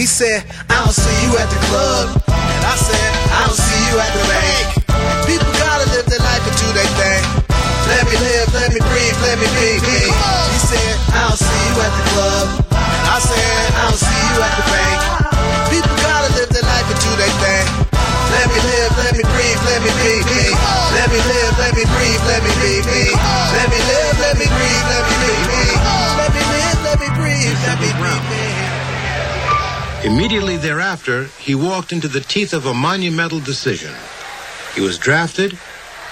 He said, I don't see you at the club. And I said, I don't see you at the bank. People gotta live their life and do their thing. Let me live, let me breathe, let me be me. He said, I don't see you at the club. And I said, I don't see you at the bank. Immediately thereafter, he walked into the teeth of a monumental decision. He was drafted,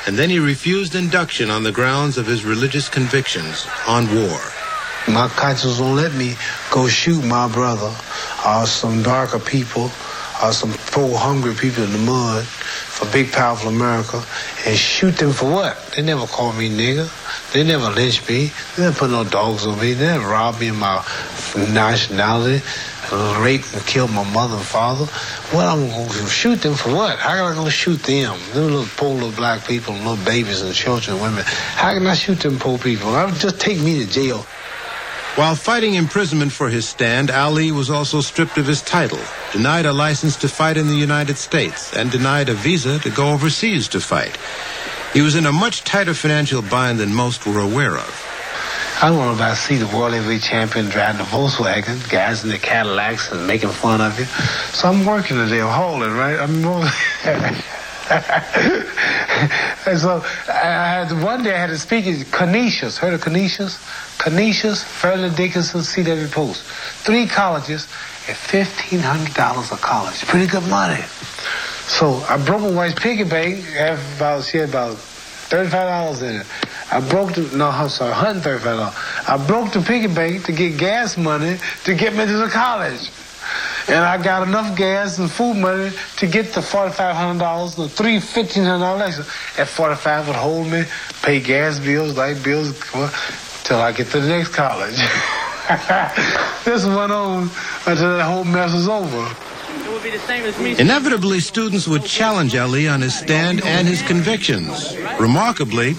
and then he refused induction on the grounds of his religious convictions on war. My conscience won't let me go shoot my brother or some darker people or some poor hungry people in the mud for big powerful America and shoot them for what? They never called me nigger. They never lynched me. They never put no dogs on me. They never robbed me of my nationality, raped and killed my mother and father. What I'm going to shoot them for what? How am I going to shoot them? Them little poor little black people, little babies and children and women. How can I shoot them poor people? I would just take me to jail. While fighting imprisonment for his stand, Ali was also stripped of his title, denied a license to fight in the United States, and denied a visa to go overseas to fight. He was in a much tighter financial bind than most were aware of. I want to see the world heavyweight champion driving a Volkswagen, guys in the Cadillacs and making fun of you. So I'm working today, I'm hauling, right? I'm more... and so I had one day I had to speak at Canisius. Heard of Canisius? Canisius, Fairleigh Dickinson, C.W. Post. Three colleges at fifteen hundred dollars a college. Pretty good money. So I broke my wife's piggy bank. Have about she had about thirty-five dollars in it. I broke the no, I'm sorry, one hundred thirty-five dollars. I broke the piggy bank to get gas money to get me to the college. And I got enough gas and food money to get the forty-five hundred dollars, the three fifteen hundred dollars extra. At forty-five would hold me, pay gas bills, light bills, till I get to the next college. this went on until that whole mess was over. Inevitably, students would challenge Ali on his stand and his convictions. Remarkably,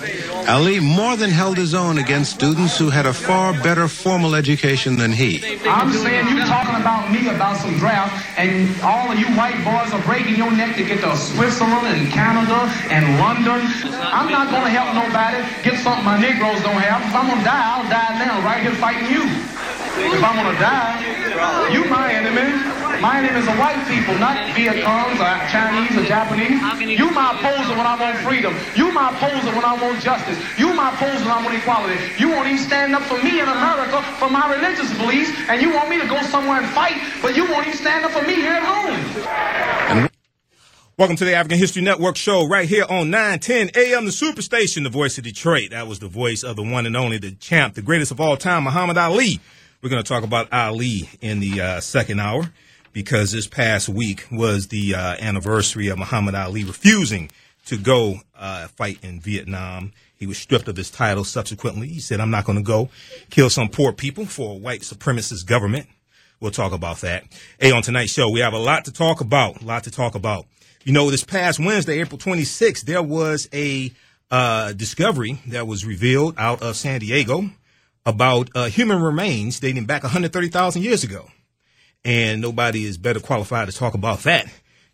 Ali more than held his own against students who had a far better formal education than he. I'm saying you talking about me about some draft, and all of you white boys are breaking your neck to get to Switzerland and Canada and London. I'm not going to help nobody get something my Negroes don't have. If I'm going to die, I'll die now, right here fighting you. If I'm to die, you my enemy. My enemy is the white people, not Viet Congs or Chinese or Japanese. You my opposer when I want freedom. You my opposer when I want justice. You my opposer when I want equality. You won't even stand up for me in America for my religious beliefs, and you want me to go somewhere and fight, but you won't even stand up for me here at home. Welcome to the African History Network show right here on 910 AM, the Superstation, the voice of Detroit. That was the voice of the one and only, the champ, the greatest of all time, Muhammad Ali. We're going to talk about Ali in the uh, second hour because this past week was the uh, anniversary of Muhammad Ali refusing to go uh, fight in Vietnam. He was stripped of his title subsequently. He said, I'm not going to go kill some poor people for a white supremacist government. We'll talk about that. Hey, on tonight's show, we have a lot to talk about, a lot to talk about. You know, this past Wednesday, April 26th, there was a uh, discovery that was revealed out of San Diego about uh, human remains dating back 130,000 years ago. And nobody is better qualified to talk about that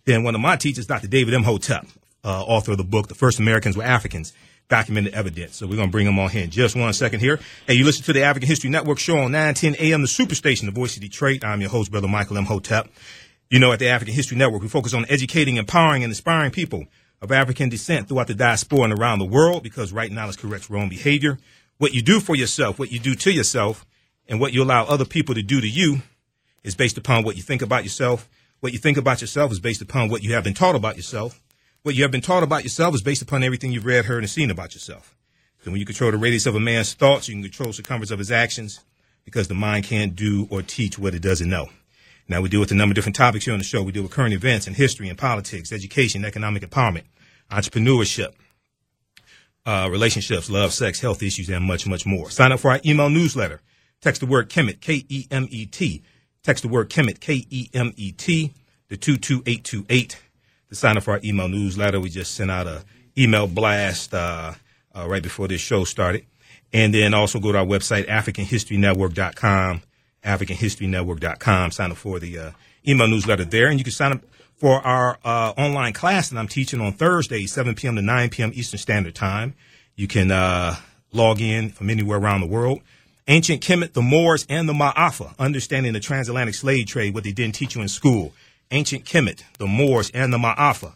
than one of my teachers, Dr. David Imhotep, uh, author of the book, The First Americans Were Africans, Documented Evidence. So we're going to bring him on here in just one second here. Hey, you listen to the African History Network show on 910 AM, the Superstation, the voice of Detroit. I'm your host, Brother Michael Imhotep. You know, at the African History Network, we focus on educating, empowering, and inspiring people of African descent throughout the diaspora and around the world because right knowledge corrects wrong behavior. What you do for yourself, what you do to yourself, and what you allow other people to do to you is based upon what you think about yourself. What you think about yourself is based upon what you have been taught about yourself. What you have been taught about yourself is based upon everything you've read, heard, and seen about yourself. So when you control the radius of a man's thoughts, you can control the circumference of his actions because the mind can't do or teach what it doesn't know. Now we deal with a number of different topics here on the show. We deal with current events and history and politics, education, economic empowerment, entrepreneurship, uh, relationships, love, sex, health issues, and much, much more. Sign up for our email newsletter. Text the word Kemet, K-E-M-E-T, Text the word Kemet, K E M E T, to 22828 to sign up for our email newsletter. We just sent out a email blast uh, uh, right before this show started. And then also go to our website, AfricanHistoryNetwork.com, AfricanHistoryNetwork.com. Sign up for the uh, email newsletter there, and you can sign up for our uh, online class that I'm teaching on Thursday, 7 p.m. to 9 p.m. Eastern Standard Time. You can uh, log in from anywhere around the world. Ancient Kemet, the Moors, and the Ma'afa, understanding the transatlantic slave trade, what they didn't teach you in school. Ancient Kemet, the Moors, and the Ma'afa,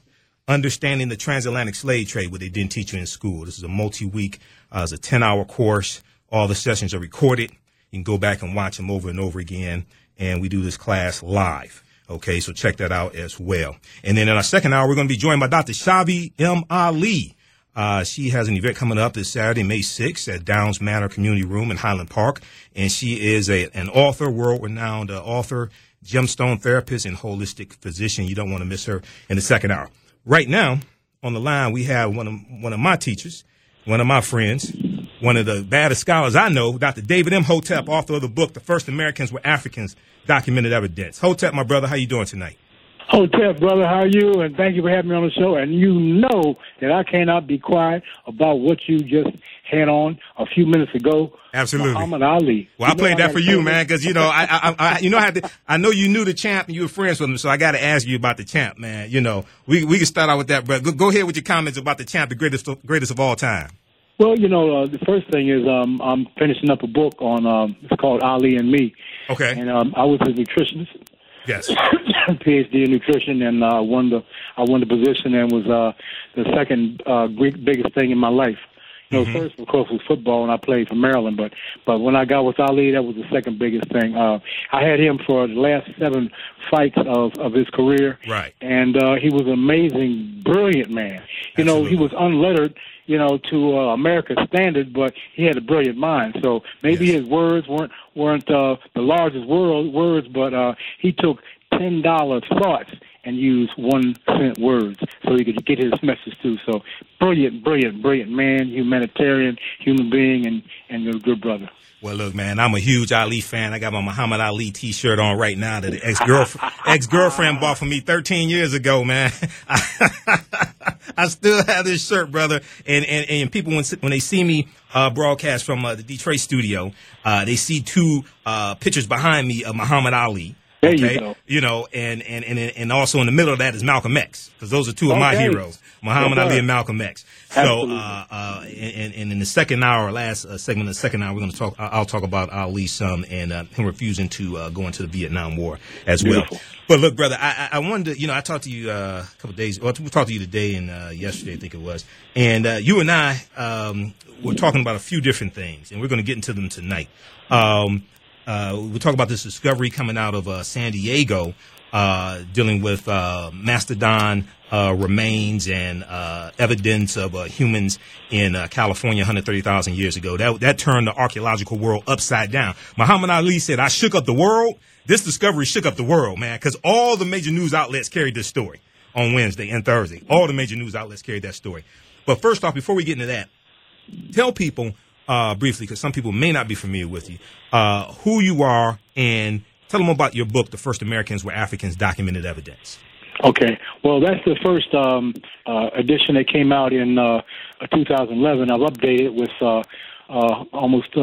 understanding the transatlantic slave trade, what they didn't teach you in school. This is a multi-week, uh, it's a 10-hour course. All the sessions are recorded. You can go back and watch them over and over again. And we do this class live. Okay, so check that out as well. And then in our second hour, we're going to be joined by Dr. Schavi M. Ali. Uh, she has an event coming up this Saturday, May 6th at Downs Manor Community Room in Highland Park. And she is a, an author, world renowned uh, author, gemstone therapist, and holistic physician. You don't want to miss her in the second hour. Right now, on the line, we have one of, one of my teachers, one of my friends, one of the baddest scholars I know, Dr. David Imhotep, author of the book, The First Americans Were Africans, Documented Evidence. Hotep, my brother, how you doing tonight? Hotep, brother, how are you? And thank you for having me on the show. And you know that I cannot be quiet about what you just had on a few minutes ago. Absolutely, Muhammad Ali. Well, you I played that for you, man, because you know, I, I, I, you know, I had to, I know you knew the champ and you were friends with him, so I got to ask you about the champ, man. You know, we we can start out with that, but go, go ahead with your comments about the champ, the greatest greatest of all time. Well, you know, uh, the first thing is um, I'm finishing up a book on um, it's called Ali and Me. Okay. And um, I was a nutritionist. Yes. PhD in nutrition, and uh, won the I won the position and was uh, the second uh, biggest thing in my life. You know, mm-hmm. first of course was football, and I played for Maryland. But but when I got with Ali, that was the second biggest thing. Uh, I had him for the last seven fights of of his career. Right. And uh, he was an amazing, brilliant man. You Absolutely. know, he was unlettered you know, to uh, America's standard, but he had a brilliant mind. So maybe yes. his words weren't weren't uh, the largest world words, but uh, he took ten dollar thoughts and used one cent words so he could get his message through. So brilliant, brilliant, brilliant man, humanitarian, human being, and and a good brother. Well, look, man, I'm a huge Ali fan. I got my Muhammad Ali T-shirt on right now that ex girlfriend ex girlfriend bought for me 13 years ago, man. I still have this shirt, brother. And and, and people when when they see me uh, broadcast from uh, the Detroit studio, uh, they see two uh, pictures behind me of Muhammad Ali. There okay? you go. You know, and, and, and, and also in the middle of that is Malcolm X, because those are two of my heroes, Muhammad Ali and Malcolm X. So, uh, uh, and, and in the second hour, last uh, segment of the second hour, we're going to talk, I'll talk about Ali some and uh, him refusing to uh, go into the Vietnam War as Beautiful. well. But look, brother, I, I wanted to, you know, I talked to you uh, a couple days, well, we talked to you today and uh, yesterday, I think it was. And uh, you and I um, were talking about a few different things, and we're going to get into them tonight. Um, uh, we talk about this discovery coming out of uh, San Diego, uh, dealing with mastodon remains and evidence of humans in California 130,000 years ago. That that turned the archaeological world upside down. Muhammad Ali said, "I shook up the world." This discovery shook up the world, man, because all the major news outlets carried this story on Wednesday and Thursday. All the major news outlets carried that story. But first off, before we get into that, tell people uh, briefly, because some people may not be familiar with you, uh, who you are, and tell them about your book, The First Americans Were Africans Documented Evidence. Okay. Well, that's the first um, uh, edition that came out in uh, 2011. I've updated it with uh, uh, almost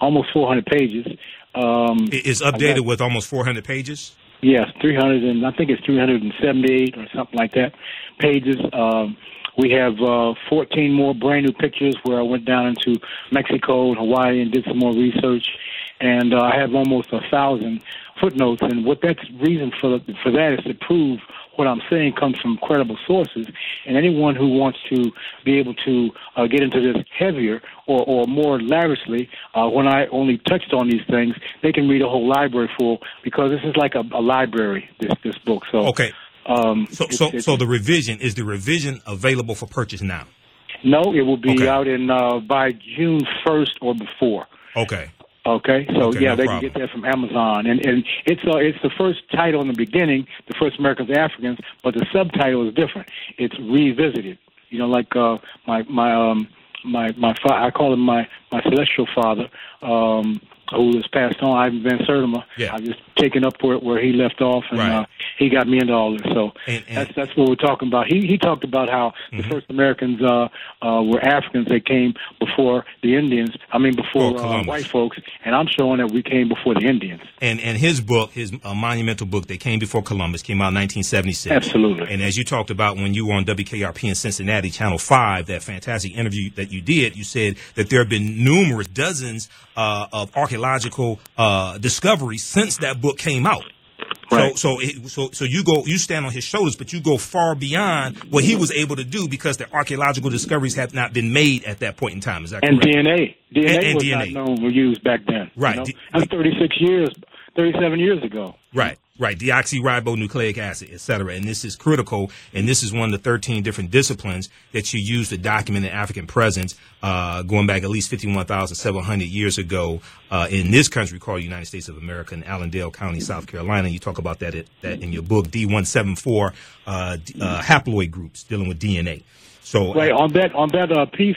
almost 400 pages. Um, it's updated got, with almost 400 pages. Yes, 300 and I think it's 378 or something like that pages. Um, we have uh, 14 more brand new pictures where I went down into Mexico and Hawaii and did some more research, and uh, I have almost a thousand footnotes. And what that's reason for for that is to prove what I'm saying comes from credible sources. And anyone who wants to be able to uh, get into this heavier or, or more lavishly, uh, when I only touched on these things, they can read a whole library full because this is like a, a library. This this book. So okay. Um, so, so, it's, so the revision is the revision available for purchase now? No, it will be okay. out in uh, by June first or before. Okay. Okay, so okay, yeah, no they problem. can get that from Amazon, and and it's uh, it's the first title in the beginning, the first Americans Africans, but the subtitle is different. It's revisited. You know, like uh, my my um my my fa- I call him my my celestial father. Um, who has passed on, Ivan Van Sertima. Yeah. I just taken up where where he left off, and right. uh, he got me into all this. So And- and- that's that's what we're talking about. He he talked about how the Mm-hmm. first Americans uh, uh, were Africans that came before the Indians. I mean, before Before uh, white folks, and I'm showing that we came before the Indians. And and his book, his uh, monumental book, they came before Columbus, came out in 1976. Absolutely. And as you talked about when you were on WKRP in Cincinnati, Channel Five, that fantastic interview that you did, you said that there have been numerous dozens uh, of archaeological uh, discoveries since that book came out. Right. So, so, it, so, so you go, you stand on his shoulders, but you go far beyond what he was able to do because the archaeological discoveries have not been made at that point in time. Is that correct? And correct? DNA, DNA And- and was DNA. not known or used back then. you Right. know? D- That's 36 years, 37 years ago. Right, right. Deoxyribonucleic acid, et cetera. And this is critical. And this is one of the 13 different disciplines that you use to document an African presence, uh, going back at least 51,700 years ago, uh, in this country called the United States of America in Allendale County, South Carolina. You talk about that, at, that in your book, D174, uh, uh, haploid groups dealing with DNA. So, Right on that on that uh, piece.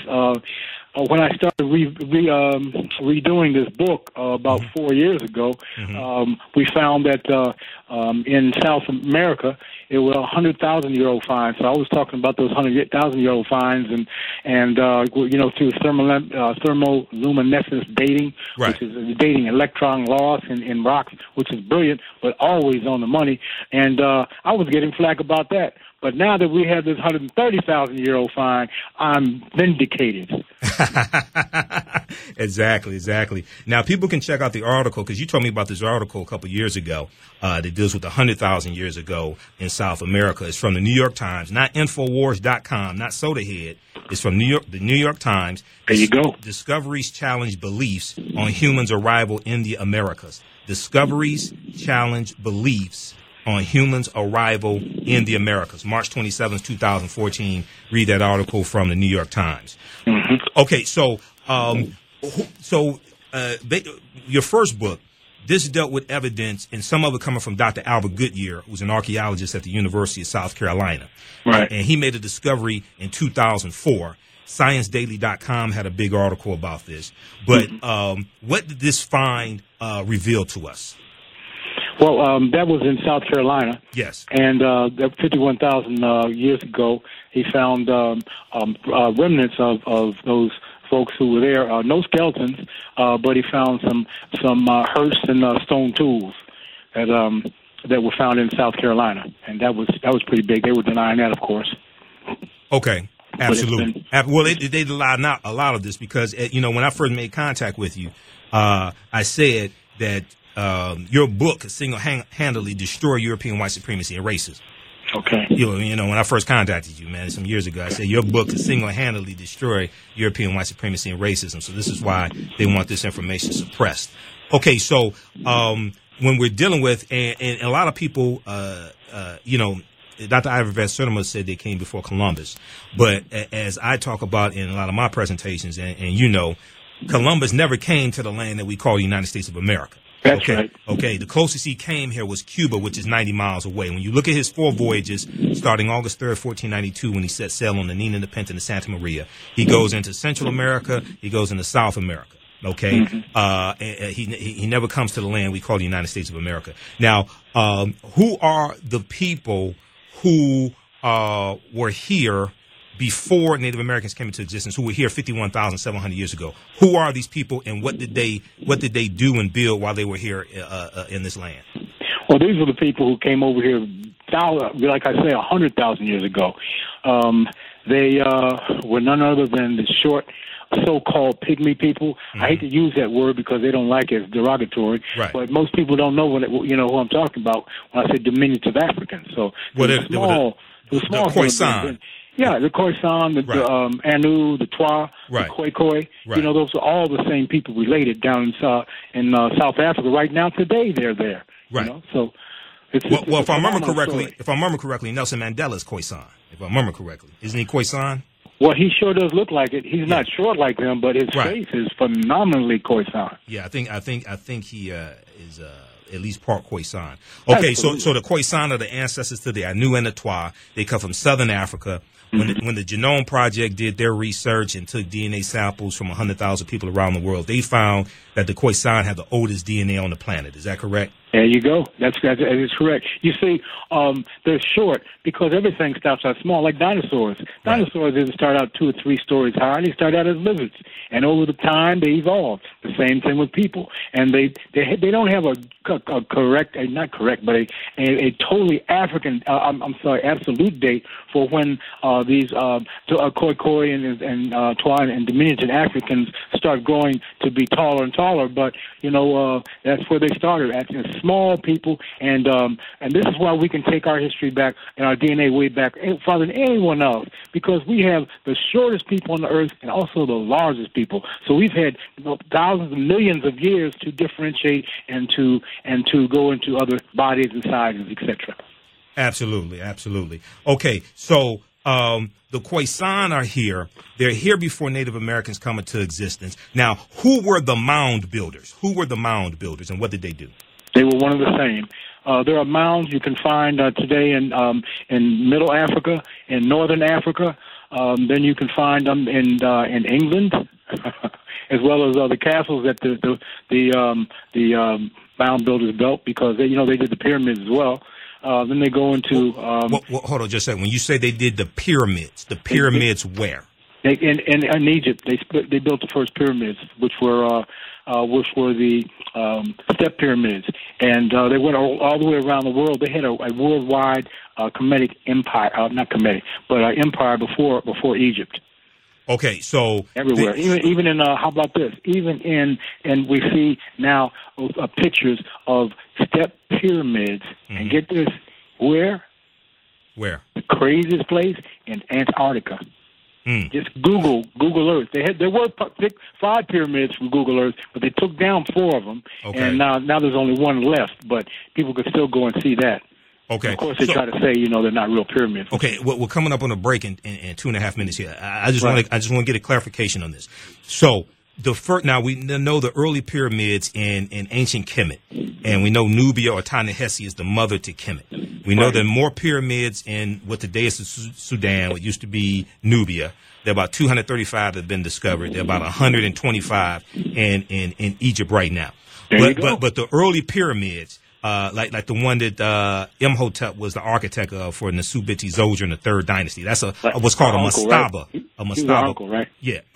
Uh, when I started re, re, um, redoing this book uh, about Mm-hmm. four years ago, um, we found that uh, um, in South America it was a hundred thousand year old finds. So I was talking about those hundred thousand year old finds, and and uh, you know through thermal uh, thermoluminescence dating, Right. which is dating electron loss in, in rocks, which is brilliant, but always on the money. And uh, I was getting flack about that. But now that we have this 130,000 year old find, I'm vindicated. exactly, exactly. Now, people can check out the article because you told me about this article a couple years ago uh, that deals with 100,000 years ago in South America. It's from the New York Times, not Infowars.com, not SodaHead. It's from New York, the New York Times. There you go. Discoveries challenge beliefs on humans' arrival in the Americas. Discoveries challenge beliefs on humans' arrival in the Americas. March 27, 2014. Read that article from the New York Times. Okay, so um, so uh, they, your first book, this dealt with evidence, and some of it coming from Dr. Albert Goodyear, who's an archaeologist at the University of South Carolina. Right. And he made a discovery in 2004. ScienceDaily.com had a big article about this. But um, what did this find uh, reveal to us? Well, um, that was in South Carolina. Yes. And uh, that 51,000 uh, years ago, he found um, um, uh, remnants of, of those folks who were there. Uh, no skeletons, uh, but he found some some uh, hearse and uh, stone tools that um, that were found in South Carolina, and that was that was pretty big. They were denying that, of course. Okay, absolutely. been- well, they, they allowed not a lot of this because uh, you know when I first made contact with you, uh, I said that um, your book could single-handedly destroy European white supremacy and racism. Okay. You know, you know, when I first contacted you, man, some years ago, I said your book could single-handedly destroy European white supremacy and racism. So this is why they want this information suppressed. Okay, so um, when we're dealing with, and, and a lot of people, uh, uh, you know, Dr. Ivan Van Sertima said they came before Columbus, but a- as I talk about in a lot of my presentations, and, and you know, Columbus never came to the land that we call the United States of America. That's okay. right. Okay, the closest he came here was Cuba, which is 90 miles away. When you look at his four voyages, starting August 3rd, 1492, when he set sail on the Nina, the Pinta, and the Santa Maria, he goes into Central America, he goes into South America. Okay, uh, and- and he, he he never comes to the land we call the United States of America. Now, um, who are the people who uh, were here before Native Americans came into existence, who were here 51,700 years ago. Who are these people, and what did they what did they do and build while they were here uh, uh, in this land? Well, these were the people who came over here, like I say, a hundred thousand years ago. Um, they uh, were none other than the short, so-called pygmy people. I hate to use that word because they don't like it; it's derogatory. Right. But most people don't know what it, you know who I'm talking about when I say diminutive Africans. So Well, they they- were they were the- small. the small Khoisan. Yeah, the Khoisan, the, Right. the um, Anu, the Twa, Right. the Khoikhoi. Right. You know, those are all the same people related down in, uh, in uh, South Africa. Right now, today, they're there. Right. You know? So, it's, Well, it's well a if I remember correctly, story. if I remember correctly, Nelson Mandela is Khoisan. If I remember correctly, isn't he Khoisan? Well, he sure does look like it. He's not short like them, but his Right. face is phenomenally Khoisan. Yeah, I think I think I think he uh, is uh, at least part Khoisan. Okay, so Absolutely. so the Khoisan are the ancestors to the Anu and the Twa. They come from southern Africa. When the, mm-hmm. when the Genome Project did their research and took DNA samples from 100,000 people around the world, they found that the Khoisan have the oldest DNA on the planet. Is that correct? There you go. That's that is correct. You see, um, they're short because everything starts out small, like dinosaurs. Dinosaurs didn't start out two or three stories high; they start out as lizards, and over the time they evolved. The same thing with people, and they they they don't have a, a, a correct, a, not correct, but a a, a totally African. Uh, I'm, I'm sorry, absolute date for when uh, these uh, uh, Khoikhoi and and uh, and diminutive Africans start growing to be taller and taller. But you know uh, that's where they started at small people, and um, and this is why we can take our history back and our DNA way back eh, farther than anyone else, because we have the shortest people on the earth and also the largest people. So we've had thousands and millions of years to differentiate and to and to go into other bodies and sizes, etc. Absolutely, absolutely. Okay, so um, the Khoisan are here. They're here before Native Americans come into existence. Now, who were the mound builders? Who were the mound builders, and what did they do? They were one of the same. Uh, there are mounds you can find uh, today in um, in Middle Africa, in Northern Africa. Um, then you can find them in uh, in England, as well as uh, the castles that the the the, um, the um, mound builders built because they, you know they did the pyramids as well. Uh, then they go into. Um, well, well, hold on, just a second. When you say they did the pyramids, the pyramids where? They, in, in in Egypt, they they built the first pyramids, which were uh, uh, which were the um, step pyramids, and uh, they went all, all the way around the world. They had a, a worldwide uh, Kemetic empire, uh, not Kemetic, but uh, empire before before Egypt. Okay, so everywhere, the, even even in uh, how about this? Even in and we see now uh, pictures of step pyramids. Mm-hmm. And get this, where? Where? The craziest place in Antarctica. Mm. Just Google Google Earth. They had there were five pyramids from Google Earth, but they took down four of them, okay. and now now there's only one left. But people could still go and see that. Okay. Of course, they so, try to say you know they're not real pyramids. Okay, well, we're coming up on a break in, in, in two and a half minutes here. I, I just right. want to I just want to get a clarification on this. So the first now we know the early pyramids in, in ancient Kemet, and we know Nubia or Ta-Nehisi is the mother to Kemet. We know right. there are more pyramids in what today is Sudan, what used to be Nubia. There are about 235 that have been discovered. There are about 125 in, in, in Egypt right now. There but, but but the early pyramids uh, like like the one that uh, Imhotep was the architect of for Nasubiti Zoser in the Third Dynasty. That's a, a what's called a mastaba. Right? A mastaba, uncle, right? Yeah,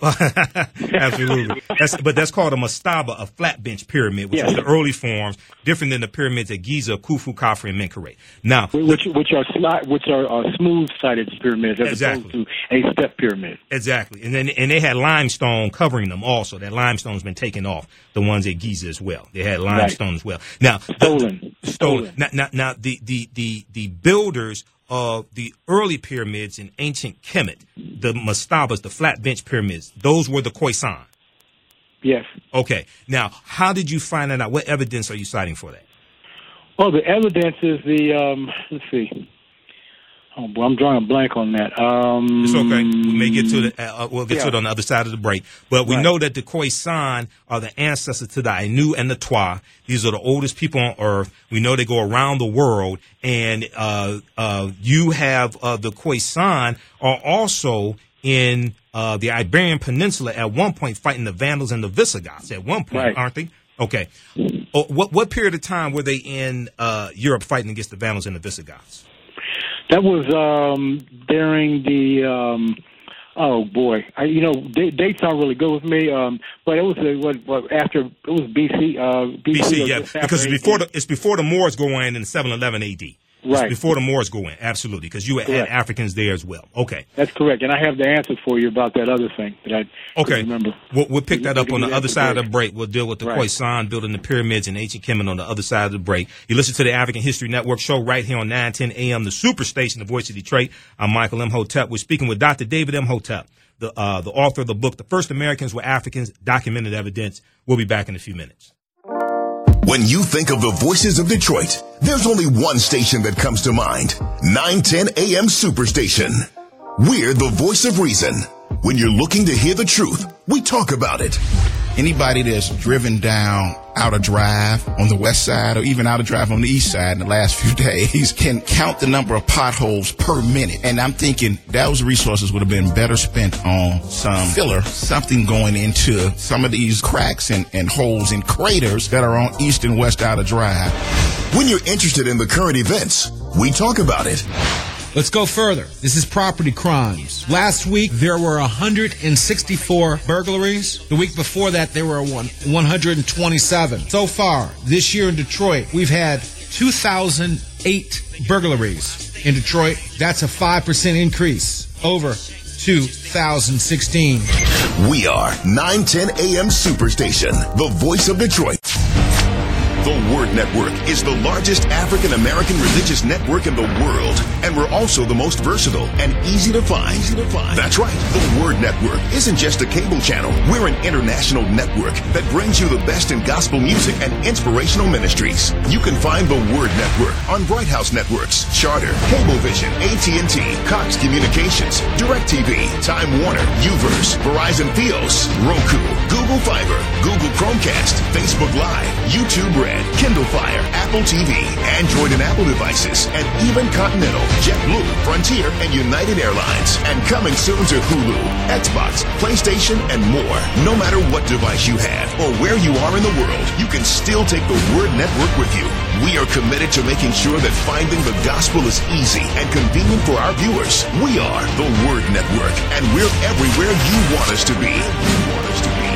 absolutely. that's, but that's called a mastaba, a flat bench pyramid, which Yeah. is the early forms, different than the pyramids at Giza, Khufu, Khafre, and Menkaure. Now, Which which are sli- which are uh, smooth sided pyramids as Exactly. opposed to a step pyramid. Exactly, and then and they had limestone covering them also. That limestone's been taken off. The ones at Giza as well. They had limestone as well. Now, Stolen. Stolen. Now, now, now the, the the the builders of the early pyramids in ancient Kemet, the mastabas, the flat bench pyramids, those were the Khoisan. Yes. Okay. Now, how did you find that out? What evidence are you citing for that? Well, the evidence is the um, let's see. Oh, boy, I'm drawing a blank on that. Um, It's okay. We may get to it. Uh, we'll get to it on the other side of the break. But we Right. know that the Khoisan are the ancestors to the Ainu and the Twa. These are the oldest people on Earth. We know they go around the world, and uh, uh, you have uh, the Khoisan are also in uh, the Iberian Peninsula at one point fighting the Vandals and the Visigoths. At one point, Right. aren't they? Okay. Oh, what what period of time were they in uh, Europe fighting against the Vandals and the Visigoths? That was um, during the. Um, oh boy, I, you know da- dates aren't really good with me. Um, but it was uh, what, what after it was BC. Uh, BC, BC, yeah, because it's before the it's before the Moors go in in 711 AD. Right. before the Moors go in, absolutely, because you had Correct. Africans there as well. Okay, That's correct, and I have the answer for you about that other thing that I okay. remember. We'll, we'll pick that up on the other side of the break. We'll deal with the Right. Khoisan building the pyramids and ancient Kemet on the other side of the break. You listen to the African History Network show right here on 910 AM, the Superstation, the Voice of Detroit. I'm Michael Imhotep. We're speaking with Dr. David Imhotep, the uh, the author of the book, "The First Americans Were Africans: Documented Evidence." We'll be back in a few minutes. When you think of the voices of Detroit, there's only one station that comes to mind 910 AM Superstation. We're the voice of reason. When you're looking to hear the truth, we talk about it. Anybody that's driven down Outer Drive on the west side or even Outer Drive on the east side in the last few days can count the number of potholes per minute. And I'm thinking those resources would have been better spent on some filler, something going into some of these cracks and, and holes and craters that are on east and west Outer Drive. When you're interested in the current events, we talk about it. Let's go further. This is property crimes. Last week, there were 164 burglaries. The week before that, there were 127. So far, this year in Detroit, we've had 2,008 burglaries in Detroit. That's a 5% increase over 2016. We are 910 AM Superstation, the voice of Detroit. The Word Network is the largest African American religious network in the world, and we're also the most versatile and easy to find. Easy to find. That's right. The Word Network isn't just a cable channel. We're an international network that brings you the best in gospel music and inspirational ministries. You can find the Word Network on Bright House Networks, Charter, Cablevision, AT&T, Cox Communications, DirecTV, Time Warner, Uverse, Verizon Fios, Roku, Google Fiber, Google Chromecast, Facebook Live, YouTube Red, Kindle Fire, Apple TV, Android and Apple devices, and even Continental, JetBlue, Frontier, and United Airlines. And coming soon to Hulu, Xbox, PlayStation, and more. No matter what device you have or where you are in the world, you can still take the Word Network with you. We are committed to making sure that finding the gospel is easy and convenient for our viewers. We are the Word Network, and we're everywhere you want us to be.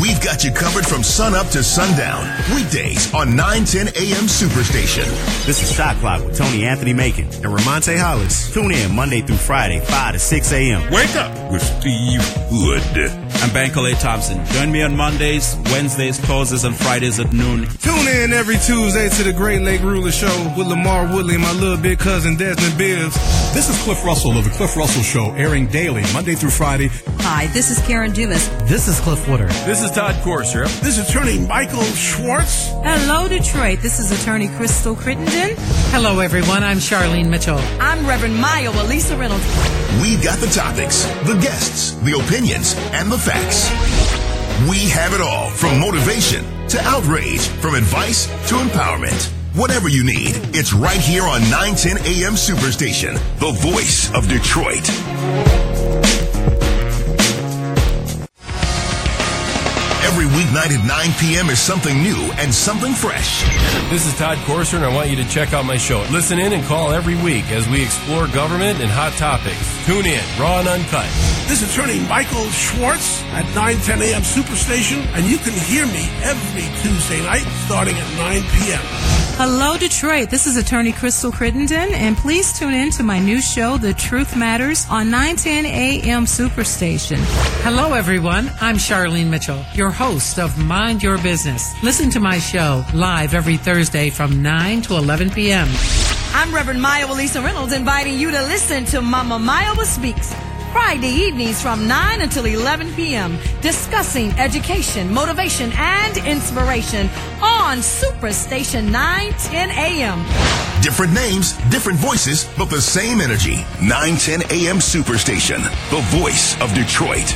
We've got you covered from sun up to sundown. Weekdays on 910 AM Superstation. This is Shot Clock with Tony Anthony Macon and Ramonte Hollis. Tune in Monday through Friday, 5 to 6 a.m. Wake up with Steve Hood. I'm Bankole Thompson. Join me on Mondays, Wednesdays, closes, and Fridays at noon. Tune in every Tuesday to the Great Lake Ruler Show with Lamar Woodley and my little big cousin Desmond Bibbs. This is Cliff Russell of the Cliff Russell Show, airing daily, Monday through Friday. Hi, this is Karen Dumas. This is Cliff Wooder. This is Todd Corser. This is attorney Michael Schwartz. Hello, Detroit. This is attorney Crystal Crittenden. Hello, everyone. I'm Charlene Mitchell. I'm Reverend Maya Elisa Reynolds. We got the topics, the guests, the opinions, and the facts. We have it all from motivation to outrage, from advice to empowerment. Whatever you need, it's right here on 910 AM Superstation, the voice of Detroit. Every weeknight at 9 p.m. is something new and something fresh. This is Todd Corser, and I want you to check out my show. Listen in and call every week as we explore government and hot topics. Tune in, raw and uncut. This is attorney Michael Schwartz at 910 a.m. Superstation, and you can hear me every Tuesday night starting at 9 p.m. Hello, Detroit. This is attorney Crystal Crittenden, and please tune in to my new show, The Truth Matters, on 910 a.m. Superstation. Hello, everyone. I'm Charlene Mitchell, your host of Mind Your Business. Listen to my show live every Thursday from 9 to 11 p.m. I'm Reverend Maya Elisa Reynolds, inviting you to listen to Mama Maya Speaks. Friday evenings from 9 until 11 p.m., discussing education, motivation, and inspiration on Superstation 910 a.m. Different names, different voices, but the same energy. 910 a.m. Superstation, the voice of Detroit.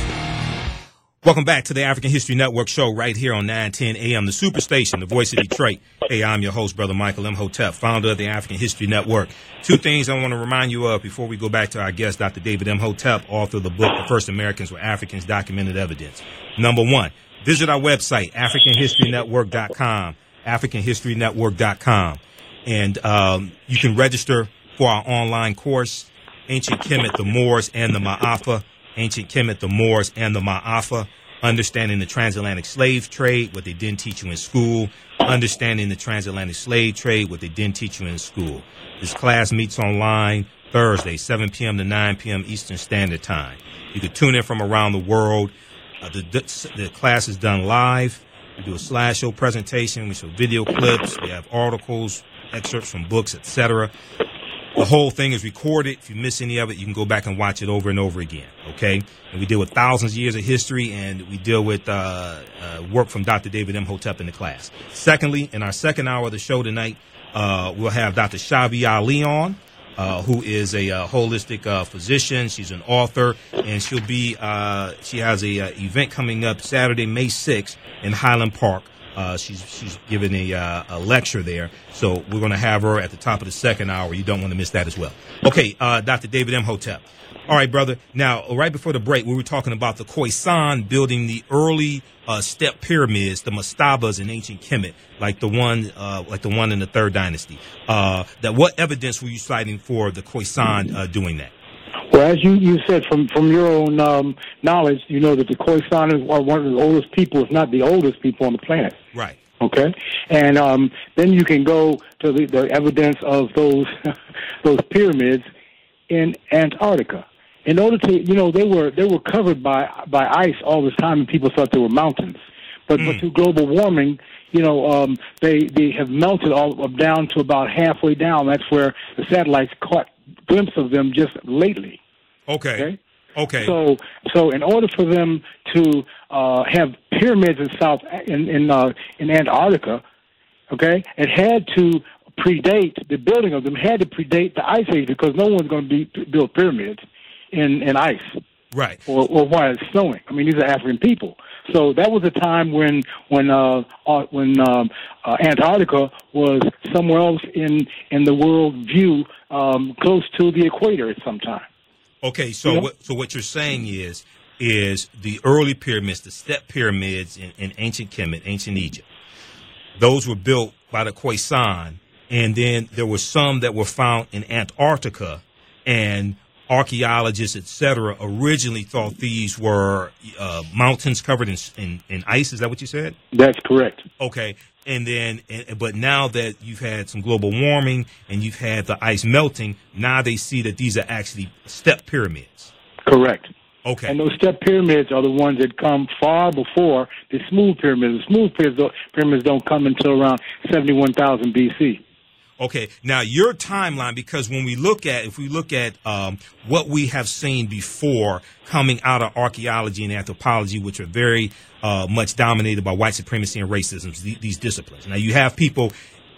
Welcome back to the African History Network show right here on 910 AM, the Superstation, the voice of Detroit. Hey, I'm your host, Brother Michael Imhotep, founder of the African History Network. Two things I want to remind you of before we go back to our guest, Dr. David Imhotep, author of the book, The First Americans Were Africans, Documented Evidence. Number one, visit our website, AfricanHistoryNetwork.com, AfricanHistoryNetwork.com. And um, you can register for our online course, Ancient Kemet, the Moors, and the Ma'afa. Ancient Kemet, the Moors, and the Ma'afa understanding the transatlantic slave trade, what they didn't teach you in school, understanding the transatlantic slave trade, what they didn't teach you in school. This class meets online Thursday, 7 p.m. to 9 p.m. Eastern Standard Time. You can tune in from around the world. Uh, the, the class is done live. We do a slideshow presentation. We show video clips. We have articles, excerpts from books, etc. The whole thing is recorded. If you miss any of it, you can go back and watch it over and over again. Okay, and we deal with thousands of years of history, and we deal with uh, uh, work from Dr. David Imhotep in the class. Secondly, in our second hour of the show tonight, uh, we'll have Dr. Schavi Ali on. uh, who is a uh, holistic uh, physician. She's an author, and she'll be. Uh, she has a uh, event coming up Saturday, May sixth, in Highland Park. Uh, she's she's giving a, uh, a lecture there, so we're going to have her at the top of the second hour. You don't want to miss that as well. Okay, uh, Dr. David Imhotep. All right, brother. Now, right before the break, we were talking about the Khoisan building the early uh, step pyramids, the mastabas in ancient Kemet, like the one, uh, like the one in the Third Dynasty. Uh, that what evidence were you citing for the Khoisan uh, doing that? Well, as you, you said from, from your own um, knowledge, you know that the Khoisan are one of the oldest people, if not the oldest people on the planet. Okay, and um, then you can go to the, the evidence of those those pyramids in Antarctica. In order to, you know, they were they were covered by by ice all this time, and people thought they were mountains. But, but through global warming, you know, um, they they have melted all up down to about halfway down. That's where the satellites caught glimpse of them just lately. Okay. Okay. So, so in order for them to uh, have pyramids in South in in, uh, in Antarctica, okay, it had to predate the building of them had to predate the ice age because no one's going to be build pyramids in in ice, right? Or, or while it's snowing. I mean, these are African people. So that was a time when when uh, uh, when um, uh, Antarctica was somewhere else in in the world view, um, close to the equator at some time. Okay, so Yeah. what so what you're saying is is the early pyramids, the step pyramids in, in ancient Kemet, ancient Egypt. Those were built by the Khoisan, and then there were some that were found in Antarctica, and archaeologists, etc., originally thought these were uh, mountains covered in, in in ice. Is that what you said? That's correct. Okay. And then, and, but now that you've had some global warming and you've had the ice melting, now they see that these are actually step pyramids. Correct. Okay. And those step pyramids are the ones that come far before the smooth pyramids. The smooth pyramids don't, pyramids don't come until around 71,000 BC. Okay. Now your timeline, because when we look at, if we look at um, what we have seen before coming out of archaeology and anthropology, which are very uh, much dominated by white supremacy and racism, th- these disciplines. Now you have people,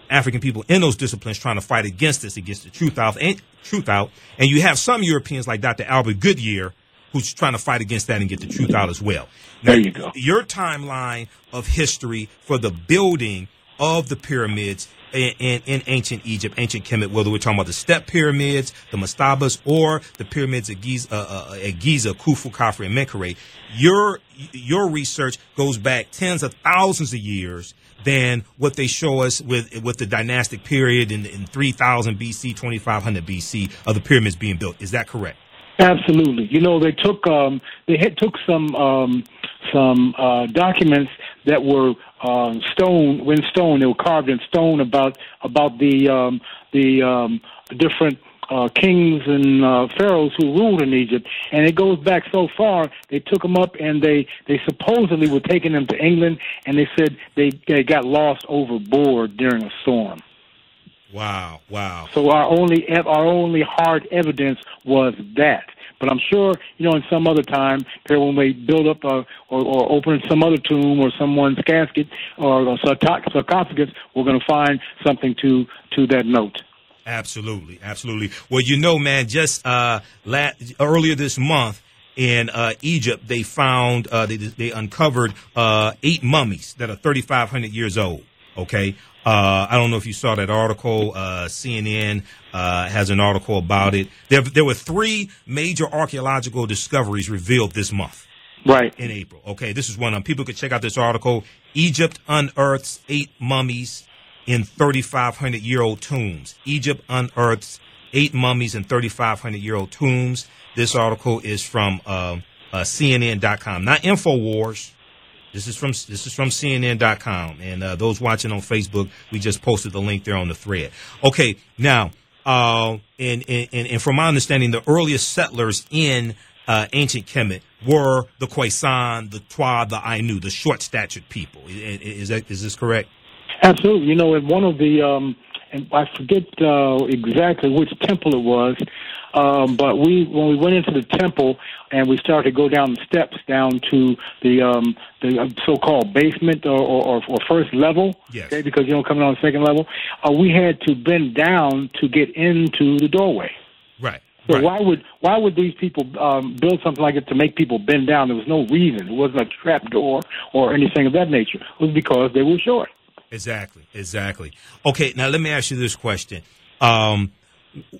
African people in those disciplines trying to fight against this, against the truth out, and truth out, and you have some Europeans like Dr. Albert Goodyear who's trying to fight against that and get the truth out as well. Now, There you go. Your timeline of history for the building of the pyramids in, in, in ancient Egypt, ancient Kemet, whether we're talking about the step pyramids, the mastabas, or the pyramids at Giza, uh, uh, at Giza Khufu, Khafre, and Menkaure, your your research goes back tens of thousands of years than what they show us with with the dynastic period in, in 3000 BC, 2500 BC of the pyramids being built. Is that correct? Absolutely. You know, they took um, they had took some um, some uh, documents that were uh, stone in stone. They were carved in stone about about the um, the um, different uh, kings and uh, pharaohs who ruled in Egypt, and it goes back so far. They took them up and they they supposedly were taking them to England, and they said they they got lost overboard during a storm. Wow, wow. So our only our only hard evidence was that. But I'm sure, you know, in some other time, here when they build up a, or, or open some other tomb or someone's casket or sarcoph- sarcophagus, we're going to find something to to that note. Absolutely, absolutely. Well, you know, man, just uh, la- earlier this month in uh, Egypt, they found uh, they they uncovered uh, eight mummies that are 3,500 years old. Okay, uh, I don't know if you saw that article. Uh, CNN uh, has an article about it. There, there were three major archaeological discoveries revealed this month. Right. In April. Okay, this is one of them. People could check out this article. Egypt unearths eight mummies in 3,500 year old tombs. Egypt unearths eight mummies in 3,500 year old tombs. This article is from um uh, CNN.com, not Infowars. This is from this is from CNN.com, and uh, those watching on Facebook, we just posted the link there on the thread. Okay, now, uh, and, and and from my understanding, the earliest settlers in uh, ancient Kemet were the Khoisan, the Twa, the Ainu, the short-statured people. Is that is this correct? Absolutely. You know, in one of the, um, and I forget uh, exactly which temple it was, Um, but we, when we went into the temple and we started to go down the steps down to the um, the uh, so-called basement or, or, or first level, yes. okay, because you don't come on the second level, uh, we had to bend down to get into the doorway. Right. So right. why would why would these people um, build something like it to make people bend down? There was no reason. It wasn't a trap door or anything of that nature. It was because they were short. Exactly. Exactly. Okay. Now let me ask you this question. Um,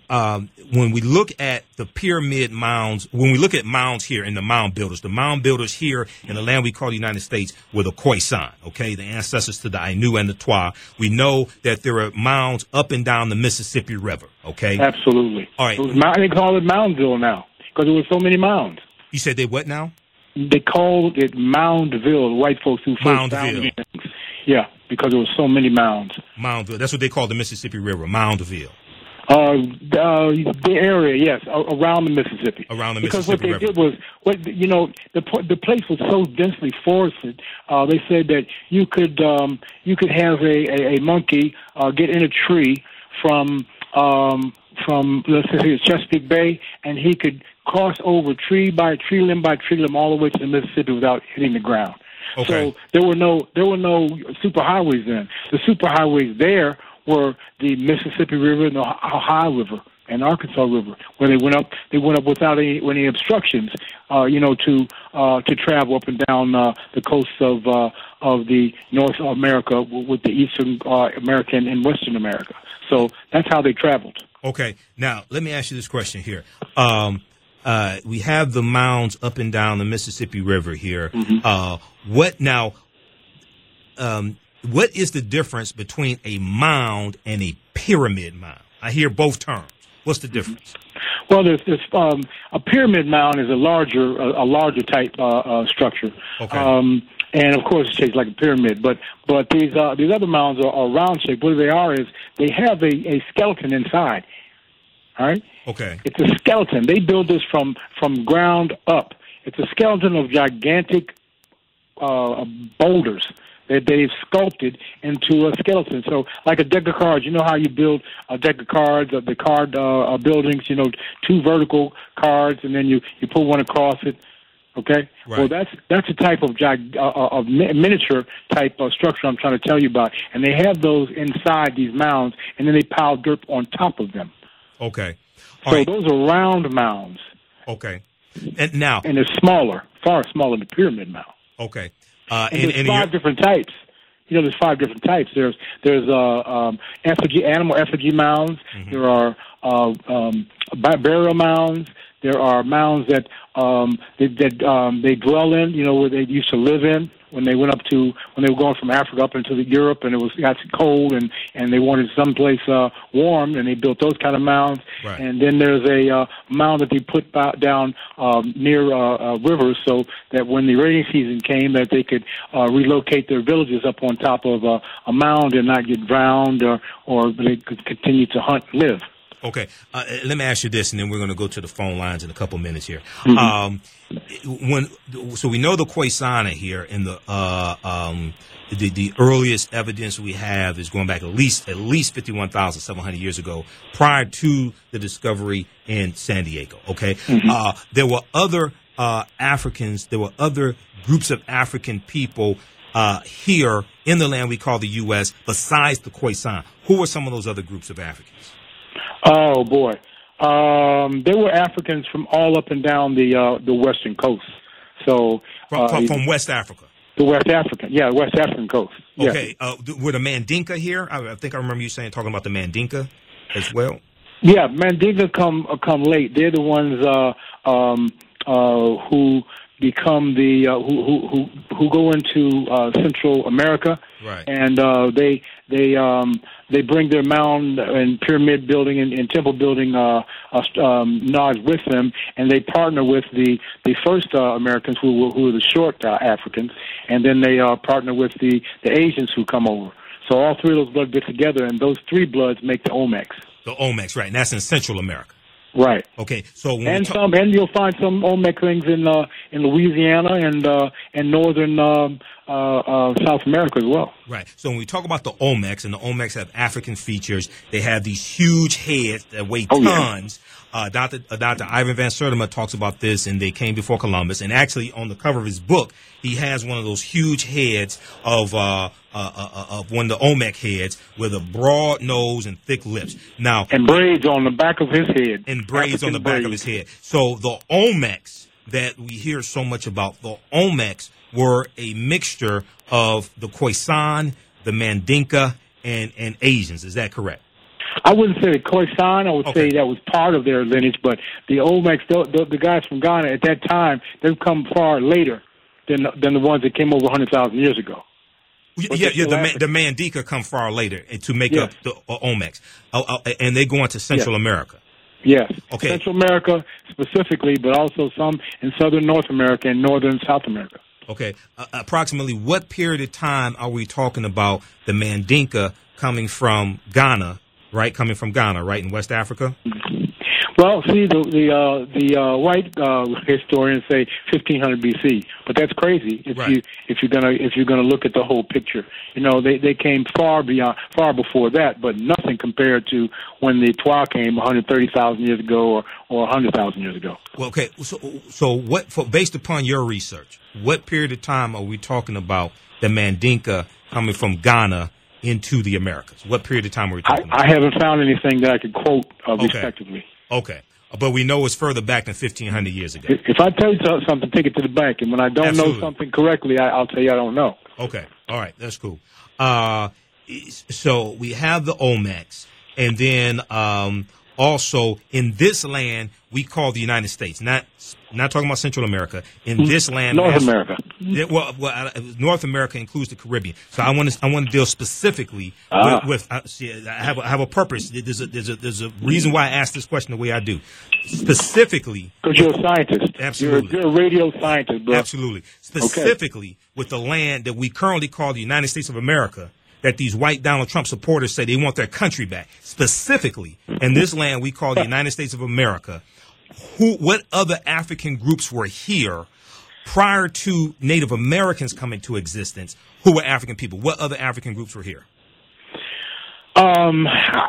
um, when we look at the pyramid mounds, when we look at mounds here and the mound builders, the mound builders here in the land we call the United States were the Khoisan, okay, the ancestors to the Ainu and the Twa. We know that there are mounds up and down the Mississippi River, okay? Absolutely. All right. It was, they call it Moundville now because there were so many mounds. You said they what now? They called it Moundville. The white folks who first found Moundville. Yeah, because there were so many mounds. Moundville. That's what they call the Mississippi River, Moundville. Uh, uh, the area, yes, around the Mississippi. Around the because Mississippi what they River. did was, what you know, the the place was so densely forested. Uh, they said that you could um, you could have a a, a monkey uh, get in a tree from um, from let's say Chesapeake Bay, and he could cross over tree by tree limb by tree limb all the way to the Mississippi without hitting the ground. Okay. So there were no there were no superhighways then. The superhighways there were the Mississippi River and the Ohio River and Arkansas River, where they went up. They went up without any any obstructions, uh, you know, to uh, to travel up and down uh, the coasts of uh, of the North America with the Eastern uh, American and Western America. So that's how they traveled. Okay. Now, let me ask you this question here. Um, uh, we have the mounds up and down the Mississippi River here. Uh, what now? Um, what is the difference between a mound and a pyramid mound? I hear both terms. What's the difference? Well, there's, there's um, a pyramid mound is a larger a, a larger type uh, uh, structure. Okay. Um, and of course, it's shaped like a pyramid. But but these uh, these other mounds are, are round shaped. What they are is they have a, a skeleton inside. All right. Okay. It's a skeleton. They build this from from ground up. It's a skeleton of gigantic uh, boulders that they've sculpted into a skeleton. So, like a deck of cards, you know how you build a deck of cards, uh, the card uh, uh, buildings. You know, two vertical cards, and then you you put one across it. Okay. Right. Well, that's that's a type of gig, uh, uh, of miniature type of structure I'm trying to tell you about, and they have those inside these mounds, and then they pile dirt on top of them. Okay. So those are round mounds. Okay. And now, and they're smaller, far smaller than the pyramid mound. Okay. Uh, and, and, there's and five different types. You know, there's five different types. There's there's uh, um, effigy animal effigy mounds. Mm-hmm. There are uh, um, bu- burial mounds. There are mounds that um, that, that um, they dwell in. You know, where they used to live in when they went up to when they were going from Africa up into the Europe, and it was got cold, and and they wanted someplace uh, warm, and they built those kind of mounds. Right. And then there's a uh, mound that they put ba- down um, near uh, uh, rivers, so that when the rainy season came, that they could uh, relocate their villages up on top of uh, a mound and not get drowned, or or they could continue to hunt and live. Okay, uh, let me ask you this, and then we're going to go to the phone lines in a couple minutes here. Mhm. Um, when so we know the Khoisana here, and the uh, um, the the earliest evidence we have is going back at least at least fifty one thousand seven hundred years ago, prior to the discovery in San Diego. Okay, Mhm. uh, there were other uh, Africans, there were other groups of African people uh, here in the land we call the U.S. besides the Khoisan. Who are some of those other groups of Africans? Oh boy, um, there were Africans from all up and down the uh, the western coast. So From, uh, from, from West Africa. the West African, yeah, West African coast. Yeah. Okay, uh, were the Mandinka here? I, I think I remember you saying talking about the Mandinka as well. Yeah, Mandinka come uh, come late. They're the ones uh, um, uh, who become the uh, who, who who who go into uh, Central America, Right. and uh, they they um, they bring their mound and pyramid building and, and temple building uh, uh, um, knowledge with them, and they partner with the the first uh, Americans who were who were the short uh, Africans, and then they uh, partner with the the Asians who come over. So all three of those bloods get together, and those three bloods make the Olmecs. The Olmecs, right? And that's in Central America. Right. Okay, so when and talk- some, and you'll find some Olmec things in uh, in Louisiana and uh, and northern um, uh, uh, South America as well. Right. So when we talk about the Olmecs, and the Olmecs have African features, they have these huge heads that weigh Oh, yeah. Uh, Dr. Uh, Dr. Ivan Van Sertima talks about this, and they came before Columbus. And actually, on the cover of his book, he has one of those huge heads of uh, uh, uh, uh, of one of the Olmec heads with a broad nose and thick lips. Now, And braids on the back of his head. and braids on the back of his head. So the Olmecs that we hear so much about, the Olmecs were a mixture of the Khoisan, the Mandinka, and and Asians. Is that correct? I wouldn't say the Khoisan. I would say that was part of their lineage, but the Olmecs, the, the, the guys from Ghana at that time, they've come far later than than the ones that came over hundred thousand years ago. Yeah, But yeah, yeah, the, Ma- the Mandinka come far later to make Yes. up the uh, Olmecs, uh, uh, and they go into Central Yes. America. Yes. Okay. Central America specifically, but also some in southern North America and northern South America. Okay, uh, approximately what period of time are we talking about the Mandinka coming from Ghana, right? Coming from Ghana, right, in West Africa? Well, see, the the uh, the uh, white uh, historians say 1500 BC, but that's crazy if you if you're gonna if you're gonna look at the whole picture. You know, they they came far beyond far before that, but nothing compared to when the Twa came 130,000 years ago or or 100,000 years ago. Well, okay. So, so what? For, based upon your research, what period of time are we talking about the Mandinka coming from Ghana into the Americas? What period of time are we I, talking about? I haven't found anything that I could quote uh, Okay. respectively. Okay, but we know it's further back than fifteen hundred years ago. If, if I tell you something, take it to the bank, and when I don't Absolutely. know something correctly, I, I'll tell you I don't know. Okay, all right, that's cool. Uh, so we have the Olmecs, and then um, also in this land we call the United States. Not not talking about Central America. In this land, North America. Well, well, North America includes the Caribbean. So I want to I want to deal specifically Ah. with. with see, I have a, I have a purpose. There's a there's a there's a reason why I ask this question the way I do. Specifically, Because you're a scientist. Absolutely. You're, you're a radio scientist, bro. Absolutely. Specifically with the land that we currently call the United States of America, that these white Donald Trump supporters say they want their country back. Specifically, in this land we call the United States of America, who what other African groups were here prior to Native Americans coming to existence who were African people? What other African groups were here? Um,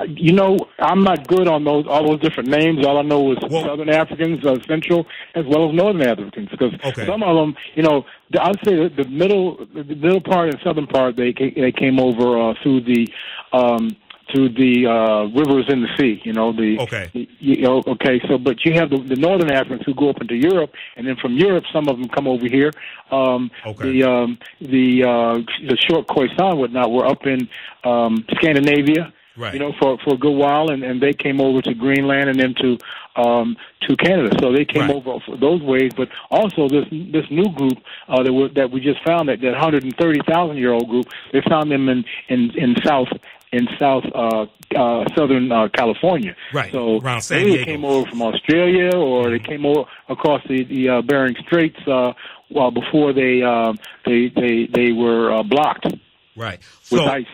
you know, I'm not good on those all those different names. All I know is Southern Africans, uh, Central, as well as Northern Africans, because some of them, you know, the- I'd say the, the middle, the middle part and southern part, they they came over uh, through the um, through the uh, rivers in the sea. You know, the Okay. you, you know, okay. So, but you have the, the Northern Africans who go up into Europe, and then from Europe, some of them come over here. Um, okay. The um, the uh, the short Khoisan and whatnot were up in um, Scandinavia. Right. You know, for for a good while, and, and they came over to Greenland and then to um, to Canada. So they came over those ways. But also this this new group uh, that we, that we just found that that 130,000 year old group, they found them in in in South in South uh, uh, Southern uh, California. Right, So around San they came over from Australia or they came over across the the uh, Bering Straits. Uh, well, before they uh, they they they were uh, blocked Right. with So ice.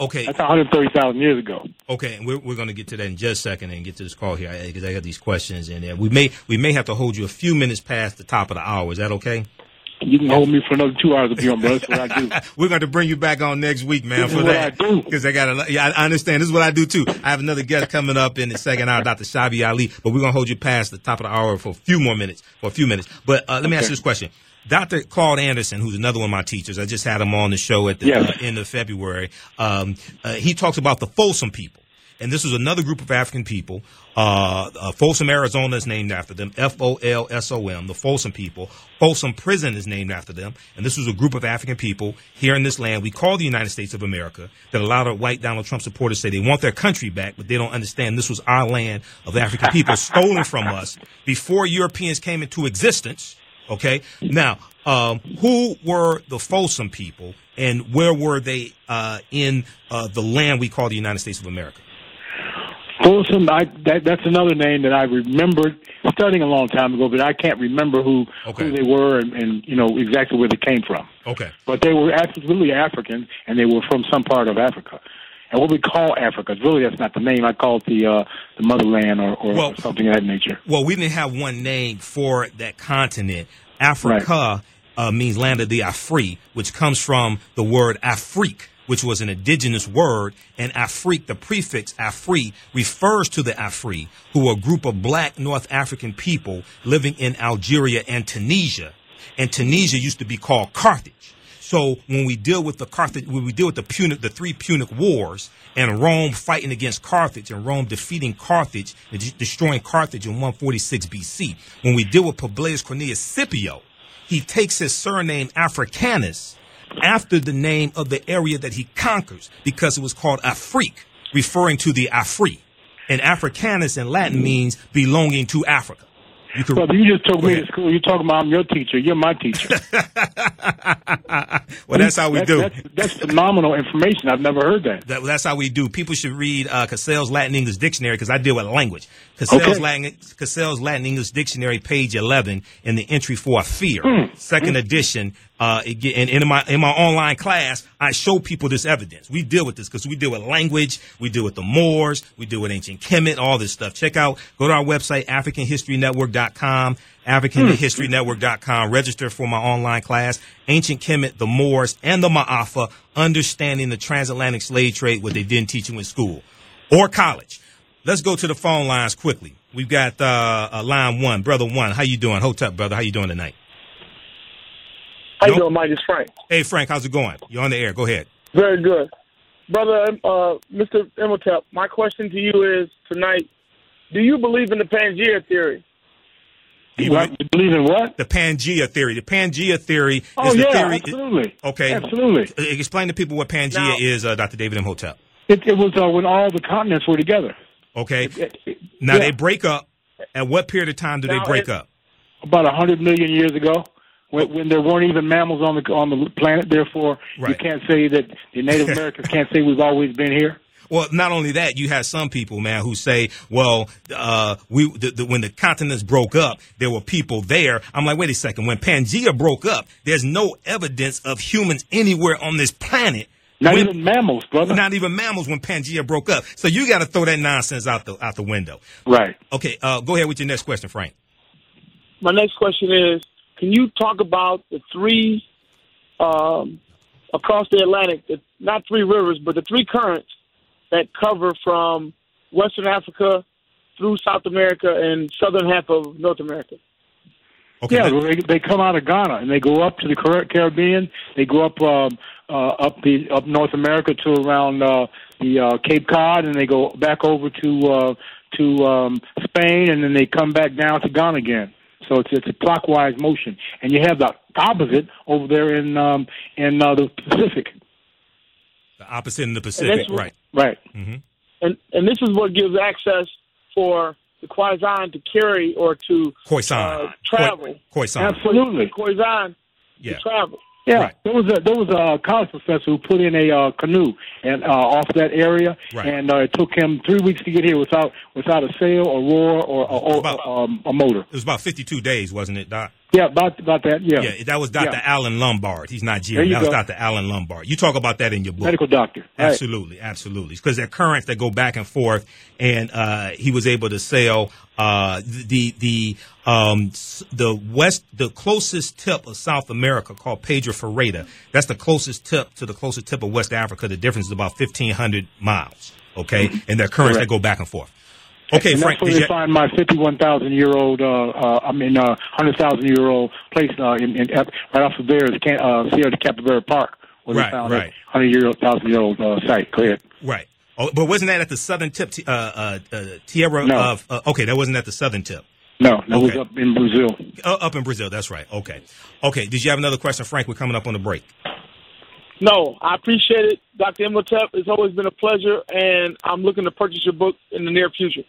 okay, That's 130,000 years ago. Okay, and we're, we're going to get to that in just a second and get to this call here because I got these questions and uh, we may we may have to hold you a few minutes past the top of the hour. Is that okay? You can hold me for another two hours if you want, bro. That's what I do. We're going to bring you back on next week, man, This for that. Because I got a, yeah, I understand. This is what I do too. I have another guest coming up in the second hour, Dr. Schavi Ali, but we're going to hold you past the top of the hour for a few more minutes, for a few minutes. But uh, let me ask you this question. Dr. Claude Anderson, who's another one of my teachers, I just had him on the show at the Yes. uh, end of February. Um, uh, he talks about the Folsom people. And this was another group of African people. Uh, uh, Folsom, Arizona is named after them. F O L S O M, the Folsom people. Folsom Prison is named after them. And this was a group of African people here in this land we call the United States of America that a lot of white Donald Trump supporters say they want their country back, but they don't understand this was our land of African people stolen from us before Europeans came into existence. Okay. Now, um, who were the Folsom people and where were they uh, in uh, the land we call the United States of America? Folsom, I, that, that's another name that I remembered studying a long time ago, but I can't remember who who they were and, and you know exactly where they came from. Okay. But they were absolutely African, and they were from some part of Africa. And what we call Africa, really, that's not the name. I call it the uh, the motherland or, or Well- something of that nature. Well, we didn't have one name for that continent. Africa uh, means land of the Afri, which comes from the word Afrique, which was an indigenous word, and Afrique, the prefix Afri, refers to the Afri, who are a group of black North African people living in Algeria and Tunisia. And Tunisia used to be called Carthage. So when we deal with the Carthage, when we deal with the Punic, the three Punic wars, and Rome fighting against Carthage, and Rome defeating Carthage destroying Carthage in 146 BC, when we deal with Publius Cornelius Scipio, he takes his surname Africanus after the name of the area that he conquers because it was called Afrique, referring to the Afri. And Africanus in Latin means belonging to Africa. You could, Brother, you just took me to school. You're talking about I'm your teacher. You're my teacher. well, that's how we do. That's, that's phenomenal information. I've never heard that. That, that's how we do. People should read uh, Cassell's Latin English Dictionary because I deal with language. Cassell's, Okay. Latin, Cassell's Latin English Dictionary, page 11, in the entry for Afer, Hmm. second edition. Uh, it get- and in my in my online class, I show people this evidence. We deal with this because we deal with language, we deal with the Moors, we deal with ancient Kemet, all this stuff. Check out, go to our website, AfricanHistoryNetwork.com, AfricanHistoryNetwork.com. Register for my online class, Ancient Kemet, the Moors, and the Ma'afa, understanding the transatlantic slave trade, what they didn't teach you in school or college. Let's go to the phone lines quickly. We've got uh, uh, line one, brother one. How you doing? Hold up, brother. How you doing tonight? How you doing, Mike? It's Frank. Hey, Frank, how's it going? You're on the air. Go ahead. Very good. Brother, uh, Mr. Imhotep, my question to you is tonight, do you believe in the Pangea theory? You believe in what? The Pangea theory. The Pangea theory Oh, is the yeah, theory. absolutely. Okay. Absolutely. Explain to people what Pangea Now- is, uh, Dr. David Imhotep. It, it was uh, when all the continents were together. Okay. Now yeah. they break up. At what period of time do they break up? About a hundred million years ago, when, when there weren't even mammals on the on the planet. Therefore, you can't say that the Native Americans can't say we've always been here. Well, not only that, you have some people, man, who say, "Well, uh, we the, the, when the continents broke up, there were people there." I'm like, wait a second. When Pangea broke up, there's no evidence of humans anywhere on this planet. Not When- even mammals, brother. Not even mammals when Pangea broke up. So you got to throw that nonsense out the out the window. Right. Okay. Uh, go ahead with your next question, Frank. My next question is, can you talk about the three um, across the Atlantic, the, not three rivers, but the three currents that cover from Western Africa through South America and southern half of North America? Yeah, they, they come out of Ghana and they go up to the Car- Caribbean. They go up um, uh, up the up North America to around uh, the uh, Cape Cod, and they go back over to uh, to um, Spain, and then they come back down to Ghana again. So it's it's a clockwise motion, and you have the opposite over there in um, in uh, the Pacific. The opposite in the Pacific, right? Right. hmm And and this is what gives access for the Khoisan to carry or to Khoisan. uh, travel. Khoisan. Absolutely. Khoisan Yeah. to travel. Yeah, there was a there was a college professor who put in a uh, canoe and uh, off that area, Right. and uh, it took him three weeks to get here without without a sail, a roar, or, or, or um, a motor. It was about 52 days, wasn't it, Doc? Yeah, about about that. Yeah, Yeah, that was Dr. Yeah. Alan Lombard. He's not There Jerry. you That was. Dr. Alan Lombard. You talk about that in your book. medical doctor. Right. Absolutely, absolutely. Because they're currents that go back and forth, and uh, he was able to sail uh, the the um, the west, the closest tip of South America, called Pedro Ferreira. That's the closest tip to the closest tip of West Africa. The difference is about fifteen hundred miles. Okay, and they're currents Correct. that go back and forth. Okay, and Frank. that's where did they you- find my fifty-one thousand year old. Uh, uh, I mean, uh, hundred thousand year old place uh, in, in right off of there is Can- uh, Sierra de Capybara Park, where Right, they found right. that hundred year old, thousand year old uh, site. Go ahead. Right. Oh, but wasn't that at the southern tip, uh, uh, uh, Tierra No. of? Uh, okay, that wasn't at the southern tip. No, that was up in Brazil. Uh, up in Brazil. That's right. Okay. Okay. Did you have another question, Frank? We're coming up on the break. No, I appreciate it, Dr. Imhotep. It's always been a pleasure, and I'm looking to purchase your book in the near future.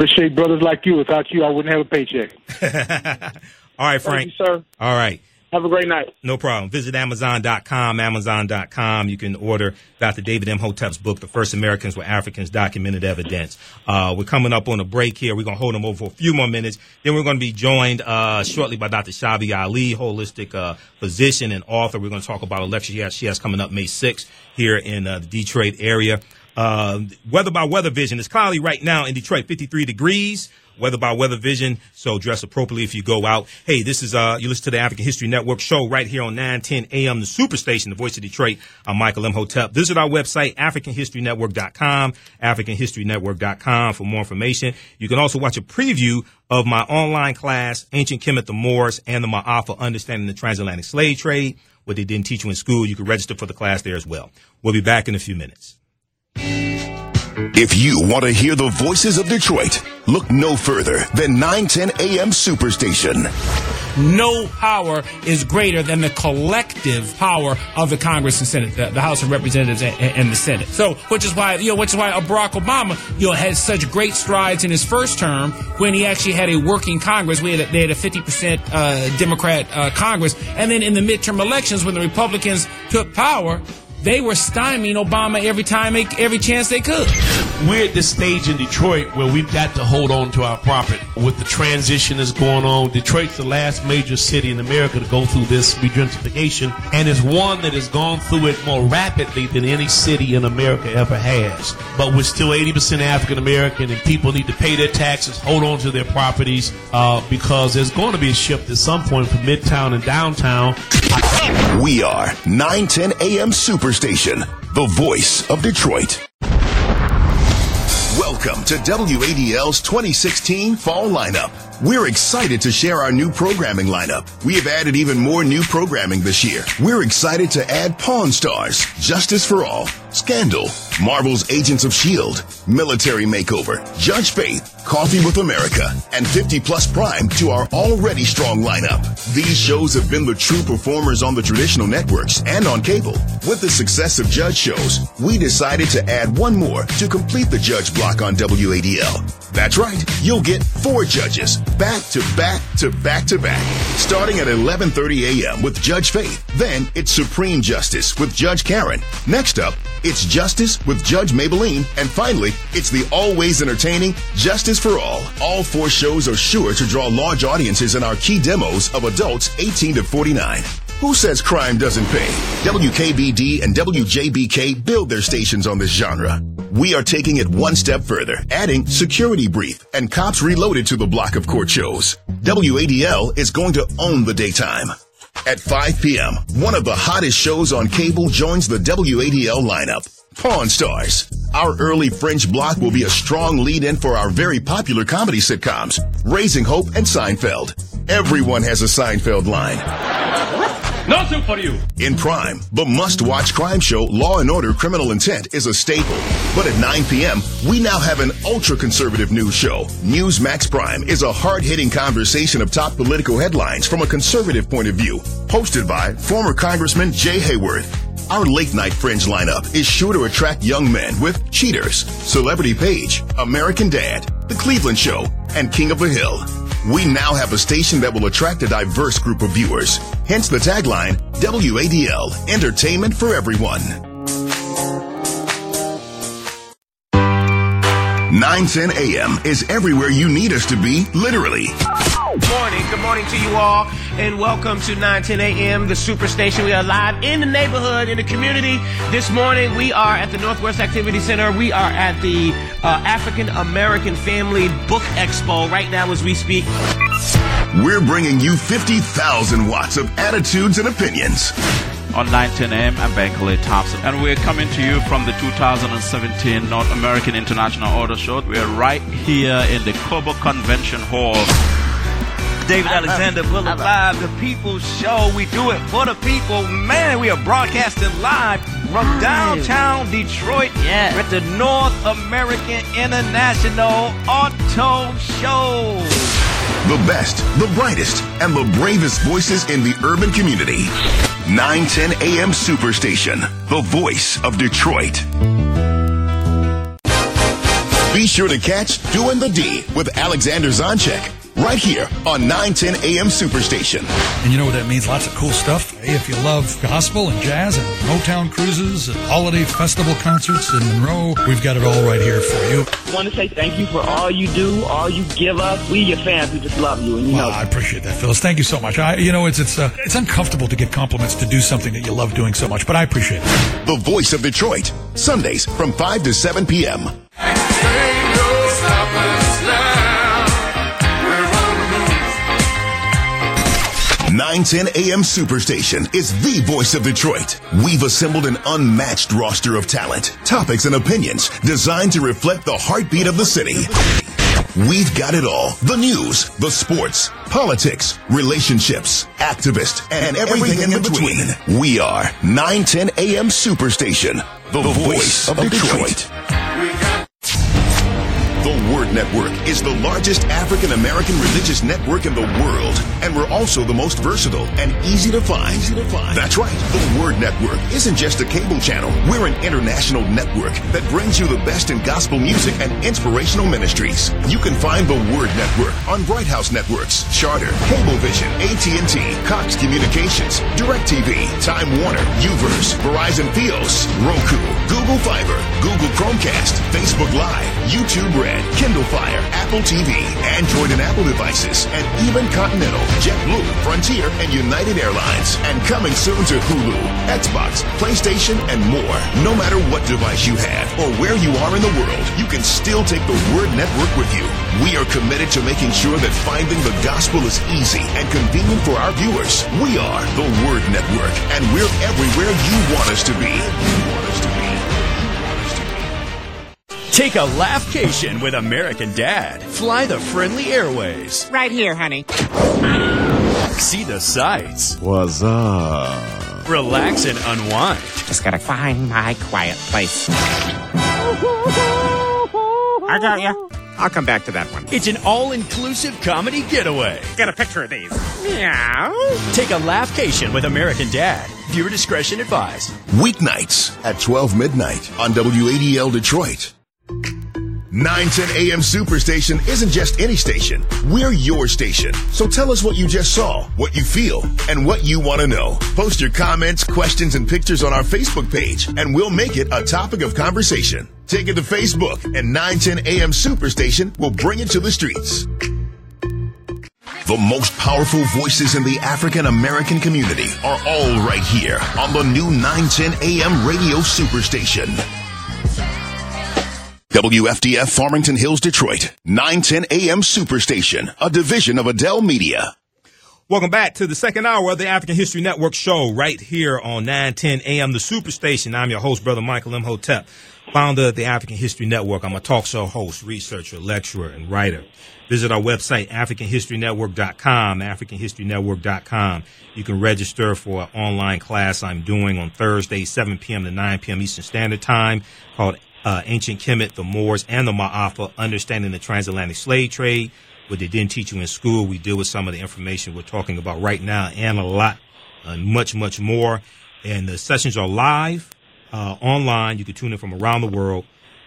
Appreciate brothers like you. Without you, I wouldn't have a paycheck. All right, Frank. Thank you, sir. All right. Have a great night. No problem. Visit Amazon.com, Amazon.com. You can order Dr. David Imhotep's book, The First Americans Were Africans, Documented Evidence. Uh, we're coming up on a break here. We're going to hold them over for a few more minutes. Then we're going to be joined uh, shortly by Dr. Schavi Ali, holistic uh, physician and author. We're going to talk about a lecture she has, she has coming up May 6th here in uh, the Detroit area. Uh, weather by Weather Vision. It's cloudy right now in Detroit, 53 degrees. Weather by Weather Vision. So dress appropriately if you go out. Hey, this is, uh, you listen to the African History Network show right here on 910 AM, the Superstation, the voice of Detroit. I'm Michael Imhotep. Visit our website, AfricanHistoryNetwork.com, AfricanHistoryNetwork.com for more information. You can also watch a preview of my online class, Ancient Kemet, the Moors, and the Ma'afa, Understanding the Transatlantic Slave Trade. What they didn't teach you in school, you can register for the class there as well. We'll be back in a few minutes. If you want to hear the voices of Detroit, look no further than 910 AM Superstation. No power is greater than the collective power of the Congress and Senate, the, the House of Representatives and, and, the Senate. So, which is why, you know, which is why Barack Obama, you know, had such great strides in his first term when he actually had a working Congress. We had a, they had a 50% uh, Democrat uh, Congress. And then in the midterm elections, when the Republicans took power, they were stymieing Obama every time, they, every chance they could. We're at this stage in Detroit where we've got to hold on to our property. With the transition that's going on, Detroit's the last major city in America to go through this regentrification, and it's one that has gone through it more rapidly than any city in America ever has. But we're still 80% African American, and people need to pay their taxes, hold on to their properties, uh, because there's going to be a shift at some point from Midtown and downtown. We are 910 AM Superstation, the voice of Detroit. Welcome to WADL's 2016 Fall Lineup. We're excited to share our new programming lineup. We have added even more new programming this year. We're excited to add Pawn Stars, Justice for All, Scandal, Marvel's Agents of S.H.I.E.L.D., Military Makeover, Judge Faith, Coffee with America, and 50 Plus Prime to our already strong lineup. These shows have been the true performers on the traditional networks and on cable. With the success of Judge shows, we decided to add one more to complete the Judge block on WADL. That's right, you'll get four judges, back to back to back to back, starting at 11:30 a.m. with Judge Faith. Then it's Supreme Justice with Judge Karen. Next up, it's Justice with Judge Mablean, and finally, it's the always entertaining Justice for All. All four shows are sure to draw large audiences in our key demos of adults 18 to 49. Who says crime doesn't pay? WKBD and WJBK build their stations on this genre. We are taking it one step further, adding Security Brief and Cops Reloaded to the block of court shows. WADL is going to own the daytime. At 5 p.m., one of the hottest shows on cable joins the WADL lineup. Pawn Stars. Our early fringe block will be a strong lead in for our very popular comedy sitcoms, Raising Hope and Seinfeld. Everyone has a Seinfeld line. Nothing for you. In Prime, the must-watch crime show Law and Order Criminal Intent is a staple. But at 9 p.m., we now have an ultra-conservative news show. Newsmax Prime is a hard-hitting conversation of top political headlines from a conservative point of view, hosted by former Congressman Jay Hayworth. Our late night fringe lineup is sure to attract young men with Cheaters, Celebrity Page, American Dad, The Cleveland Show, and King of the Hill. We now have a station that will attract a diverse group of viewers. Hence the tagline, WADL, entertainment for everyone. 910 AM is everywhere you need us to be, literally. Morning, good morning to you all, and welcome to 910 AM, the Superstation. We are live in the neighborhood, in the community. This morning, we are at the Northwest Activity Center. We are at the uh, African American Family Book Expo right now as we speak. We're bringing you 50,000 watts of attitudes and opinions. On 910 AM, I'm Bankole Thompson, and we're coming to you from the 2017 North American International Auto Show. We're right here in the Cobo Convention Hall. David Alexander Bullock Live, the People Show. We do it for the people. Man, we are broadcasting live from downtown Detroit Yeah. at the North American International Auto Show. The best, the brightest, and the bravest voices in the urban community. 910 AM Superstation, the voice of Detroit. Be sure to catch Doing the D with Alexander Zonjic right here on 910 AM Superstation. And you know what that means? Lots of cool stuff. Hey, if you love gospel and jazz and Motown cruises and holiday festival concerts in Monroe, we've got it all right here for you. I want to say thank you for all you do, all you give us. We, your fans, we just love you, and you Well, know. I appreciate that, Phyllis. Thank you so much. I, you know, it's it's uh, it's uncomfortable to get compliments to do something that you love doing so much, but I appreciate it. The voice of Detroit, Sundays from 5 to 7 p.m. 910 AM Superstation is the voice of Detroit. We've assembled an unmatched roster of talent, topics, and opinions designed to reflect the heartbeat of the city. We've got it all. The news, the sports, politics, relationships, activists, and everything, in, between. We are 910 AM Superstation, the, voice, of, Detroit. The Word Network is the largest African American religious network in the world, and we're also the most versatile and easy to find. That's right. The Word Network isn't just a cable channel. We're an international network that brings you the best in gospel music and inspirational ministries. You can find the Word Network on Bright House Networks, Charter, Cablevision, AT&T, Cox Communications, DirecTV, Time Warner, Uverse, Verizon Fios, Roku, Google Fiber, Google Chromecast, Facebook Live, YouTube Red, Kindle Fire, Apple TV, Android and Apple devices, and even Continental, JetBlue, Frontier, and United Airlines. And coming soon to Hulu, Xbox, PlayStation, and more. No matter what device you have or where you are in the world, you can still take the Word Network with you. We are committed to making sure that finding the gospel is easy and convenient for our viewers. We are the Word Network, and we're everywhere you want us to be. Take a laughcation with American Dad. Fly the friendly airways. Right here, honey. See the sights. What's up? Relax and unwind. Just gotta find my quiet place. I got ya. I'll come back to that one. It's an all-inclusive comedy getaway. Get a picture of these. Meow. Take a laughcation with American Dad. Viewer discretion advised. Weeknights at 12 midnight on WADL Detroit. 910 AM Superstation isn't just any station. We're your station. So tell us what you just saw, what you feel, and what you want to know. Post your comments, questions, and pictures on our Facebook page, and we'll make it a topic of conversation. Take it to Facebook, and 910 AM Superstation will bring it to the streets. The most powerful voices in the African American community are all right here on the new 910 AM radio superstation. WFDF Farmington Hills, Detroit, 910 AM Superstation, a division of Adele Media. Welcome back to the second hour of the African History Network show right here on 910 AM, the Superstation. I'm your host, Brother Michael Imhotep, founder of the African History Network. I'm a talk show host, researcher, lecturer, and writer. Visit our website, AfricanHistoryNetwork.com, AfricanHistoryNetwork.com. You can register for an online class I'm doing on Thursday, 7 p.m. to 9 p.m. Eastern Standard Time called uh, Ancient Kemet, the Moors, and the Ma'afa, Understanding the Transatlantic Slave Trade. What they didn't teach you in school, we deal with some of the information we're talking about right now and a lot, uh, much, much more. And the sessions are live, uh, online. You can tune in from around the world.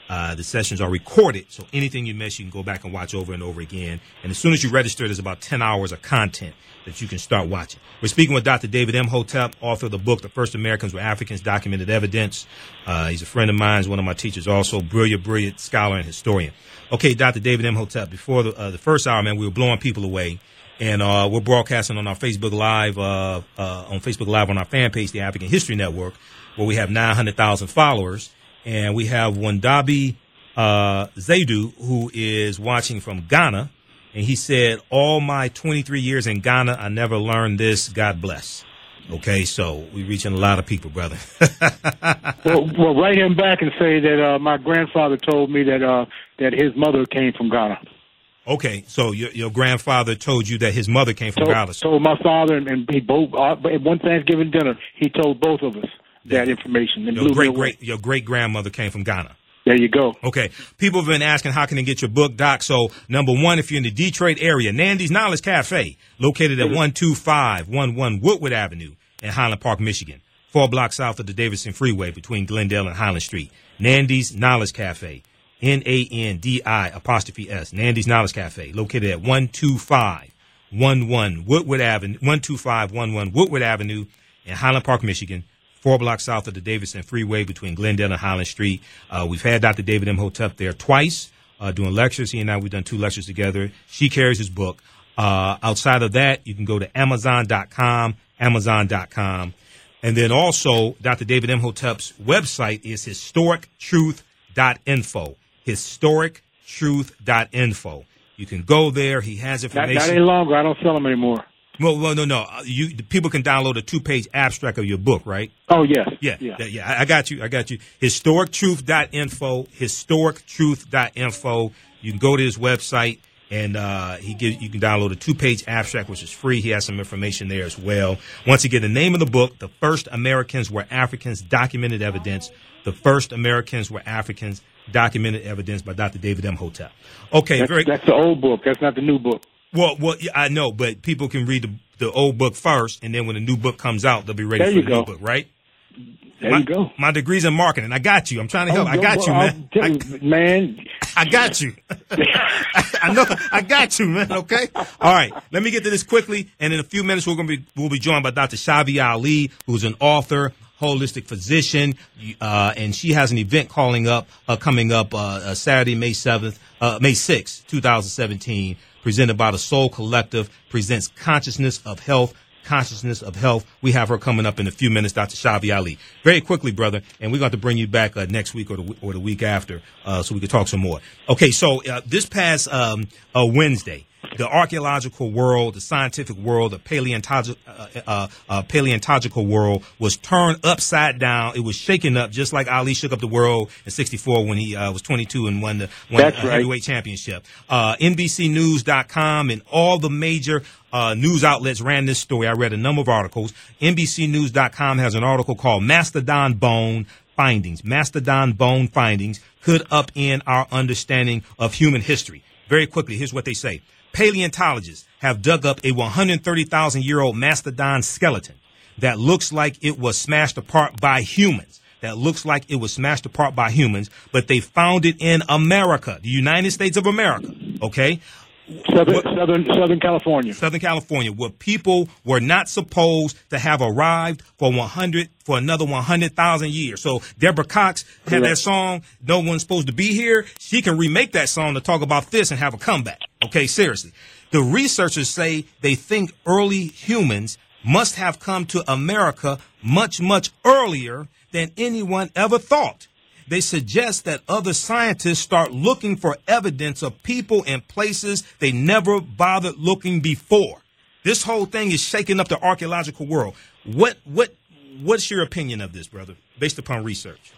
Uh, the sessions are recorded, so anything you miss, you can go back and watch over and over again. And as soon as you register, there's about 10 hours of content that you can start watching. We're speaking with Dr. David Imhotep, author of the book, The First Americans Were Africans, Documented Evidence. Uh, he's a friend of mine, he's one of my teachers also, brilliant, brilliant scholar and historian. Okay, Dr. David Imhotep, before the, uh, the first hour, man, we were blowing people away. And uh, we're broadcasting on our Facebook Live, uh, uh, on Facebook Live on our fan page, the African History Network, where we have 900,000 followers. And we have Wandabi uh, Zaidu, who is watching from Ghana. And he said, All my 23 years in Ghana, I never learned this. God bless. Okay, so we're reaching a lot of people, brother. well, well, write him back and say that uh, my grandfather told me that uh, that his mother came from Ghana. Okay, so your your grandfather told you that his mother came from told, Ghana. Told my father, and, and he both uh, at one Thanksgiving dinner, he told both of us that information. And Your great great your great grandmother came from Ghana. There you go. Okay. People have been asking how can they get your book, Doc. So number one, if you're in the Detroit area, Nandi's Knowledge Cafe, located at one two five one one Woodward Avenue in Highland Park, Michigan, four blocks south of the Davidson Freeway between Glendale and Highland Street. Nandi's Knowledge Cafe. N A N D I apostrophe S, Nandi's Knowledge Cafe, located at 12511 Woodward Avenue, 12511 Woodward Avenue in Highland Park, Michigan, four blocks south of the Davidson Freeway between Glendale and Highland Street. Uh, we've had Dr. David Imhotep there twice uh, doing lectures. He and I, we've done two lectures together. She carries his book. Uh, outside of that, you can go to Amazon.com, Amazon.com. And then also, Dr. David Imhotep's website is historictruth.info. Historictruth.info. You can go there. He has Not, information. not any longer. I don't sell them anymore. Well, well, no, no. Uh, You the people can download a two-page abstract of your book, right? Oh yes, Yeah, yeah. yeah, I got you. I got you. Historictruth.info. Historictruth.info. You can go to his website and uh, he gives you can download a two-page abstract, which is free. He has some information there as well. Once again, the name of the book: "The First Americans Were Africans: Documented Evidence." The First Americans Were Africans: Documented Evidence by Dr. David Imhotep. Okay, That's, very. that's the old book. That's not the new book. Well, well, I know, but people can read the, the old book first, and then when the new book comes out, they'll be ready There for you the new book, right? There my, you go. My degree's in marketing. I got you. I'm trying to help. Oh, I got you, well, man. I'll tell you, man. I got you. I know. I got you, man. Okay. All right. Let me get to this quickly, and in a few minutes we're gonna be we'll be joined by Dr. Schavi Ali, who's an author, holistic physician, uh, and she has an event calling up uh, coming up uh, uh, Saturday, May seventh, uh, May sixth, two thousand seventeen, presented by the Soul Collective, presents consciousness of health. Consciousness of health. We have her coming up in a few minutes, Dr. Schavi Ali. Very quickly, brother, and we're going to bring you back uh, next week or the, or the week after uh, so we can talk some more. Okay, so uh, this past um, uh, Wednesday, the archaeological world, the scientific world, the paleontological, uh, uh, uh, paleontological world was turned upside down. It was shaken up, just like Ali shook up the world in '64 when he uh, was 22 and won the won That's right. heavyweight championship. Uh, NBCNews.com and all the major uh, news outlets ran this story. I read a number of articles. NBCNews.com has an article called "Mastodon Bone Findings." Mastodon Bone Findings could upend our understanding of human history. Very quickly, here's what they say. Paleontologists have dug up a 130,000 year old mastodon skeleton that looks like it was smashed apart by humans. That looks like it was smashed apart by humans, but they found it in America, the United States of America. Okay? Southern, Southern, Southern California. Southern California, where people were not supposed to have arrived for 100 for another 100,000 years. So Deborah Cox had that song, "No One's Supposed to Be Here." She can remake that song to talk about this and have a comeback. Okay, seriously. The researchers say they think early humans must have come to America much, much earlier than anyone ever thought. They suggest that other scientists start looking for evidence of people and places they never bothered looking before. This whole thing is shaking up the archaeological world. What what what's your opinion of this, brother, based upon research?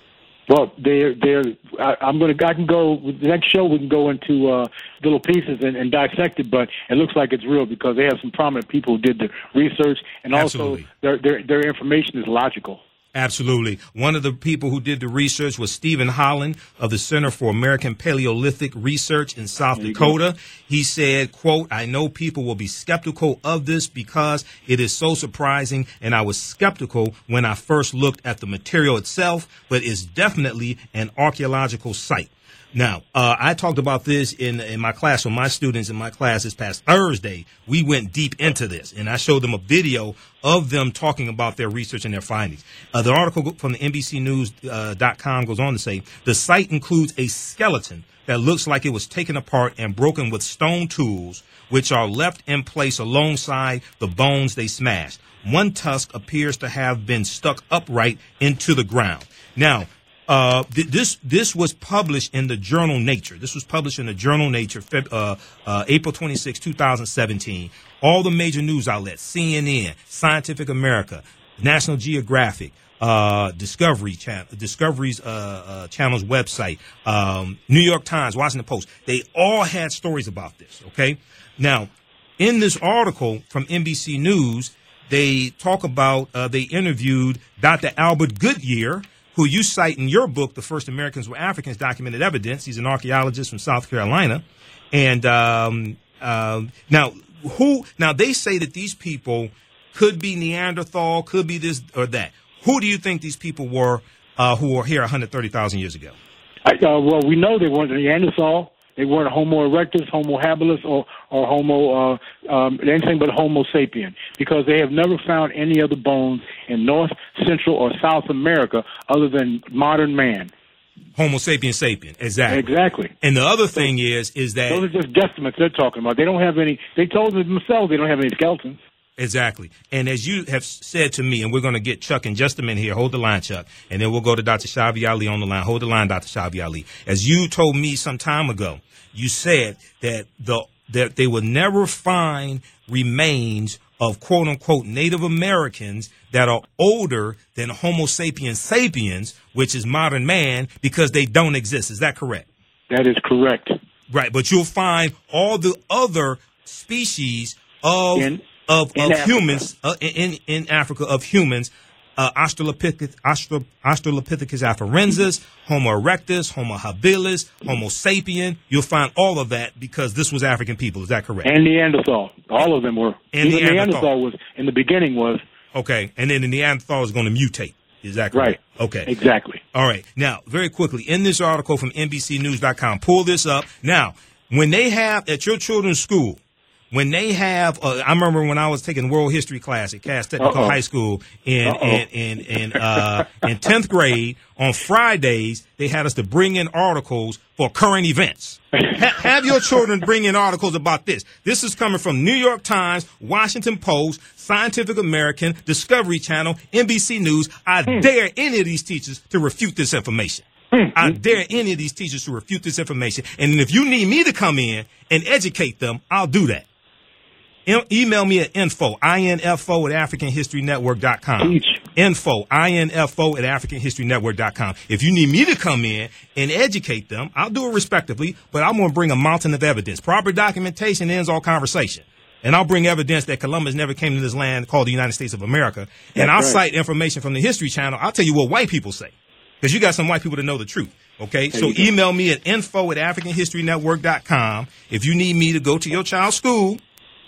Well, they're they're. I, I'm gonna. I can go. The next show we can go into uh, little pieces and, and dissect it, but it looks like it's real because they have some prominent people who did the research, and Absolutely. also their their their information is logical. Absolutely. One of the people who did the research was Steven Holen of the Center for American Paleolithic Research in South you go. Dakota. He said, quote, I know people will be skeptical of this because it is so surprising and I was skeptical when I first looked at the material itself, but it's definitely an archaeological site. Now, uh, I talked about this in in my class with my students in my class this past Thursday. We went deep into this, and I showed them a video of them talking about their research and their findings. Uh, the article from the NBCNews.com goes on to say the site includes a skeleton that looks like it was taken apart and broken with stone tools, which are left in place alongside the bones they smashed. One tusk appears to have been stuck upright into the ground. Now, uh, th- this this was published in the journal Nature. This was published in the journal Nature, Feb- uh, uh, April 26, 2017. All the major news outlets: CNN, Scientific America, National Geographic, uh, Discovery Channel, Discovery's uh, uh, channel's website, um, New York Times, Washington Post. They all had stories about this. Okay, now in this article from NBC News, they talk about uh, they interviewed Dr. Albert Goodyear, who you cite in your book, "The First Americans Were Africans: Documented Evidence." He's an archaeologist from South Carolina, and um, um now who now they say that these people could be Neanderthal, could be this or that. Who do you think these people were uh, who were here 130,000 years ago? I, uh, well, we know they weren't Neanderthal. They weren't Homo erectus, Homo habilis, or or Homo uh, um, anything but Homo sapien, because they have never found any other bones in North, Central, or South America other than modern man. Homo sapien sapien. Exactly. Exactly. And the other thing is, is that Those are just guesstimates they're talking about. They don't have any. They told themselves they don't have any skeletons. Exactly. And as you have said to me, and we're going to get Chuck in just a minute here. Hold the line, Chuck. And then we'll go to Dr. Schavi Ali on the line. Hold the line, Dr. Schavi Ali. As you told me some time ago, you said that the that they will never find remains of quote unquote Native Americans that are older than Homo sapiens sapiens, which is modern man, because they don't exist. Is that correct? That is correct. Right. But you'll find all the other species of In- of, in of Africa. humans uh, in in Africa of humans. Uh, Australopithecus, Austral, Australopithecus afarensis, Homo erectus, Homo habilis, Homo sapien. You'll find all of that because this was African people. Is that correct? And Neanderthal. All of them were. And Neanderthal. Neanderthal was in the beginning was Okay, and then the Neanderthal is going to mutate. Is that correct? Right. Okay. Exactly. All right. Now, very quickly, in this article from NBCNews.com, pull this up. Now, when they have at your children's school, when they have, uh, I remember when I was taking world history class at Cass Technical Uh-oh. High School in Uh-oh. in in in, uh, in tenth grade. On Fridays, they had us to bring in articles for current events. Ha- have your children bring in articles about this. This is coming from New York Times, Washington Post, Scientific American, Discovery Channel, NBC News. I dare any of these teachers to refute this information. I dare any of these teachers to refute this information. And if you need me to come in and educate them, I'll do that. Email me at info, info at africanhistorynetwork.com. Teach. Info, info at africanhistorynetwork.com. If you need me to come in and educate them, I'll do it respectively, but I'm going to bring a mountain of evidence. Proper documentation ends all conversation. And I'll bring evidence that Columbus never came to this land called the United States of America. And That's I'll right. cite information from the History Channel. I'll tell you what white people say. Because you got some white people to know the truth. Okay? There so email me at info at africanhistorynetwork.com if you need me to go to your child's school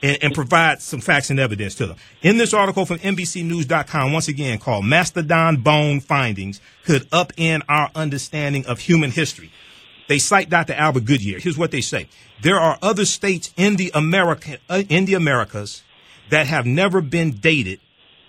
and, and provide some facts and evidence to them. In this article from NBCNews.com, once again called Mastodon Bone Findings Could Upend Our Understanding of Human History. They cite Dr. Albert Goodyear. Here's what they say. There are other states in the America, uh, in the Americas that have never been dated.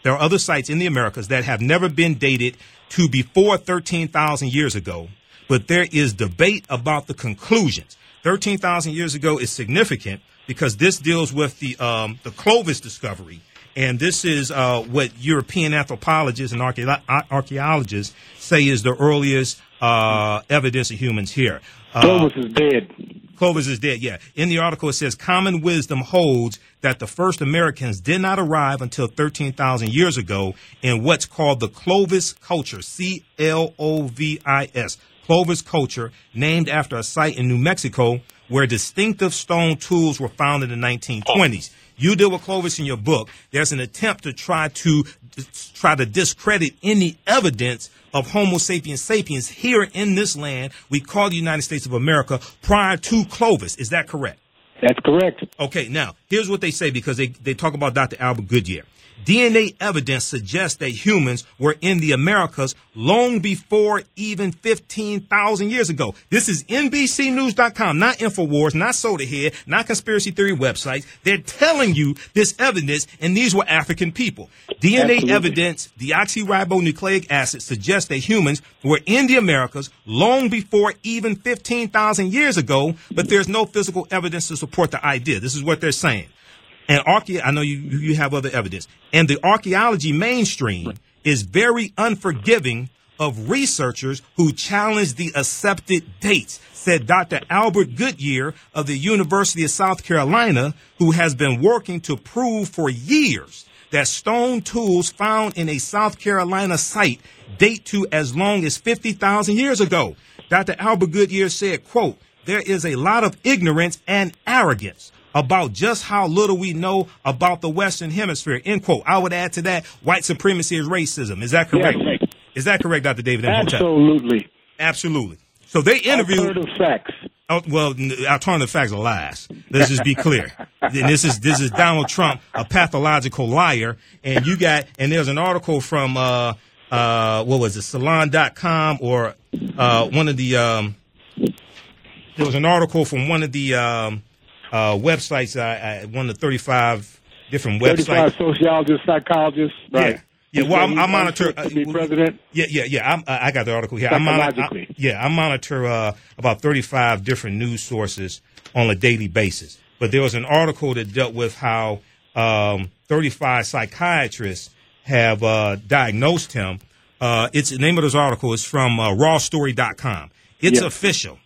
There are other sites in the Americas that have never been dated to before 13,000 years ago, but there is debate about the conclusions. 13,000 years ago is significant because this deals with the um, the Clovis discovery, and this is uh, what European anthropologists and archaeo- archaeologists say is the earliest uh, evidence of humans here. Uh, Clovis is dead. Clovis is dead, yeah. In the article, it says common wisdom holds that the first Americans did not arrive until 13,000 years ago in what's called the Clovis culture, C L O V I S. Clovis culture, named after a site in New Mexico where distinctive stone tools were found in the 1920s. You deal with Clovis in your book. There's an attempt to try to try to discredit any evidence of Homo sapiens sapiens here in this land we call the United States of America prior to Clovis. Is that correct? That's correct. Okay, now here's what they say because they, they talk about Dr. Albert Goodyear. DNA evidence suggests that humans were in the Americas long before even 15,000 years ago. This is NBCNews.com, not InfoWars, not SodaHead, not conspiracy theory websites. They're telling you this evidence, and these were African people. DNA Absolutely. evidence, deoxyribonucleic acid, suggests that humans were in the Americas long before even 15,000 years ago, but there's no physical evidence to support the idea. This is what they're saying. And archae- I know you, you have other evidence. And the archaeology mainstream is very unforgiving of researchers who challenge the accepted dates, said Dr. Albert Goodyear of the University of South Carolina, who has been working to prove for years that stone tools found in a South Carolina site date to as long as 50,000 years ago. Dr. Albert Goodyear said, quote, there is a lot of ignorance and arrogance about just how little we know about the Western Hemisphere. End quote. I would add to that, white supremacy is racism. Is that correct? Yes. Is that correct, Dr. David? Absolutely. Absolutely. So they interviewed. Alternative facts. Oh, well, alternative facts are lies. Let's just be clear. and this is this is Donald Trump, a pathological liar. And you got and there's an article from uh uh what was it, Salon.com or uh one of the um there was an article from one of the um, uh, websites, uh, uh, one of the 35 different Thirty-five websites. sociologists, psychologists. Right. Yeah, He well, I'm, I monitor. to be president. Yeah, yeah, yeah. I'm, I I got the article here. I monitor, Psychologically. yeah, I monitor uh, about 35 different news sources on a daily basis. But there was an article that dealt with how um, 35 psychiatrists have uh, diagnosed him. Uh, it's the name of this article is from uh, rawstory.com. It's Yeah. official.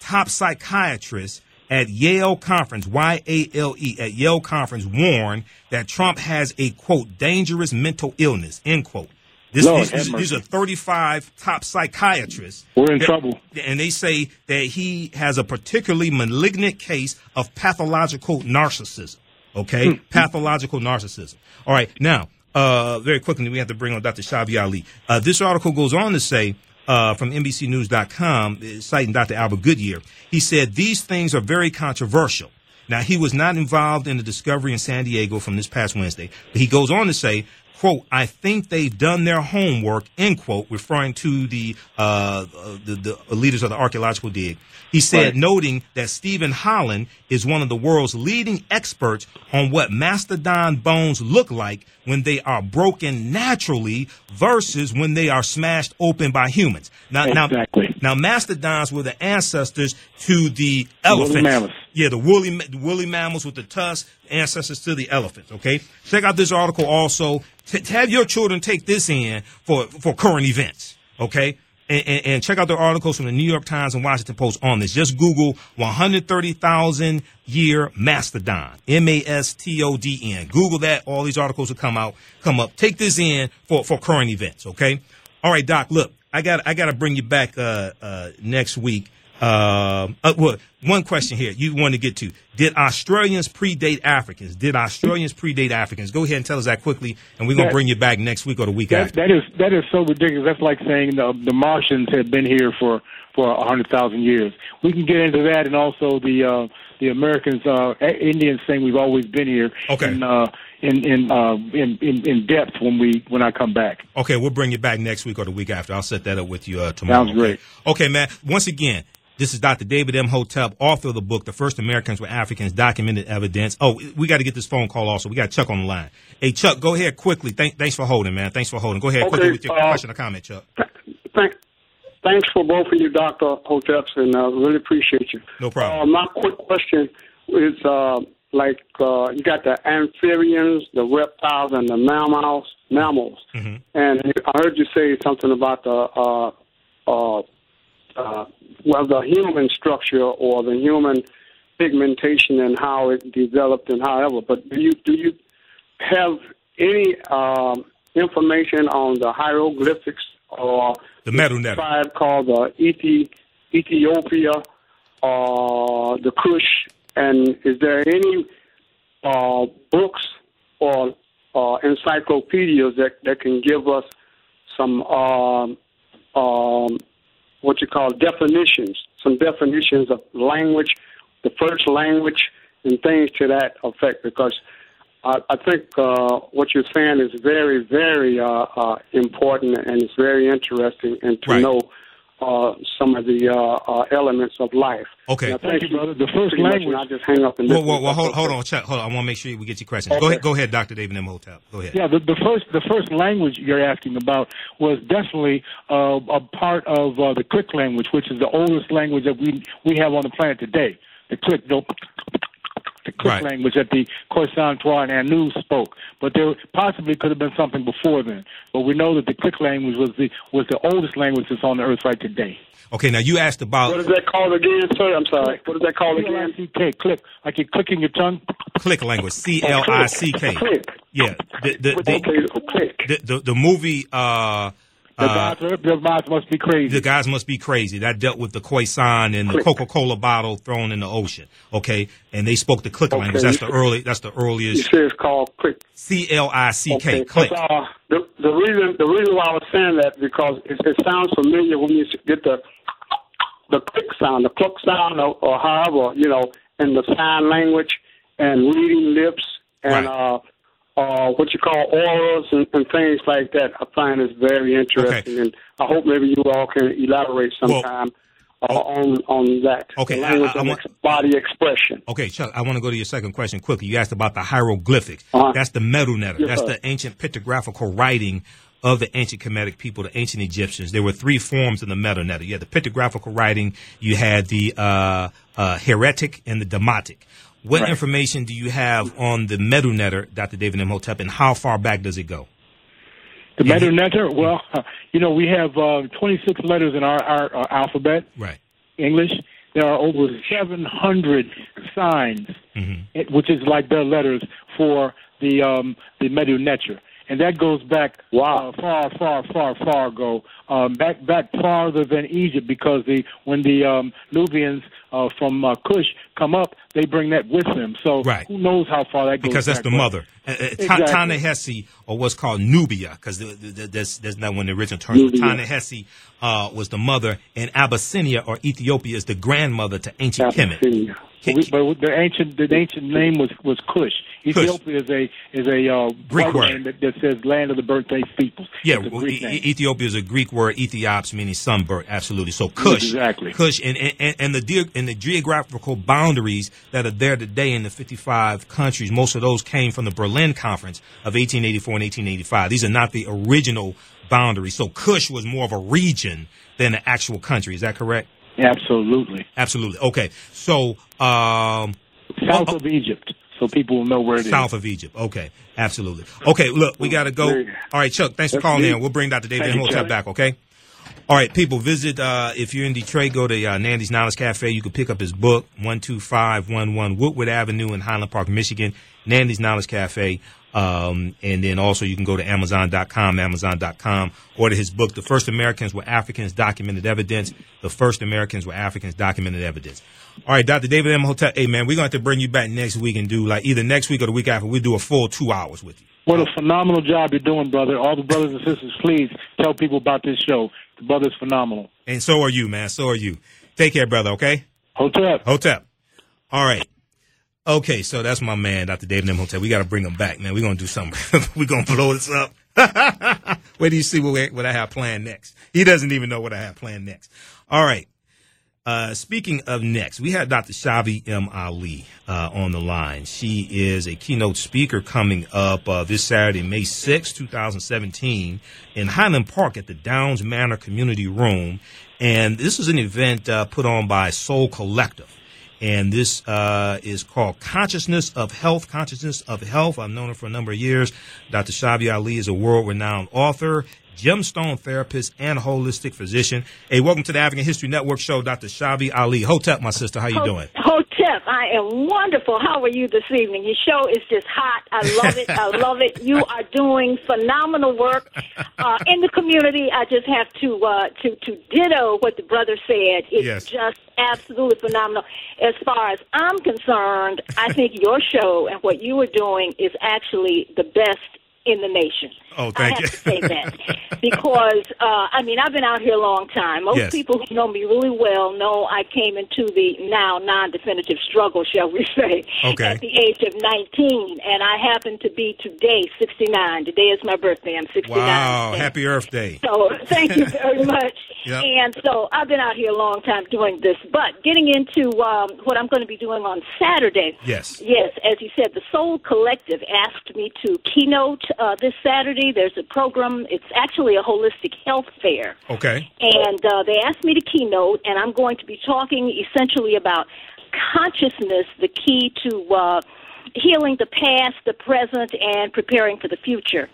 Top psychiatrists at Yale conference, Y A L E, at Yale conference warned that Trump has a quote dangerous mental illness end quote. This, Lord these, these, are 35 top psychiatrists. We're in that- trouble. And they say that he has a particularly malignant case of pathological narcissism. Okay? Hmm. Pathological narcissism. All right. Now, uh, very quickly, we have to bring on Dr. Schavi Ali. Uh, this article goes on to say, uh, from NBCNews.com, uh, citing Dr. Albert Goodyear, he said these things are very controversial. Now, he was not involved in the discovery in San Diego from this past Wednesday, but he goes on to say, quote, I think they've done their homework, end quote, referring to the, uh, uh, the, the leaders of the archaeological dig. He said, Right. noting that Steven Holen is one of the world's leading experts on what mastodon bones look like when they are broken naturally versus when they are smashed open by humans. Now, Exactly. now, now, mastodons were the ancestors to the elephants. Yeah, the woolly the woolly mammals with the tusks, ancestors to the elephants. Okay, check out this article also. T- have your children take this in for for current events. Okay. And, and, and check out the articles from the New York Times and Washington Post on this. Just Google 130,000 year mastodon. M A S T O D N. Google that. All these articles will come out, come up. Take this in for, for current events. Okay. All right, Doc. Look, I got I got to bring you back uh, uh, next week. Uh, uh, well, one question here you want to get to: Did Australians predate Africans? Did Australians predate Africans? Go ahead and tell us that quickly, and we're gonna bring you back next week or the week That, after. that is that is so ridiculous. That's like saying the, the Martians had been here for for a hundred thousand years. We can get into that, and also the uh, the Americans, uh, Indians saying we've always been here. Okay. In uh, in in, uh, in in in depth when we when I come back. Okay, we'll bring you back next week or the week after. I'll set that up with you uh, tomorrow. Sounds great. Okay? okay, man. Once again, this is Dr. David Imhotep, author of the book, The First Americans Were Africans, Documented Evidence. Oh, we got to get this phone call also. We got Chuck on the line. Hey, Chuck, go ahead quickly. Thank, thanks for holding, man. Thanks for holding. Go ahead Okay, quickly with your uh, question or comment, Chuck. Thank, thanks for both of you, Dr. Hoteps, and uh, really appreciate you. No problem. Uh, my quick question is uh, like uh, you got the amphibians, the reptiles, and the mammals. Mammals, Mm-hmm. and I heard you say something about the uh, uh, uh, well, the human structure or the human pigmentation and how it developed and however. But do you do you have any um, information on the hieroglyphics or The metal net. tribe called the Ethi- Ethiopia or the Kush? And is there any uh, books or uh, encyclopedias that, that can give us some um, um, what you call definitions, some definitions of language, the first language, and things to that effect. Because I, I think uh, what you're saying is very, very uh, uh, important, and it's very interesting, and to Right. know uh, some of the uh, uh, elements of life. Okay. Now, Thank you, brother. The first language- I'll just hang up and Well, listen. well, well hold, hold on, Chuck. Hold on. I want to make sure we get your questions. Go ahead, go ahead, Dr. David Imhotep. Go ahead. Yeah, the, the first the first language you're asking about was definitely uh, a part of uh, the Click language, which is the oldest language that we we have on the planet today. The Click, the, the Click Right. language that the Khoisan, Twa, and Anu spoke. But there possibly could have been something before then. But we know that the Click language was the was the oldest language that's on the earth right today. Okay, now you asked about What is that called again, sir? I'm sorry. What is that called again? C-L-I-C-K, click, like you're clicking your tongue. click language. C L I C K. Click. Yeah. The the the, Okay, click. the, the, the movie uh The uh, guys, their must be crazy. the guys must be crazy. That dealt with the Khoisan and the Coca Cola bottle thrown in the ocean. Okay, and they spoke the click Okay. language. That's the early. That's the You earliest. say it's called click. C L I C K. Okay, Click. uh, the the reason the reason why I was saying that because it, it sounds familiar when you get the the click sound, the cluck sound, or, or however you know, in the sign language and reading lips and uh, uh, what you call auras and, and things like that. I find is very interesting, and I hope maybe you all can elaborate sometime uh, on on that. Okay, I- I- I want- body expression. Okay, Chuck, I want to go to your second question quickly. You asked about the hieroglyphics. Uh-huh. That's the Medu Neter. Yes, That's sir. the ancient pictographical writing of the ancient Kemetic people, the ancient Egyptians. There were three forms in the Medu Neter. You had the pictographical writing, you had the uh, uh, hieratic, and the demotic. What Right. information do you have on the Medu Neter, Dr. David Imhotep, and how far back does it go? The Medu Neter, well, you know, we have uh, 26 letters in our, our, our alphabet, Right. English. There are over 700 signs, it- which is like the letters for the um, the Medu Neter. And that goes back wow. uh, far, far, far, far ago, um, back back farther than Egypt, because the when the um, Nubians uh, from uh, Kush come up, they bring that with them. So Right. who knows how far that goes? Because that's the mother. Uh, uh, Ta- Exactly. Ta-Nehesi, or what's called Nubia, because that's, that's not when the original term. Nubia. Ta-Nehesi uh, was the mother, and Abyssinia or Ethiopia is the grandmother to ancient Kemet. But, we, but the ancient the ancient name was was Kush. Ethiopia is a is a uh, Greek word. that, that says land of the birthplace peoples. Yeah, well, E- Ethiopia is a Greek word, Ethiops meaning sunburnt. Absolutely. So Kush, Exactly. Kush, and and, and the ge- and the geographical boundaries that are there today in the 55 countries. Most of those came from the Berlin Conference of 1884 and 1885. These are not the original boundaries. So Kush was more of a region than an actual country. Is that correct? Absolutely. Absolutely. Okay. So um, South of Egypt, so people will know where it is. South of Egypt. Okay, absolutely. Okay, look, we got to go. All right, Chuck, thanks for calling me. in. We'll bring Dr. David Thank Chuck. back, okay? All right, people, visit, uh, if you're in Detroit, go to uh, Nandi's Knowledge Cafe. You can pick up his book, 12511 Woodward Avenue in Highland Park, Michigan. Nandi's Knowledge Cafe. Um, and then also you can go to Amazon.com, Amazon.com, order his book, The First Americans Were Africans Documented Evidence. The First Americans Were Africans Documented Evidence. All right, Dr. David Imhotep. Hey, man, we're going to have to bring you back next week and do like either next week or the week after. We do a full two hours with you. What a phenomenal job you're doing, brother. All the brothers and sisters, please tell people about this show. The brother's phenomenal. And so are you, man. So are you. Take care, brother, okay? Hotep. Hotep. All right. Okay, so that's my man, Dr. David Imhotep. We got to bring him back, man. We're going to do something. We're going to blow this up. Where do you see what, what I have planned next? He doesn't even know what I have planned next. All right. Uh, speaking of next, we had Dr. Schavi M. Ali uh, on the line. She is a keynote speaker coming up uh, this Saturday, May 6, 2017, in Highland Park at the Downs Manor Community Room. And this is an event uh, put on by Soul Collective. And this uh, is called Consciousness of Health. Consciousness of Health. I've known her for a number of years. Dr. Schavi Ali is a world renowned author, gemstone therapist, and holistic physician. Hey, welcome to the African History Network show, Dr. Schavi Ali. Hotep, my sister. How you doing? Hotep, I am wonderful. How are you this evening? Your show is just hot. I love it. I love it. You are doing phenomenal work uh, in the community. I just have to uh, to to ditto what the brother said. It's Yes. just absolutely phenomenal. As far as I'm concerned, I think your show and what you are doing is actually the best in the nation. Oh, I thank have you. to say that because uh, I mean I've been out here a long time. Most Yes. people who know me really well know I came into the now non-definitive struggle, shall we say, Okay. at the age of 19, and I happen to be today 69. Today is my birthday. I'm 69. Wow. And Happy Earth Day. so thank you very much. Yep. And so I've been out here a long time doing this, but getting into um, what I'm going to be doing on Saturday. Yes. Yes, as you said, the Soul Collective asked me to keynote uh, this Saturday. There's a program. It's actually a holistic health fair. Okay. And uh, they asked me to keynote, and I'm going to be talking essentially about consciousness, the key to uh, healing the past, the present, and preparing for the future.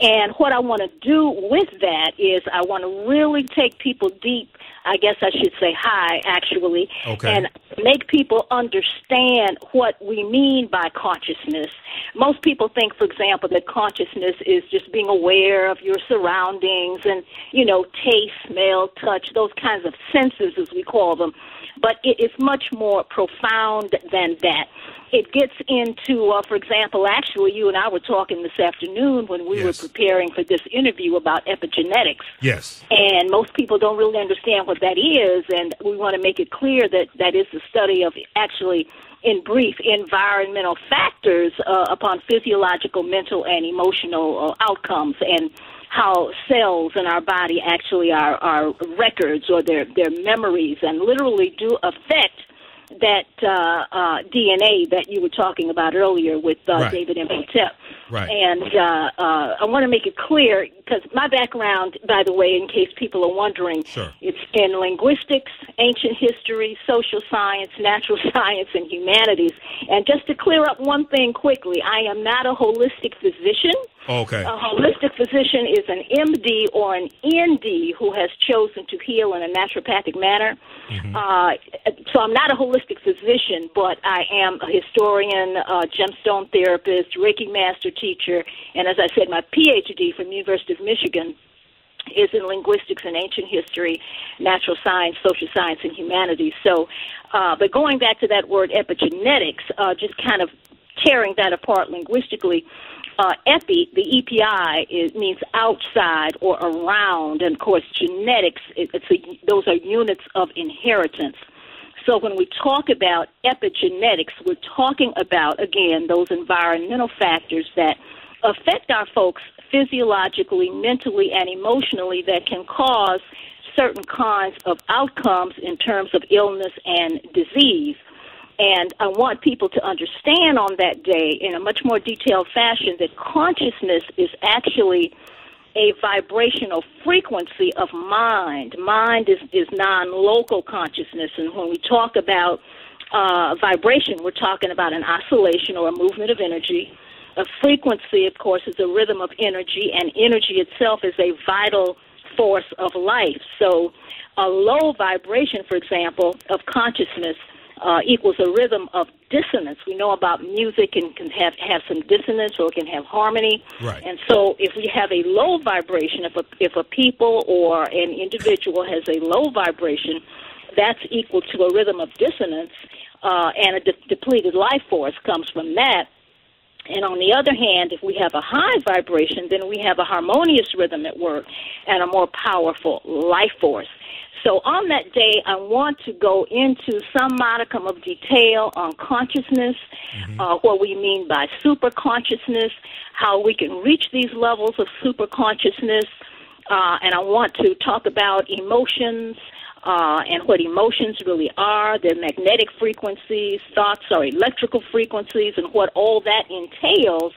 And what I want to do with that is I want to really take people deep. I guess I should say high, actually, Okay. and make people understand what we mean by consciousness. Most people think, for example, that consciousness is just being aware of your surroundings and, you know, taste, smell, touch, those kinds of senses, as we call them. But it is much more profound than that. It gets into, uh, for example, actually, you and I were talking this afternoon when we were preparing for this interview about epigenetics. Yes. And most people don't really understand what that is, and we want to make it clear that that is the study of actually, in brief, environmental factors uh, upon physiological, mental, and emotional uh, outcomes. And how cells in our body actually are, are records or their, their memories and literally do affect that uh, uh, DNA that you were talking about earlier with uh, Right. David Imhotep. Right. And uh, uh, I want to make it clear because my background, by the way, in case people are wondering, Sure. it's in linguistics, ancient history, social science, natural science, and humanities. And just to clear up one thing quickly, I am not a holistic physician. Okay. A holistic physician is an MD or an ND who has chosen to heal in a naturopathic manner. Uh, so I'm not a holistic physician, but I am a historian, a gemstone therapist, Reiki master teacher, and as I said, my PhD from University of Michigan is in linguistics and ancient history, natural science, social science, and humanities. So, uh, but going back to that word epigenetics, uh, just kind of tearing that apart linguistically, uh, epi, the EPI, is, means outside or around, and of course, genetics, it, it's a, those are units of inheritance. So when we talk about epigenetics, we're talking about, again, those environmental factors that affect our folks physiologically, mentally, and emotionally that can cause certain kinds of outcomes in terms of illness and disease. And I want people to understand on that day in a much more detailed fashion that consciousness is actually a vibrational frequency of mind. Mind is, is non local consciousness. And when we talk about uh, vibration, we're talking about an oscillation or a movement of energy. A frequency, of course, is a rhythm of energy, and energy itself is a vital force of life. So, a low vibration, for example, of consciousness uh, equals a rhythm of dissonance. We know about music and can have have some dissonance or it can have harmony. Right. And so, if we have a low vibration, if a if a people or an individual has a low vibration, that's equal to a rhythm of dissonance, uh, and a de- depleted life force comes from that. And on the other hand, if we have a high vibration, then we have a harmonious rhythm at work and a more powerful life force. So on that day, I want to go into some modicum of detail on consciousness, uh, what we mean by super consciousness, how we can reach these levels of super consciousness, uh, and I want to talk about emotions, uh, and what emotions really are, their magnetic frequencies, thoughts are electrical frequencies, and what all that entails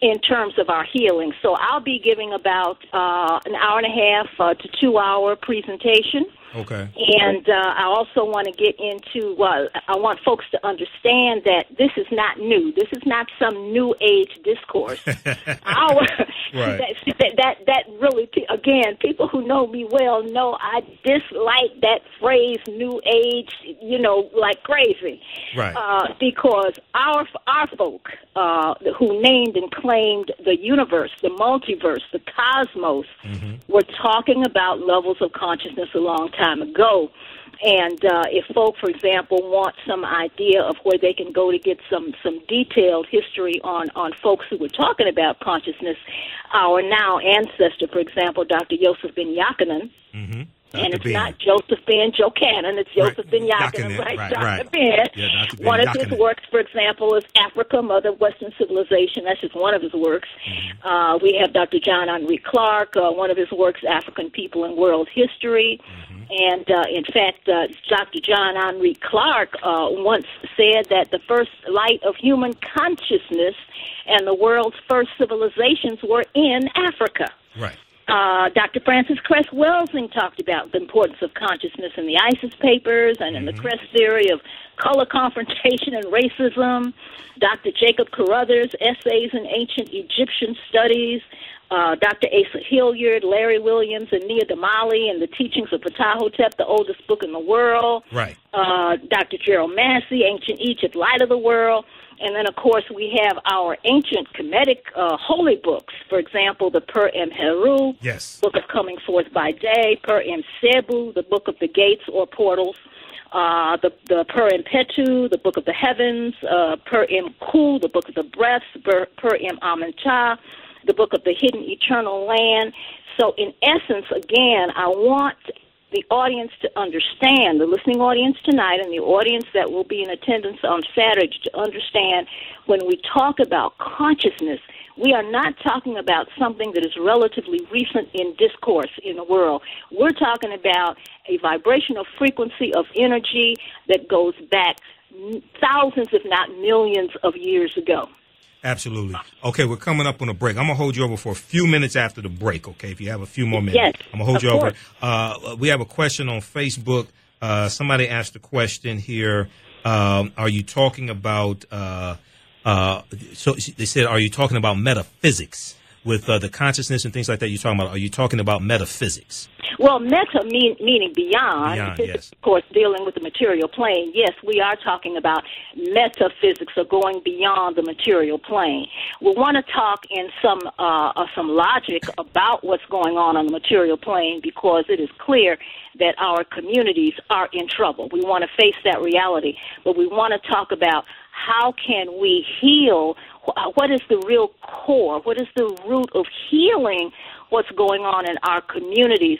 in terms of our healing. So I'll be giving about uh, an hour and a half uh, to two hour presentation. Okay. And uh, I also want to get into. Uh, I want folks to understand that this is not new. This is not some new age discourse. Our Right. that, that that really again, people who know me well know I dislike that phrase "new age." You know, like crazy. Right. Uh, because our our folk uh, who named and claimed the universe, the multiverse, the cosmos, were talking about levels of consciousness a long time ago. And uh, if folk, for example, want some idea of where they can go to get some some detailed history on on folks who were talking about consciousness, our now ancestor, for example, Dr. Joseph Ben Yakinen, Mm-hmm. And it's not Joseph Ben Jokanan, it's Joseph Ben Yakinen, Yakinen, right? right, Dr. right. Ben. Yeah, Dr. Ben One of his works, for example, is Africa, Mother of Western Civilization. That's just one of his works. Mm-hmm. Uh, we have Dr. John Henrik Clarke. Uh, one of his works, African People and World History. Mm-hmm. And uh, in fact, uh, Dr. John Henrik Clarke uh, once said that the first light of human consciousness and the world's first civilizations were in Africa. Right. Uh, Dr. Frances Cress Welsing talked about the importance of consciousness in the ISIS papers and in the Cress theory of color confrontation and racism. Dr. Jacob Carruthers' essays in ancient Egyptian studies. Uh, Dr. Asa Hilliard, Larry Williams, and Nia Damali and the teachings of Ptahhotep, the oldest book in the world Right. uh, Dr. Gerald Massey, Ancient Egypt, Light of the World. And then, of course, we have our ancient Kemetic uh, holy books. For example, the Per Em Heru, Yes. Book of Coming Forth by Day, Per Em Sebu, the Book of the Gates or Portals, uh, the, the Per Em Petu, the Book of the Heavens, uh, Per Em Ku, the Book of the Breaths, Per, per Em Amencha, the Book of the Hidden Eternal Land. So, in essence, again, I want the audience to understand, the listening audience tonight and the audience that will be in attendance on Saturday to understand when we talk about consciousness, We are not talking about something that is relatively recent in discourse in the world. We're talking about a vibrational frequency of energy that goes back thousands, if not millions, of years ago. Absolutely. Okay, we're coming up on a break. I'm gonna hold you over for a few minutes after the break. Okay, if you have a few more minutes, Yes, I'm gonna hold of you over. Uh, we have a question on Facebook. Uh, somebody asked a question here. Um, are you talking about? Uh, uh, so they said, are you talking about metaphysics with uh, the consciousness and things like that? You're talking about? Are you talking about metaphysics? Well, meta mean, meaning beyond, Beyond, physics, yes. of course, dealing with the material plane. Yes, we are talking about metaphysics or going beyond the material plane. We want to talk in some uh, uh, some logic about what's going on on the material plane because it is clear that our communities are in trouble. We want to face that reality, but we want to talk about how can we heal what is the real core? What is the root of healing what's going on in our communities?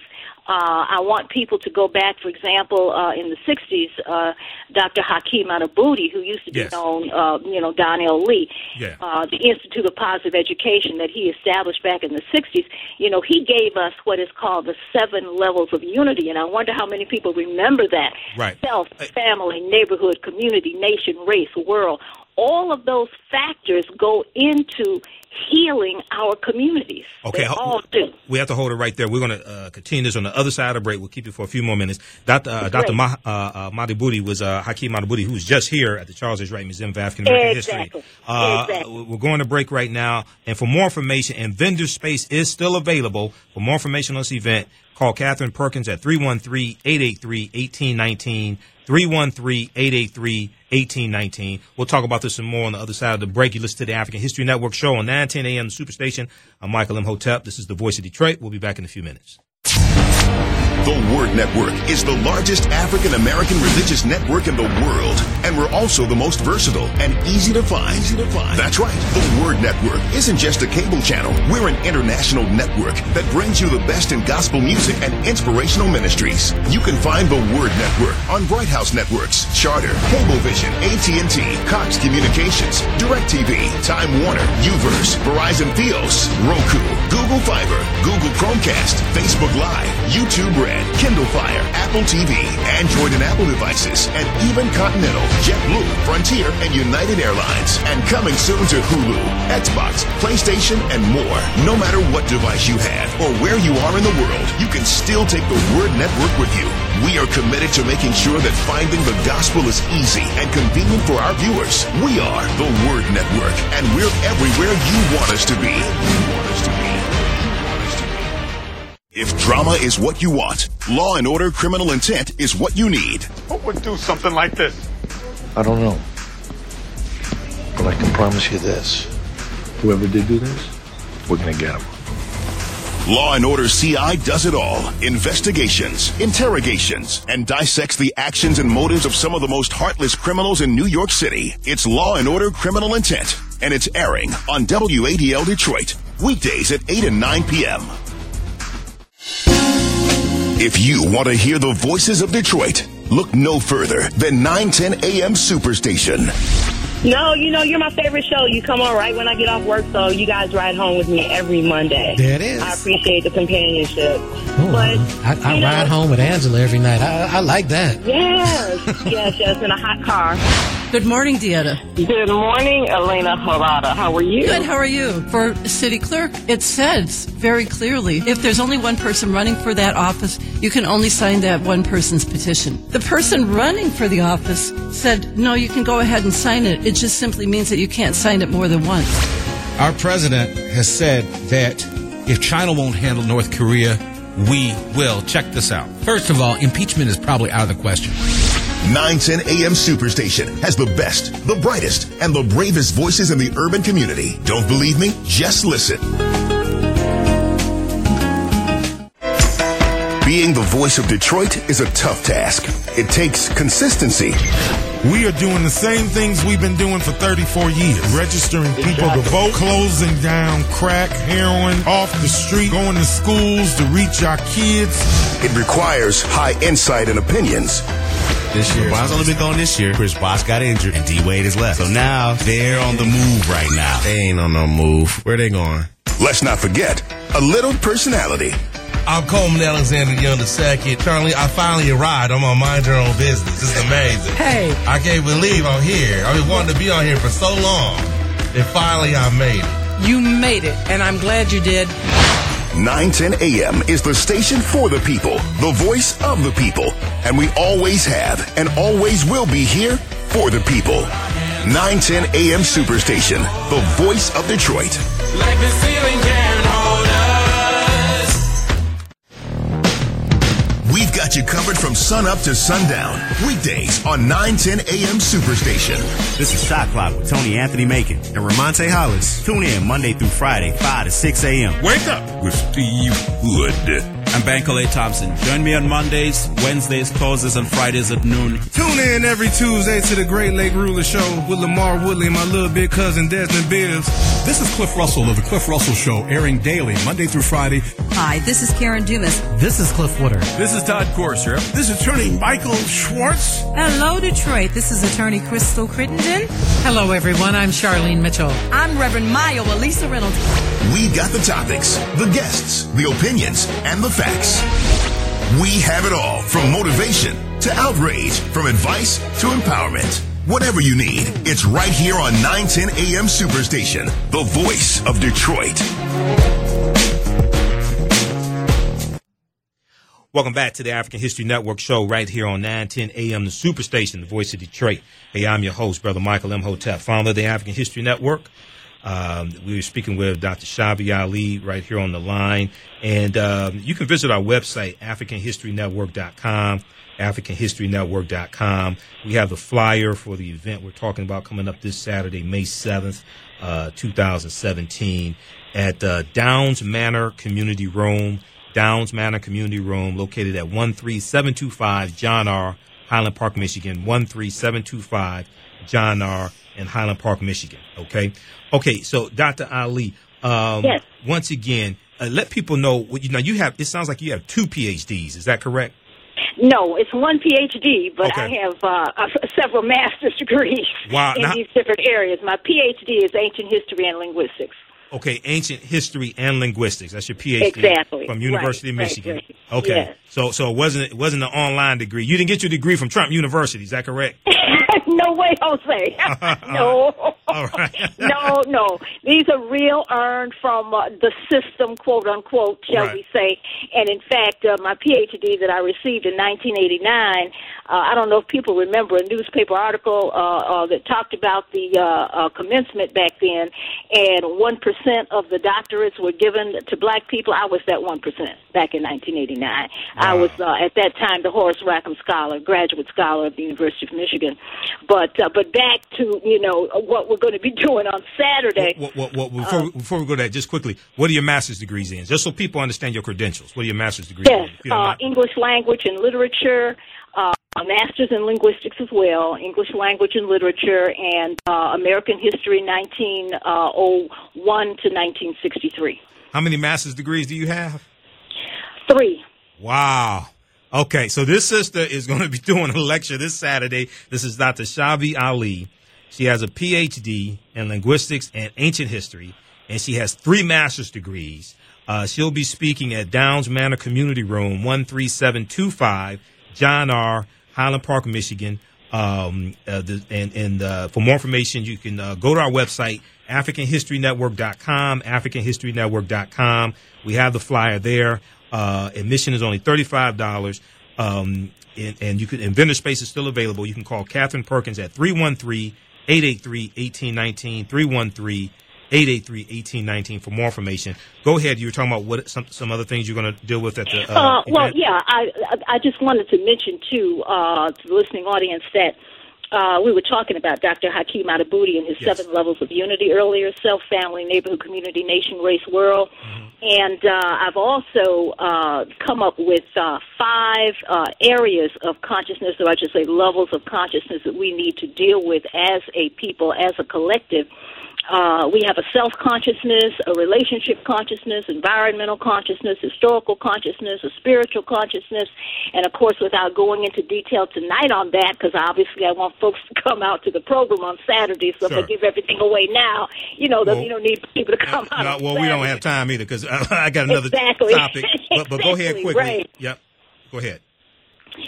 Uh, I want people to go back, for example, uh, in the 60s, uh, Dr. Haki Madhubuti, who used to be Yes. known, uh, you know, Don L. Lee, Yeah. uh, the Institute of Positive Education that he established back in the 60s, you know, he gave us what is called the seven levels of unity. And I wonder how many people remember that Right. self, family, neighborhood, community, nation, race, world. All of those factors go into healing our communities. Okay, all do. We have to hold it right there. We're going to uh, continue this on the other side of the break. We'll keep it for a few more minutes. Dr. Uh, Dr. Ma- uh, uh, Madhubuti was uh, Hakeem Madhubuti, who was just here at the Charles H. Wright Museum of African American Exactly. History. Uh, Exactly. We're going to break right now. And for more information, and vendor space is still available. For more information on this event, call Catherine Perkins at 313-883-1819, 313-883-1819. We'll talk about this some more on the other side of the break. You listen to the African History Network show on 910 a.m. Superstation. I'm Michael Imhotep. This is the voice of Detroit. We'll be back in a few minutes. The Word Network is the largest African American religious network in the world, and we're also the most versatile and easy to find. That's right. The Word Network isn't just a cable channel. We're an international network that brings you the best in gospel music and inspirational ministries. You can find the Word Network on Bright House Networks, Charter, Cablevision, AT&T, Cox Communications, DirecTV, Time Warner, Uverse, Verizon Fios, Roku, Google Fiber, Google Chromecast, Facebook Live, YouTube Kindle Fire, Apple TV, Android and Apple devices, and even Continental, JetBlue, Frontier, and United Airlines. And coming soon to Hulu, Xbox, PlayStation, and more. No matter what device you have or where you are in the world, you can still take the Word Network with you. We are committed to making sure that finding the gospel is easy and convenient for our viewers. We are the Word Network, and we're everywhere you want us to be. If drama is what you want, Law and Order Criminal Intent is what you need. Who would do something like this? I don't know. But I can promise you this. Whoever did do this, we're gonna get him. Law and Order CI does it all. Investigations, interrogations, and dissects the actions and motives of some of the most heartless criminals in New York City. It's Law and Order Criminal Intent, and it's airing on WADL Detroit, weekdays at 8 and 9 p.m. If you want to hear the voices of Detroit, look no further than 910 AM Superstation. No, you know, you're my favorite show. You come on right when I get off work, so you guys ride home with me every Monday. There it is. I appreciate the companionship. Oh, but, I, I you know- ride home with Angela every night. I, I like that. yes, yes, yes, in a hot car. Good morning, Dieta. Good morning, Elena Harada. How are you? Good, how are you? For city clerk, it says very clearly if there's only one person running for that office, you can only sign that one person's petition. The person running for the office said, no, you can go ahead and sign it. It just simply means that you can't sign it more than once. Our president has said that if China won't handle North Korea, we will. Check this out. First of all, impeachment is probably out of the question. 910 AM Superstation has the best, the brightest, and the bravest voices in the urban community. Don't believe me? Just listen. Being the voice of Detroit is a tough task. It takes consistency. We are doing the same things we've been doing for 34 years. Registering people to vote, closing down crack, heroin, off the street, going to schools to reach our kids. It requires high insight and opinions. this year. LeBron's only been gone this year. Chris Bosh got injured, and D Wade is left. So now they're on the move right now. They ain't on no move. Where they going? Let's not forget a little personality. I'm Coleman Alexander Young II. Charlie, I finally arrived. I'm on Mind Your Own Business. This is amazing. Hey. I can't believe I'm here. I've been wanting to be on here for so long. And finally I made it. You made it, and I'm glad you did. 910 AM is the station for the people, the voice of the people. And we always have and always will be here for the people. 910 AM Superstation, the voice of Detroit. Got you covered from sun up to sundown. Weekdays on 910 AM Superstation. This is Shot Clock with Tony Anthony Macon and Ramonte Hollis. Tune in Monday through Friday, 5 to 6 a.m. Wake up with Steve Wood. I'm Bankole Thompson. Join me on Mondays, Wednesdays, closes, and Fridays at noon. Tune in every Tuesday to the Great Lake Ruler Show with Lamar Woodley and my little big cousin Desmond Bills. This is Cliff Russell of the Cliff Russell Show, airing daily, Monday through Friday. Hi, this is Karen Dumas. This is Cliff Wooder. This is Todd Corser. This is attorney Michael Schwartz. Hello, Detroit. This is attorney Crystal Crittenden. Hello, everyone. I'm Charlene Mitchell. I'm Reverend Mayo Elisa Reynolds. We got the topics, the guests, the opinions, and the facts. We have it all from motivation to outrage, from advice to empowerment. Whatever you need, it's right here on 910 AM Superstation, the voice of Detroit. Welcome back to the African History Network show right here on 910 AM, the Superstation, the voice of Detroit. Hey, I'm your host, Brother Michael Imhotep, founder of the African History Network. Um, we were speaking with Dr. Schavi Ali right here on the line. And um, you can visit our website, AfricanHistoryNetwork.com, AfricanHistoryNetwork.com. We have the flyer for the event we're talking about coming up this Saturday, May 7th, uh, 2017, at uh, Downs Manor Community Room. Downs Manor Community Room, located at 13725 John R., Highland Park, Michigan. 13725 John R. in Highland Park, Michigan. Okay. Okay. So, Dr. Ali, um, Yes. once again, uh, let people know what you know. You have. It sounds like you have two PhDs. Is that correct? No, it's one PhD, but Okay. I have uh, several master's degrees Wow, in now- these different areas. My PhD is ancient history and linguistics. Okay, ancient history and linguistics. That's your PhD Exactly. from University Right, of Michigan. right, Okay, Yes. so so it wasn't it wasn't an online degree. You didn't get your degree from Trump University. Is that correct? no way, Jose. no. All right. no, no. These are real earned from uh, the system, quote unquote, shall Right. we say. And in fact, uh, my PhD that I received in 1989, uh, I don't know if people remember a newspaper article uh, uh, that talked about the uh, uh, commencement back then, and 1% of the doctorates were given to black people. I was that 1% back in 1989. I was, uh, at that time, the Horace Rackham Scholar, graduate scholar of the University of Michigan. But, uh, but back to, you know, what we're going to be doing on Saturday. What, what, what, before, we- before we go to that, just quickly, what are your master's degrees in? Just so people understand your credentials. What are your master's degrees Yes, in? uh. English language and literature, uh, a master's in linguistics as well, English language and literature, and uh, American history 1901 to 1963. How many master's degrees do you have? Three. Wow. Okay, so this sister is going to be doing a lecture this Saturday. This is Dr. Schavi Ali. She has a PhD in linguistics and ancient history, and she has three master's degrees. Uh, she'll be speaking at Downs Manor Community Room, 13725 John R., Highland Park, Michigan. Um, uh, the, and and uh, for more information, you can uh, go to our website, AfricanHistoryNetwork.com, AfricanHistoryNetwork.com. We have the flyer there. Uh, admission is only $35. Um, and, and you can, and vendor space is still available. You can call Catherine Perkins at 313 883 1819, 313 883 1819 for more information. Go ahead. You were talking about what some, some other things you're going to deal with at the. Uh, Uh, well, event? yeah, I I- I just wanted to mention too uh, to the listening audience that uh, we were talking about Dr. Haki Madhubuti and his Yes. seven levels of unity earlier: self, family, neighborhood, community, nation, race, world. And uh, I've also uh, come up with uh, five uh, areas of consciousness, or I should say levels of consciousness that we need to deal with as a people, as a collective. Uh, we have a self consciousness, a relationship consciousness, environmental consciousness, historical consciousness, a spiritual consciousness, and of course, without going into detail tonight on that, because obviously I want folks to come out to the program on Saturday. So Sure. if I give everything away now, you know, Well, you don't need people to come out. No, well, we don't have time either because I, I got another Exactly. topic. But, but go ahead quickly. right. Yep. Go ahead.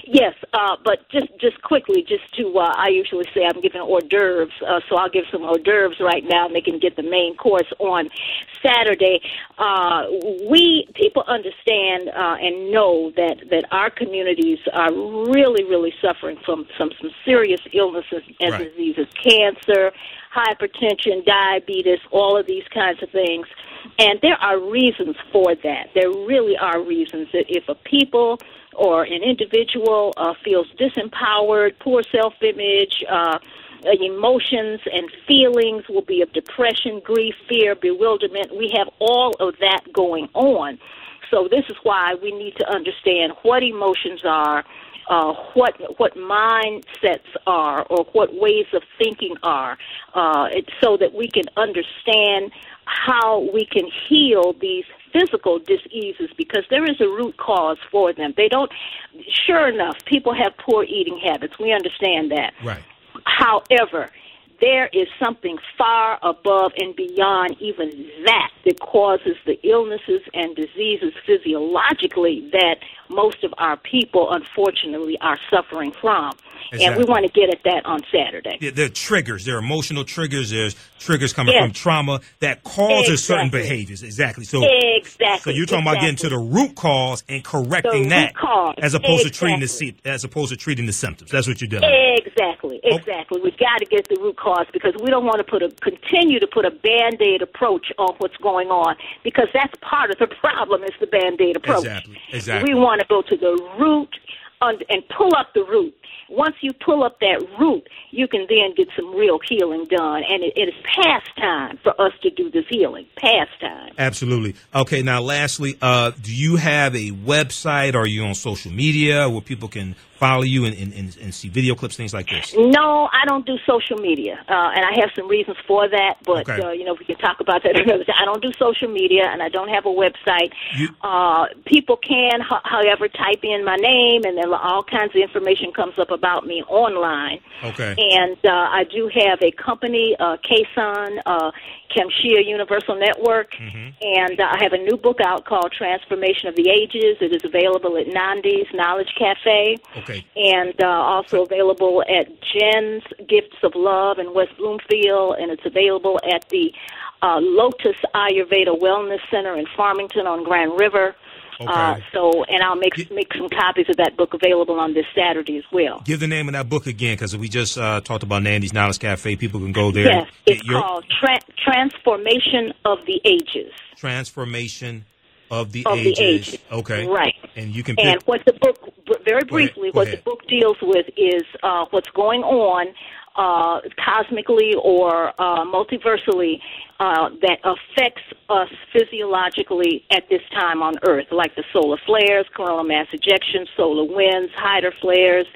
Yes, uh, but just just quickly, just to uh, I usually say I'm giving hors d'oeuvres, uh, so I'll give some hors d'oeuvres right now, and they can get the main course on Saturday. Uh, we people understand uh, and know that that our communities are really really suffering from some some serious illnesses and Right. diseases, cancer, hypertension, diabetes, all of these kinds of things. And there are reasons for that. There really are reasons that if a people or an individual uh, feels disempowered, poor self image, uh, emotions and feelings will be of depression, grief, fear, bewilderment. We have all of that going on. So this is why we need to understand what emotions are, uh, what what mindsets are, or what ways of thinking are, uh, so that we can understand how we can heal these physical diseases because there is a root cause for them. They don't. Sure enough, people have poor eating habits. We understand that. Right. However, there is something far above and beyond even that that causes the illnesses and diseases physiologically that most of our people, unfortunately, are suffering from. And we want to get at that on Saturday. Yeah, there are triggers. There are emotional triggers. There's triggers coming Yes. from trauma that causes certain behaviors. Exactly. So, Exactly. so you're talking about getting to the root cause and correcting The that, root cause. as opposed to treating the Exactly. as opposed to treating the symptoms. That's what you're doing. Oh. Exactly, exactly. We've got to get the root cause because we don't want to put a continue to put a band aid approach on what's going on because that's part of the problem is the band aid approach. Exactly. Exactly. We want to go to the root and pull up the root. Once you pull up that root, you can then get some real healing done. And it, it is past time for us to do this healing. Past time. Absolutely. Okay. Now, lastly, uh, do you have a website? Are you on social media where people can follow you and, and, and, see video clips, things like this? No, I don't do social media, uh, and I have some reasons for that. But Okay. uh, you know, we can talk about that another time. I don't do social media, and I don't have a website. uh, people can, however, type in my name, and then all kinds of information comes up about me online. Okay. And uh, I do have a company, uh, KSON, uh, Kamshia Universal Network, and uh, I have a new book out called Transformation of the Ages. It is available at Nandi's Knowledge Cafe Okay. and uh, also available at Jen's Gifts of Love in West Bloomfield, and it's available at the uh, Lotus Ayurveda Wellness Center in Farmington on Grand River. Uh, so, and I'll make make some copies of that book available on this Saturday as well. Give the name of that book again because we just uh, talked about Nandi's Knowledge Cafe. People can go there. Yes, it's your called Tra- Transformation of the Ages. transformation of the Of the ages. ages. Okay. Right. And you can pick. And what the book, very briefly, what the book deals with is uh, what's going on uh, cosmically or uh, multiversally uh, that affects us physiologically at this time on Earth, like the solar flares, coronal mass ejections, solar winds, hydro flares,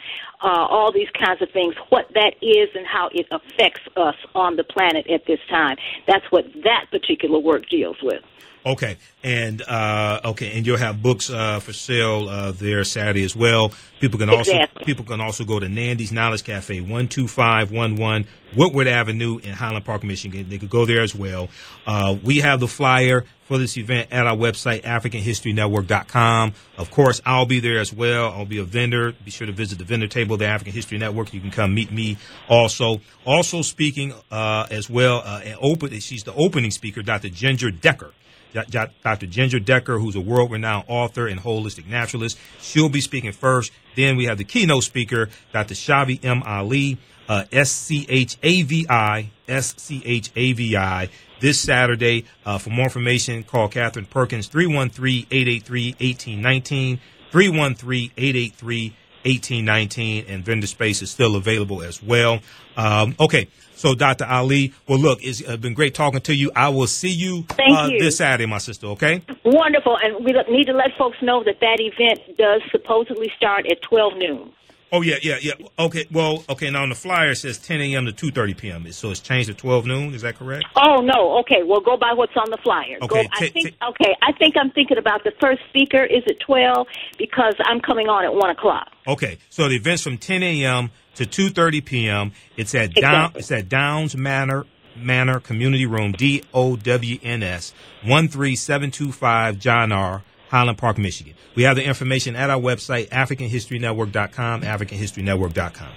uh, all these kinds of things, what that is and how it affects us on the planet at this time. That's what that particular work deals with. Okay, and uh, okay, and you'll have books uh, for sale uh, there Saturday as well. People can also Exactly. people can also go to Nandi's Knowledge Cafe, one two five one one Woodward Avenue in Highland Park, Michigan. They could go there as well. Uh, we have the flyer for this event at our website, AfricanHistoryNetwork.com. Of course, I'll be there as well. I'll be a vendor. Be sure to visit the vendor table, the African History Network. You can come meet me also. Also speaking uh, as well, uh, open. She's the opening speaker, Dr. Ginger Decker. Dr. Ginger Decker, who's a world renowned author and holistic naturalist. She'll be speaking first. Then we have the keynote speaker, Dr. Schavi M. Ali, S C H A V I, S C H A V I, this Saturday. Uh, for more information, call Catherine Perkins, 313 883 1819, 313 883 1819, and vendor space is still available as well. Um, okay. So, Dr. Ali, well, look, it's uh, been great talking to you. I will see you, uh, you. this Saturday, my sister, okay? Wonderful, and we need to let folks know that that event does supposedly start at 12 noon. Oh yeah, yeah, yeah. Okay, well, okay. Now on the flyer it says 10 a.m. to 2:30 p.m. So it's changed to 12 noon. Is that correct? Oh no. Okay. Well, go by what's on the flyer. Okay, Go, I think. okay. I think I'm thinking about the first speaker is it twelve because I'm coming on at one o'clock. Okay, so the event's from 10 a.m. to 2:30 p.m. It's at Down. It's at Downs Manor Manor Community Room, D O W N S, one three seven two five John R. Highland Park, Michigan. We have the information at our website, AfricanHistoryNetwork.com, AfricanHistoryNetwork.com.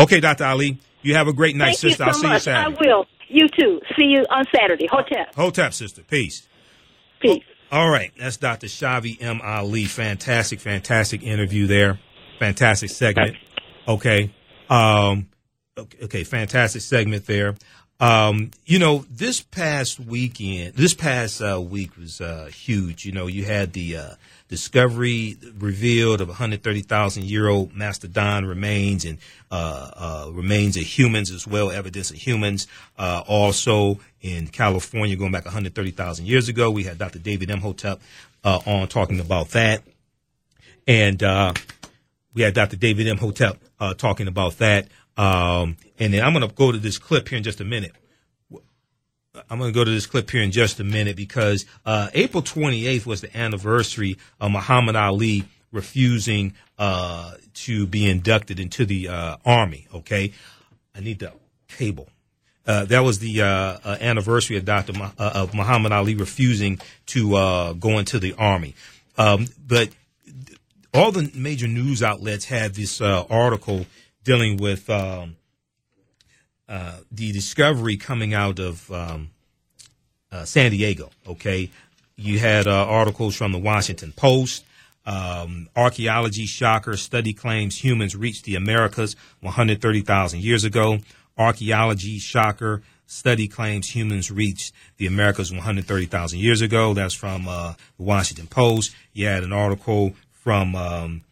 Okay, Dr. Ali, you have a great night, Thank sister. you I'll so see you much. Saturday. I will. You too. See you on Saturday. Hotel. Hotep, sister. Peace. Peace. All right, that's Dr. Schavi M. Ali. Fantastic, fantastic interview there. Fantastic segment. Okay. Um, okay, okay, fantastic segment there. Um, you know, this past weekend, this past uh, week was uh, huge. You know, you had the uh, discovery revealed of 130,000 year old mastodon remains and uh, uh, remains of humans as well, evidence of humans. Uh, also in California, going back 130,000 years ago, we had Dr. David Imhotep uh, on talking about that. And uh, we had Dr. David Imhotep uh, talking about that. Um, and then I'm going to go to this clip here in just a minute. I'm going to go to this clip here in just a minute because uh, April 28th was the anniversary of Muhammad Ali refusing uh, to be inducted into the uh, army. Okay, I need the cable. Uh, that was the uh, uh, anniversary of Dr. Of Muhammad Ali refusing to go into the army. Um, but all the major news outlets had this article dealing with um, uh, the discovery coming out of um, uh, San Diego. Okay, you had uh, articles from the Washington Post. Um, archaeology shocker study claims humans reached the Americas 130,000 years ago. Archaeology shocker study claims humans reached the Americas 130,000 years ago. That's from uh, the Washington Post. You had an article from um,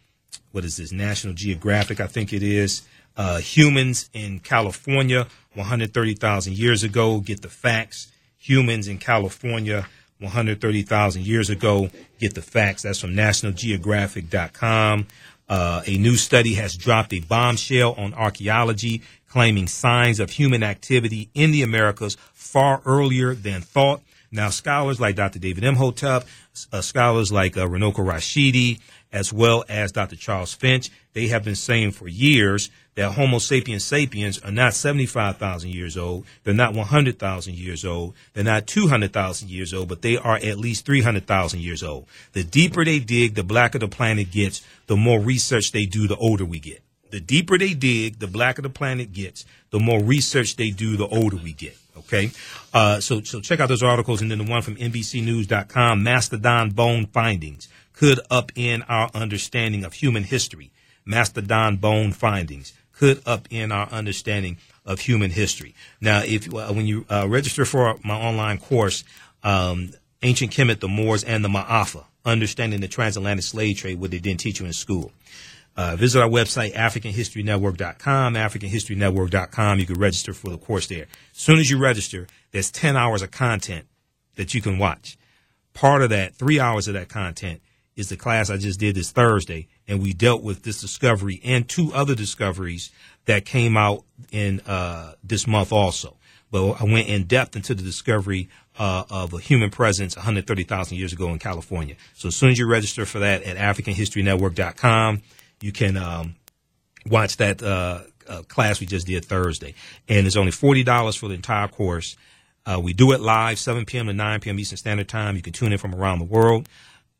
what is this National Geographic? I think it is. Uh, humans in California 130,000 years ago. Get the facts. Humans in California 130,000 years ago. Get the facts. That's from nationalgeographic.com. Uh, a new study has dropped a bombshell on archaeology, claiming signs of human activity in the Americas far earlier than thought. Now, scholars like Dr. David Imhotep, uh, scholars like uh, Rashidi, as well as Dr. Charles Finch, they have been saying for years that Homo sapiens sapiens are not 75,000 years old. They're not 100,000 years old. They're not 200,000 years old, but they are at least 300,000 years old. The deeper they dig, the blacker the planet gets, the more research they do, the older we get. The deeper they dig, the blacker the planet gets, the more research they do, the older we get. Okay. Uh, so, so check out those articles. And then the one from NBCnews.com, Mastodon Bone Findings could upend our understanding of human history. Mastodon Bone Findings could upend our understanding of human history. Now, if uh, when you uh, register for my online course, um, Ancient Kemet, the Moors, and the Ma'afa, Understanding the Transatlantic Slave Trade, what they didn't teach you in school. Uh, visit our website, AfricanHistoryNetwork.com, AfricanHistoryNetwork.com. You can register for the course there. As soon as you register, there's 10 hours of content that you can watch. Part of that, three hours of that content, is the class I just did this Thursday, and we dealt with this discovery and two other discoveries that came out in uh, this month also. But I went in depth into the discovery uh, of a human presence 130,000 years ago in California. So as soon as you register for that at AfricanHistoryNetwork.com, you can um, watch that uh, uh, class we just did Thursday. And it's only $40 for the entire course. Uh, we do it live, 7 p.m. to 9 p.m. Eastern Standard Time. You can tune in from around the world.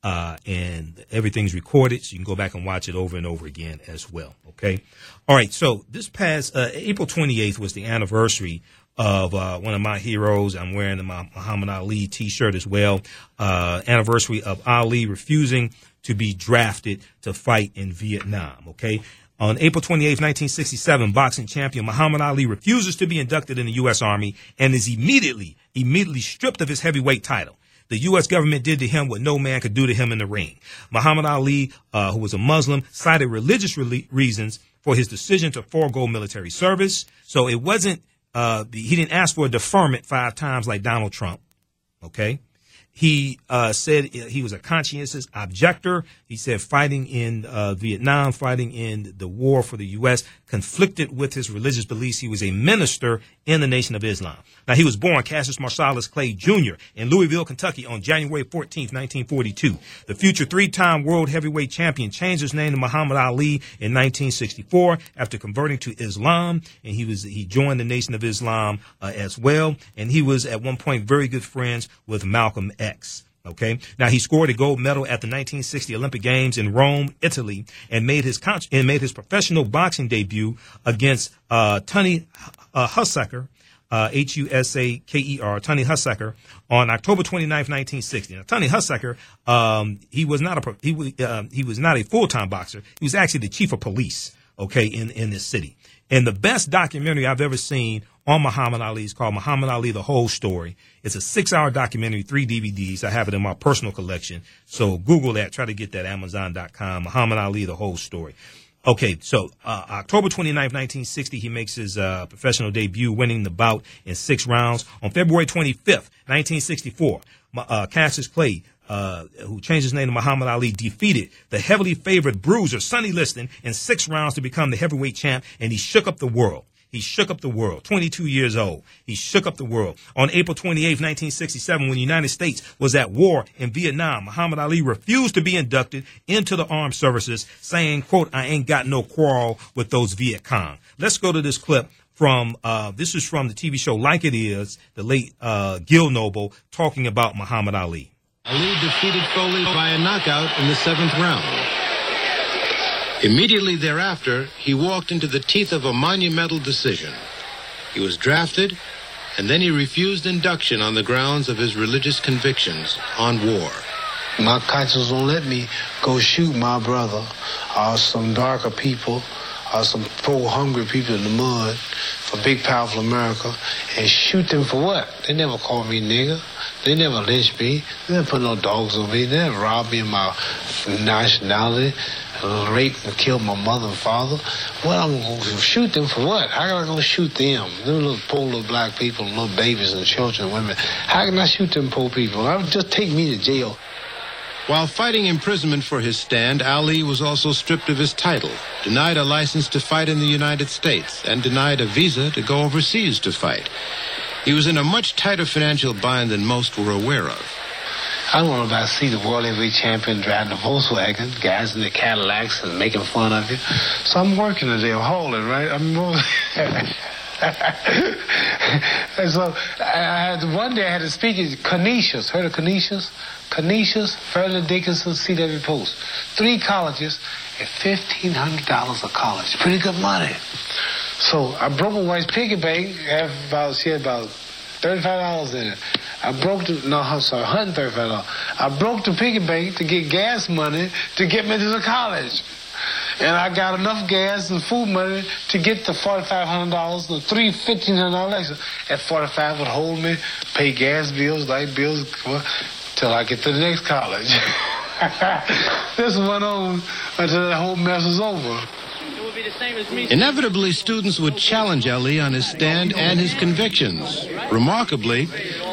Uh, and everything's recorded, so you can go back and watch it over and over again as well. Okay. All right. So this past uh, April 28th was the anniversary of uh, one of my heroes. I'm wearing my Muhammad Ali T-shirt as well. Uh, anniversary of Ali refusing to be drafted to fight in Vietnam. Okay. On April 28, 1967, boxing champion Muhammad Ali refuses to be inducted in the U.S. Army and is immediately, immediately stripped of his heavyweight title. The U.S. government did to him what no man could do to him in the ring. Muhammad Ali, uh, who was a Muslim, cited religious re- reasons for his decision to forego military service. So it wasn't, uh, he didn't ask for a deferment five times like Donald Trump. Okay. He uh, said he was a conscientious objector. He said fighting in uh, Vietnam, fighting in the war for the U.S., conflicted with his religious beliefs. He was a minister in the Nation of Islam. Now, he was born Cassius Marcellus Clay Jr. in Louisville, Kentucky on January 14, 1942. The future three-time world heavyweight champion changed his name to Muhammad Ali in 1964 after converting to Islam, and he was he joined the Nation of Islam uh, as well. And he was at one point very good friends with Malcolm X. Okay. Now he scored a gold medal at the 1960 Olympic Games in Rome, Italy, and made his con- and made his professional boxing debut against uh, Tony uh, Hussaker, uh, H U S A K E R, Tony Hussaker, on October 29, 1960. Now Tony Hussaker, um, he was not a he was uh, he was not a full time boxer. He was actually the chief of police. Okay, in in this city. And the best documentary I've ever seen on Muhammad Ali is called Muhammad Ali: The Whole Story. It's a six-hour documentary, three DVDs. I have it in my personal collection. So Google that. Try to get that. Amazon.com. Muhammad Ali: The Whole Story. Okay, so uh, October 29, 1960, he makes his uh, professional debut, winning the bout in six rounds. On February 25th, 1964, uh, Cassius Clay uh, who changed his name to Muhammad Ali, defeated the heavily favored bruiser Sonny Liston in six rounds to become the heavyweight champ, and he shook up the world. He shook up the world. 22 years old. He shook up the world. On April 28, 1967, when the United States was at war in Vietnam, Muhammad Ali refused to be inducted into the armed services, saying, quote, I ain't got no quarrel with those Viet Cong. Let's go to this clip from, uh, this is from the TV show Like It Is, the late uh, Gil Noble talking about Muhammad Ali. Ali defeated Folley by a knockout in the seventh round. Immediately thereafter, he walked into the teeth of a monumental decision. He was drafted, and then he refused induction on the grounds of his religious convictions on war. My conscience won't let me go shoot my brother or some darker people some poor hungry people in the mud for big powerful America and shoot them for what? They never called me nigger. They never lynched me. They never put no dogs on me. They never robbed me of my nationality, raped and killed my mother and father. Well, I'm going to shoot them for what? How am I going to shoot them? Them little poor little black people, little babies and children and women. How can I shoot them poor people? I would just take me to jail. While fighting imprisonment for his stand, Ali was also stripped of his title, denied a license to fight in the United States, and denied a visa to go overseas to fight. He was in a much tighter financial bind than most were aware of. I don't want to see the world heavyweight champion driving a Volkswagen, guys in the Cadillacs and making fun of you. So I'm working today, I'm hauling, right? I'm and so I had one day I had to speak at Canisius. Heard of Canisius? Canisius, Fairleigh Dickinson, C.W. Post. Three colleges at fifteen hundred dollars a college. Pretty good money. So I broke my wife's piggy bank. About she had about thirty-five dollars in it. I broke the no, I'm sorry, one hundred thirty-five dollars. I broke the piggy bank to get gas money to get me to the college. And I got enough gas and food money to get the forty-five hundred dollars, the three fifteen hundred dollars. At forty-five would hold me, pay gas bills, light bills, till I get to the next college. this went on until the whole mess was over. Inevitably, students would challenge Ali on his stand and his convictions. Remarkably,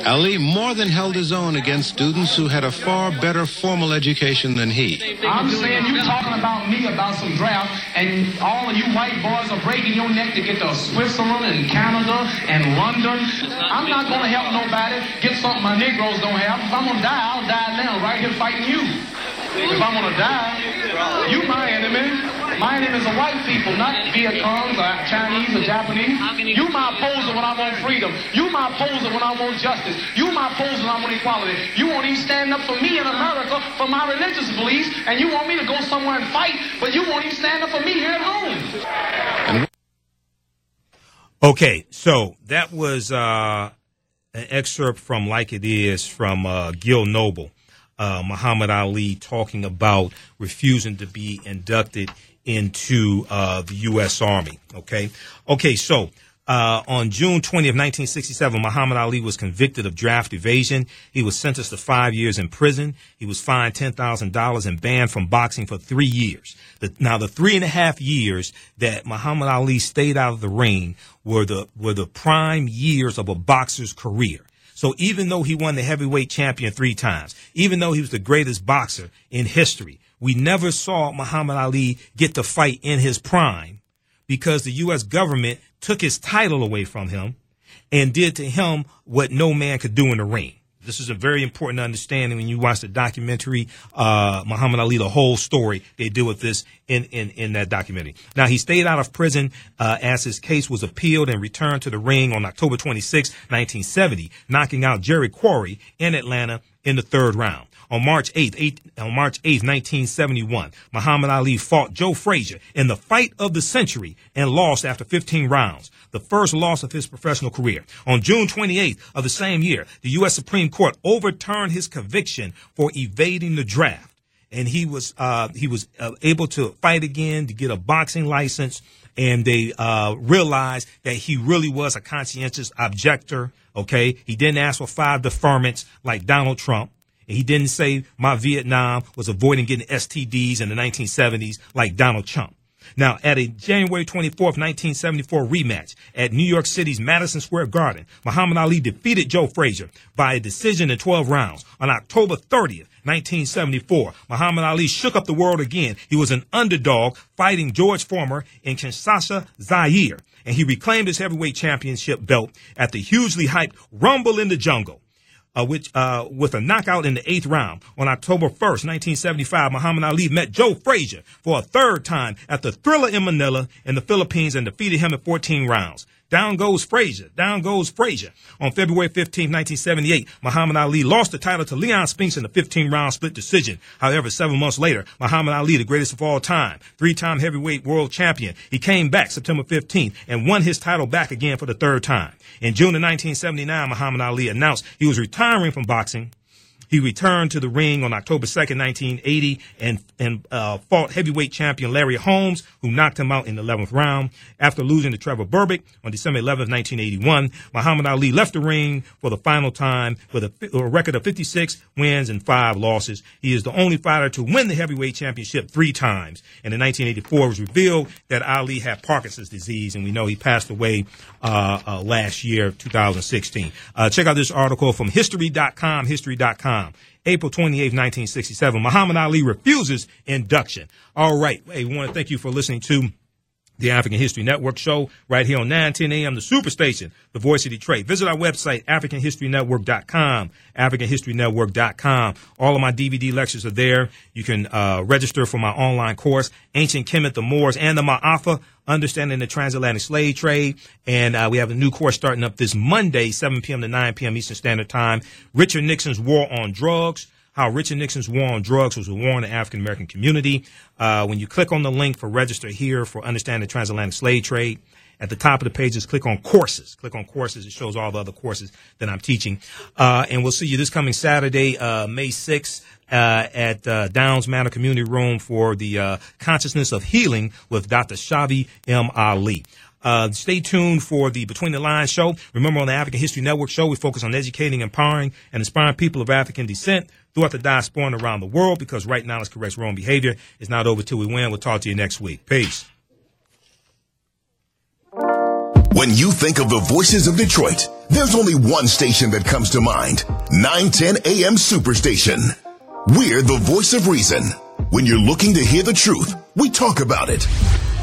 Ali more than held his own against students who had a far better formal education than he. I'm saying you talking about me about some draft, and all of you white boys are breaking your neck to get to Switzerland and Canada and London. I'm not going to help nobody get something my Negroes don't have. If I'm going to die, I'll die now, right here fighting you. If I'm to die, you my enemy. My enemy is the white people, not Viet Congs or Chinese or Japanese. You my opposer when I want freedom. You my opposer when I want justice. You my opposer when I want equality. You won't even stand up for me in America for my religious beliefs, and you want me to go somewhere and fight, but you won't even stand up for me here at home. Okay, so that was uh, an excerpt from Like It Is from uh, Gil Noble, uh, Muhammad Ali talking about refusing to be inducted into uh, the U.S. Army. Okay, okay, so. Uh, on June 20 of 1967, Muhammad Ali was convicted of draft evasion. He was sentenced to five years in prison. He was fined $10,000 and banned from boxing for three years. The, now, the three and a half years that Muhammad Ali stayed out of the ring were the, were the prime years of a boxer's career. So even though he won the heavyweight champion three times, even though he was the greatest boxer in history, we never saw Muhammad Ali get to fight in his prime because the U.S. government took his title away from him and did to him what no man could do in the ring. This is a very important understanding when you watch the documentary, uh, Muhammad Ali, the whole story. They deal with this in, in, in that documentary. Now, he stayed out of prison, uh, as his case was appealed and returned to the ring on October 26, 1970, knocking out Jerry Quarry in Atlanta in the third round. On March 8th, 8, on March 8th, 1971, Muhammad Ali fought Joe Frazier in the fight of the century and lost after 15 rounds, the first loss of his professional career. On June 28th of the same year, the U.S. Supreme Court overturned his conviction for evading the draft. And he was, uh, he was uh, able to fight again to get a boxing license. And they, uh, realized that he really was a conscientious objector. Okay. He didn't ask for five deferments like Donald Trump. He didn't say my Vietnam was avoiding getting STDs in the 1970s like Donald Trump. Now, at a January 24th, 1974 rematch at New York City's Madison Square Garden, Muhammad Ali defeated Joe Frazier by a decision in 12 rounds. On October 30th, 1974, Muhammad Ali shook up the world again. He was an underdog fighting George Foreman in Kinshasa, Zaire, and he reclaimed his heavyweight championship belt at the hugely hyped Rumble in the Jungle uh, which uh, with a knockout in the eighth round on October 1st, 1975, Muhammad Ali met Joe Frazier for a third time at the Thrilla in Manila in the Philippines and defeated him in 14 rounds. Down goes Frazier. Down goes Frazier. On February 15, 1978, Muhammad Ali lost the title to Leon Spinks in a 15 round split decision. However, seven months later, Muhammad Ali, the greatest of all time, three time heavyweight world champion, he came back September 15th and won his title back again for the third time. In June of 1979, Muhammad Ali announced he was retiring from boxing he returned to the ring on October 2nd, 1980, and, and uh, fought heavyweight champion Larry Holmes, who knocked him out in the 11th round. After losing to Trevor Berbick on December 11th, 1981, Muhammad Ali left the ring for the final time with a, a record of 56 wins and five losses. He is the only fighter to win the heavyweight championship three times. And in 1984, it was revealed that Ali had Parkinson's disease, and we know he passed away uh, uh, last year, 2016. Uh, check out this article from History.com, History.com. April 28, 1967. Muhammad Ali refuses induction. All right. Hey, we want to thank you for listening to the African History Network show right here on 910 a.m. The Superstation, the voice of Detroit. Visit our website, AfricanHistoryNetwork.com, AfricanHistoryNetwork.com. All of my DVD lectures are there. You can uh, register for my online course, Ancient Kemet, the Moors, and the Ma'afa, Understanding the Transatlantic Slave Trade. And uh, we have a new course starting up this Monday, 7 p.m. to 9 p.m. Eastern Standard Time. Richard Nixon's War on Drugs how Richard Nixon's war on drugs was a war on the African American community. Uh, when you click on the link for register here for understanding the transatlantic slave trade, at the top of the page, just click on courses. Click on courses. It shows all the other courses that I'm teaching. Uh, and we'll see you this coming Saturday, uh, May 6th. Uh, at uh, Downs Manor Community Room for the uh, Consciousness of Healing with Dr. Schavi M. Ali. Uh, stay tuned for the Between the Lines show. Remember, on the African History Network show, we focus on educating, empowering, and inspiring people of African descent throughout the diaspora and around the world because right now, let's correct wrong behavior. It's not over till we win. We'll talk to you next week. Peace. When you think of the voices of Detroit, there's only one station that comes to mind 910 AM Superstation. We're the voice of reason. When you're looking to hear the truth, we talk about it.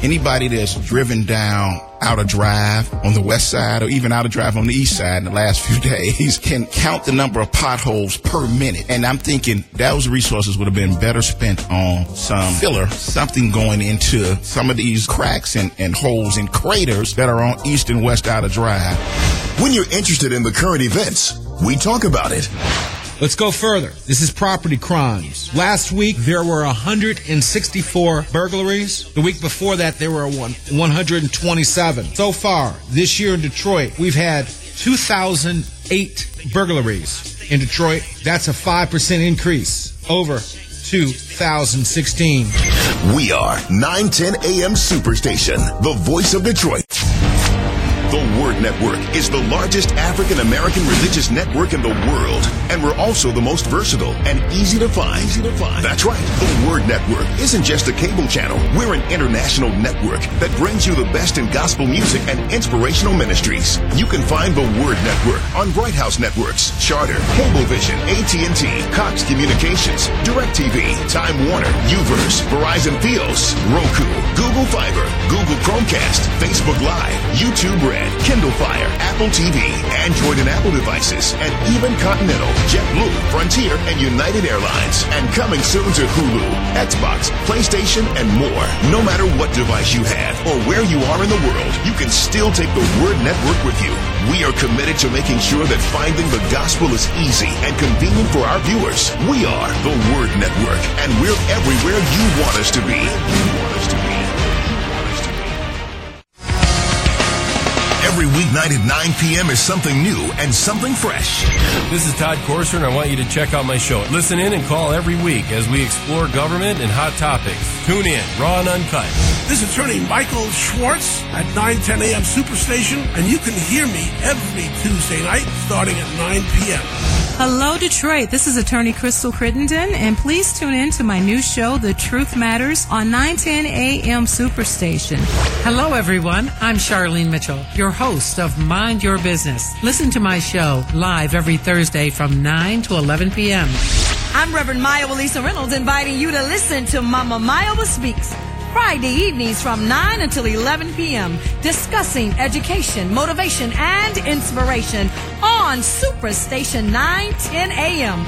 Anybody that's driven down Outer Drive on the west side or even Outer Drive on the east side in the last few days can count the number of potholes per minute. And I'm thinking those resources would have been better spent on some filler, something going into some of these cracks and, and holes and craters that are on east and west Outer Drive. When you're interested in the current events, we talk about it. Let's go further. This is property crimes. Last week, there were 164 burglaries. The week before that, there were 127. So far, this year in Detroit, we've had 2,008 burglaries in Detroit. That's a 5% increase over 2016. We are 910 AM Superstation, the voice of Detroit. The Word Network is the largest African American religious network in the world, and we're also the most versatile and easy to find. Easy to find. That's right. The Word Network isn't just a cable channel. We're an international network that brings you the best in gospel music and inspirational ministries. You can find the Word Network on Bright House Networks, Charter, Cablevision, AT&T, Cox Communications, DirecTV, Time Warner, Uverse, Verizon Fios, Roku, Google Fiber, Google Chromecast, Facebook Live, YouTube Red, Kindle Fire, Apple TV, Android and Apple devices, and even Continental, JetBlue, Frontier, and United Airlines. And coming soon to Hulu, Xbox, PlayStation, and more. No matter what device you have or where you are in the world, you can still take the Word Network with you. We are committed to making sure that finding the gospel is easy and convenient for our viewers. We are the Word Network, and we're everywhere you want us to be. Every weeknight at 9 p.m. is something new and something fresh. This is Todd Corser, and I want you to check out my show. Listen in and call every week as we explore government and hot topics. Tune in, raw and uncut. This is attorney Michael Schwartz at 9 10 a.m. Superstation, and you can hear me every Tuesday night starting at 9 p.m. Hello, Detroit. This is attorney Crystal Crittenden, and please tune in to my new show, The Truth Matters, on 910 a.m. Superstation. Hello, everyone. I'm Charlene Mitchell, your host of Mind Your Business. Listen to my show live every Thursday from 9 to 11 p.m. I'm Reverend Maya Lisa Reynolds inviting you to listen to Mama Maya Speaks. Friday evenings from 9 until 11 p.m. discussing education, motivation, and inspiration on Superstation 910 a.m.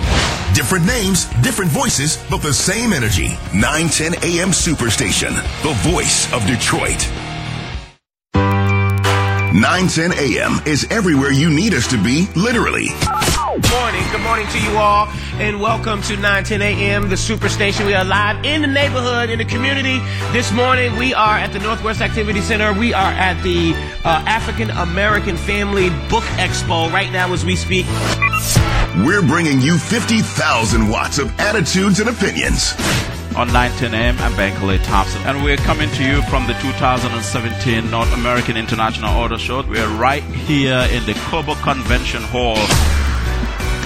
Different names, different voices, but the same energy. 910 a.m. Superstation, the voice of Detroit. 910 a.m. is everywhere you need us to be, literally. Morning, good morning to you all, and welcome to 910 a.m. the Superstation. We are live in the neighborhood, in the community. This morning, we are at the Northwest Activity Center. We are at the uh, African American Family Book Expo right now as we speak. We're bringing you 50,000 watts of attitudes and opinions. On 910 AM, I'm Bankole Thompson, and we're coming to you from the 2017 North American International Auto Show. We're right here in the Cobo Convention Hall.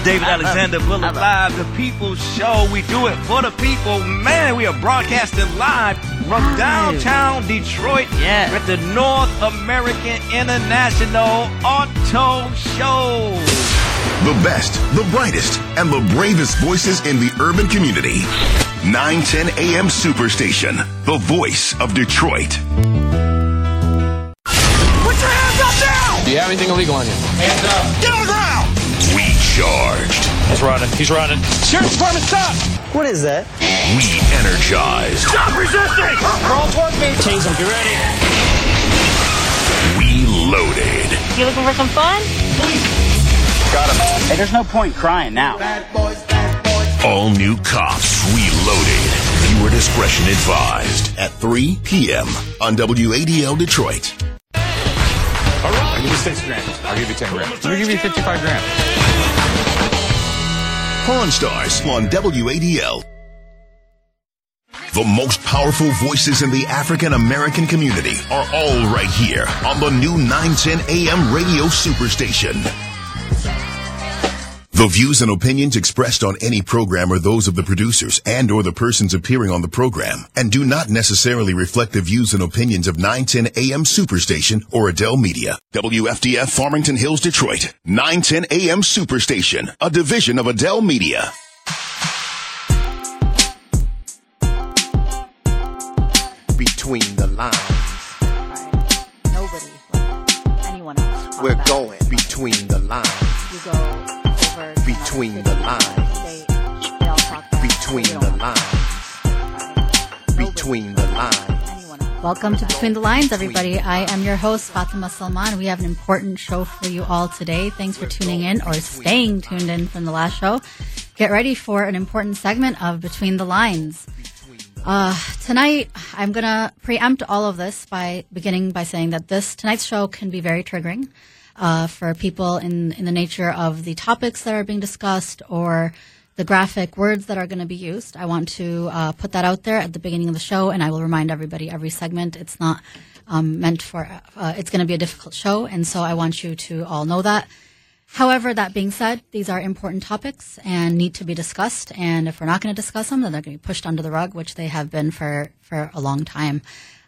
David Alexander Bullock Live, the People Show. We do it for the people. Man, we are broadcasting live from downtown Detroit Yeah. at the North American International Auto Show. The best, the brightest, and the bravest voices in the urban community. 910 AM Superstation, the voice of Detroit. Put your hands up now! Do you have anything illegal on you? Hands up! Get on the ground! We charged. He's running. He's running. Sheriff's Department, stop! What is that? We energized. Stop resisting! Roll toward me! Change them, get ready. We loaded. You looking for some fun? Got him. Hey, there's no point crying now. Bad boys, bad boys. All new cops reloaded. Viewer discretion advised at 3 p.m. on WADL Detroit. I'll give you six grand. I'll give you ten grand. Let me give you fifty-five grand. Pawn Stars on WADL. The most powerful voices in the African American community are all right here on the new 910 AM radio superstation. The views and opinions expressed on any program are those of the producers and or the persons appearing on the program and do not necessarily reflect the views and opinions of 910 AM Superstation or Adell Media. WFDF Farmington Hills, Detroit. 910 AM Superstation, a division of Adell Media. between the lines. Nobody, anyone else. We're going between the lines. You go over to Between the lines. state, they all talk about it. Between the lines. Between the lines. Welcome to Between the Lines, everybody. I am your host, Fatima Salman. We have an important show for you all today. Thanks for tuning in or staying tuned in from the last show. Get ready for an important segment of Between the Lines. Uh, tonight, I'm gonna preempt all of this by beginning by saying that this tonight's show can be very triggering uh, for people in in the nature of the topics that are being discussed or the graphic words that are going to be used. I want to uh, put that out there at the beginning of the show, and I will remind everybody every segment. It's not um, meant for. Uh, it's going to be a difficult show, and so I want you to all know that. However, that being said, these are important topics and need to be discussed. And if we're not going to discuss them, then they're going to be pushed under the rug, which they have been for, for a long time.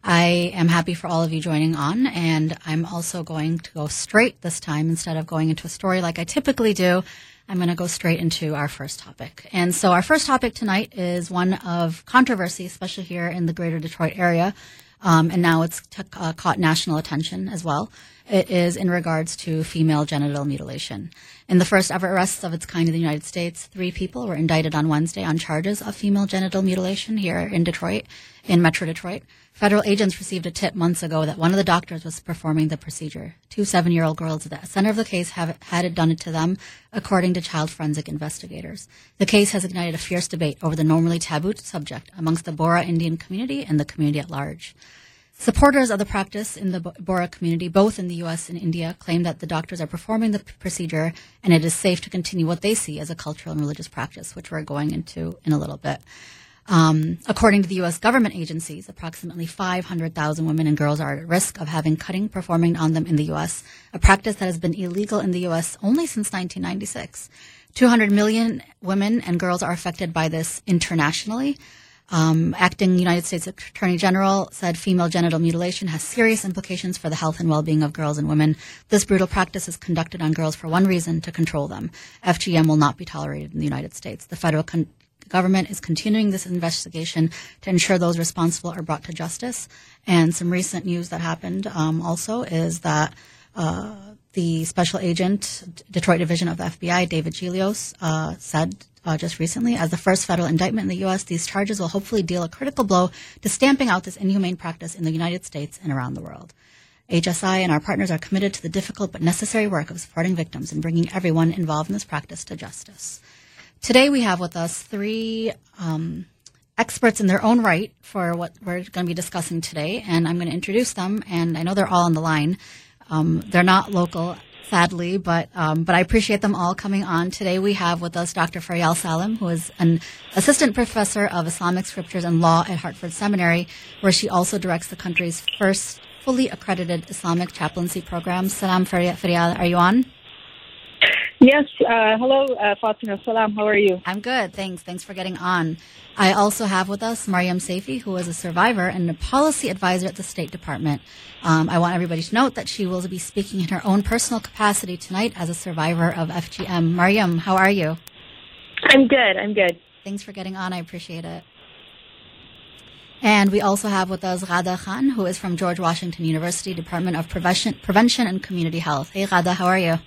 I am happy for all of you joining on, and I'm also going to go straight this time instead of going into a story like I typically do. I'm going to go straight into our first topic. And so our first topic tonight is one of controversy, especially here in the greater Detroit area. Um, and now it's t- uh, caught national attention as well. It is in regards to female genital mutilation. In the first ever arrests of its kind in the United States, three people were indicted on Wednesday on charges of female genital mutilation here in Detroit, in Metro Detroit. Federal agents received a tip months ago that one of the doctors was performing the procedure. Two seven year old girls at the center of the case have had it done to them, according to child forensic investigators. The case has ignited a fierce debate over the normally taboo subject amongst the Bohra Indian community and the community at large. Supporters of the practice in the Bohra community, both in the U.S. and India, claim that the doctors are performing the procedure and it is safe to continue what they see as a cultural and religious practice, which we're going into in a little bit. Um, according to the U.S. government agencies, approximately 500,000 women and girls are at risk of having cutting performing on them in the U.S., a practice that has been illegal in the U.S. only since 1996. 200 million women and girls are affected by this internationally. Um, acting United States Attorney General said female genital mutilation has serious implications for the health and well-being of girls and women. This brutal practice is conducted on girls for one reason, to control them. FGM will not be tolerated in the United States. The federal con- government is continuing this investigation to ensure those responsible are brought to justice. And some recent news that happened um, also is that uh, the special agent, Detroit Division of the FBI, David Gelios, uh, said uh, just recently, as the first federal indictment in the U.S., these charges will hopefully deal a critical blow to stamping out this inhumane practice in the United States and around the world. HSI and our partners are committed to the difficult but necessary work of supporting victims and bringing everyone involved in this practice to justice. Today we have with us three um, experts in their own right for what we're going to be discussing today, and I'm going to introduce them. And I know they're all on the line. Um, they're not local, sadly, but um, but I appreciate them all coming on today. We have with us Dr. Feryal Salem, who is an assistant professor of Islamic scriptures and law at Hartford Seminary, where she also directs the country's first fully accredited Islamic chaplaincy program. Salam Feryal, are you on? Yes. Uh, hello, uh, Fatima. Salam. How are you? I'm good. Thanks. Thanks for getting on. I also have with us Maryum Saifee, who is a survivor and a policy advisor at the State Department. Um, I want everybody to note that she will be speaking in her own personal capacity tonight as a survivor of FGM. Maryum, how are you? I'm good. I'm good. Thanks for getting on. I appreciate it. And we also have with us Ghada Khan, who is from George Washington University Department of Prevention, Prevention and Community Health. Hey, Ghada, how are you?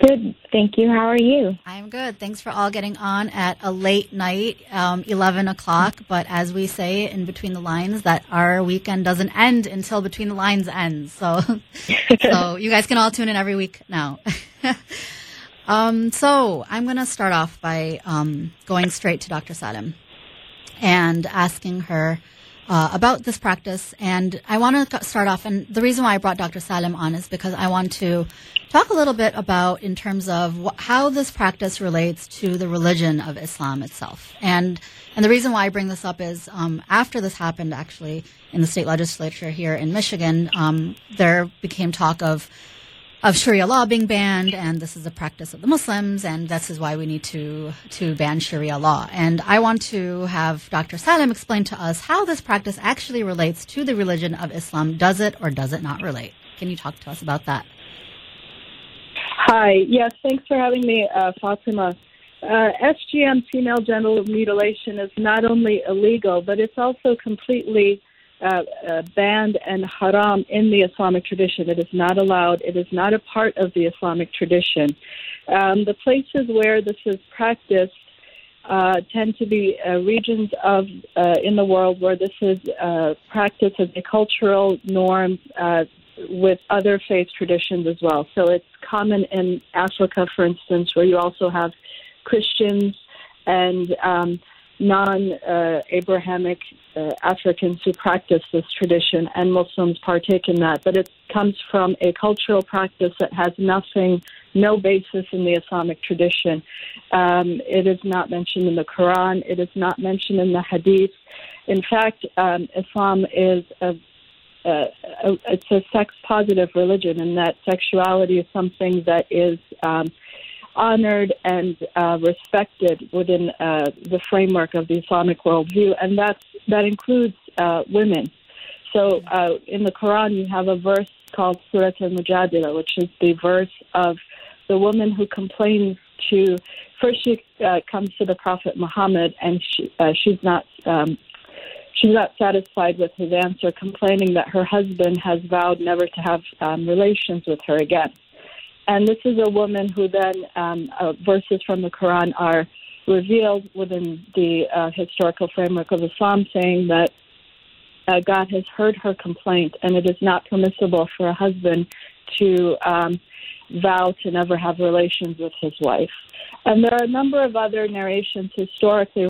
Good, thank you. How are you? I'm good. Thanks for all getting on at a late night, um, 11 o'clock. But as we say in between the lines, that our weekend doesn't end until between the lines ends. So, so you guys can all tune in every week now. um, so I'm going to start off by um, going straight to Dr. Salem and asking her uh, about this practice. And I want to start off, and the reason why I brought Dr. Salem on is because I want to talk a little bit about in terms of wh- how this practice relates to the religion of Islam itself. And and the reason why I bring this up is um, after this happened, actually, in the state legislature here in Michigan, um, there became talk of of Sharia law being banned, and this is a practice of the Muslims, and this is why we need to to ban Sharia law. And I want to have Dr. Salem explain to us how this practice actually relates to the religion of Islam. Does it or does it not relate? Can you talk to us about that? Hi. Yes, thanks for having me, uh, Fatima. Uh, FGM, female genital mutilation, is not only illegal, but it's also completely uh, uh, banned and haram in the Islamic tradition. It is not allowed. It is not a part of the Islamic tradition. Um, the places where this is practiced uh, tend to be uh, regions of uh, in the world where this is uh, practiced as a cultural norm uh, with other faith traditions as well. So it's common in Africa, for instance, where you also have Christians and um, non uh, Abrahamic uh, Africans who practice this tradition, and Muslims partake in that. But it comes from a cultural practice that has nothing, no basis in the Islamic tradition. Um, it is not mentioned in the Quran, it is not mentioned in the Hadith. In fact, um, Islam is a uh, it's a sex positive religion, and that sexuality is something that is um, honored and uh, respected within uh, the framework of the Islamic worldview, and that's, that includes uh, women. So uh, in the Quran, you have a verse called Surah Al-Mujadila, which is the verse of the woman who complains to, first she uh, comes to the Prophet Muhammad, and she, uh, she's not um, she's not satisfied with his answer, complaining that her husband has vowed never to have um, relations with her again. And this is a woman who then um, uh, verses from the Quran are revealed within the uh, historical framework of Islam, saying that uh, God has heard her complaint, and it is not permissible for a husband to um, vow to never have relations with his wife. And there are a number of other narrations historically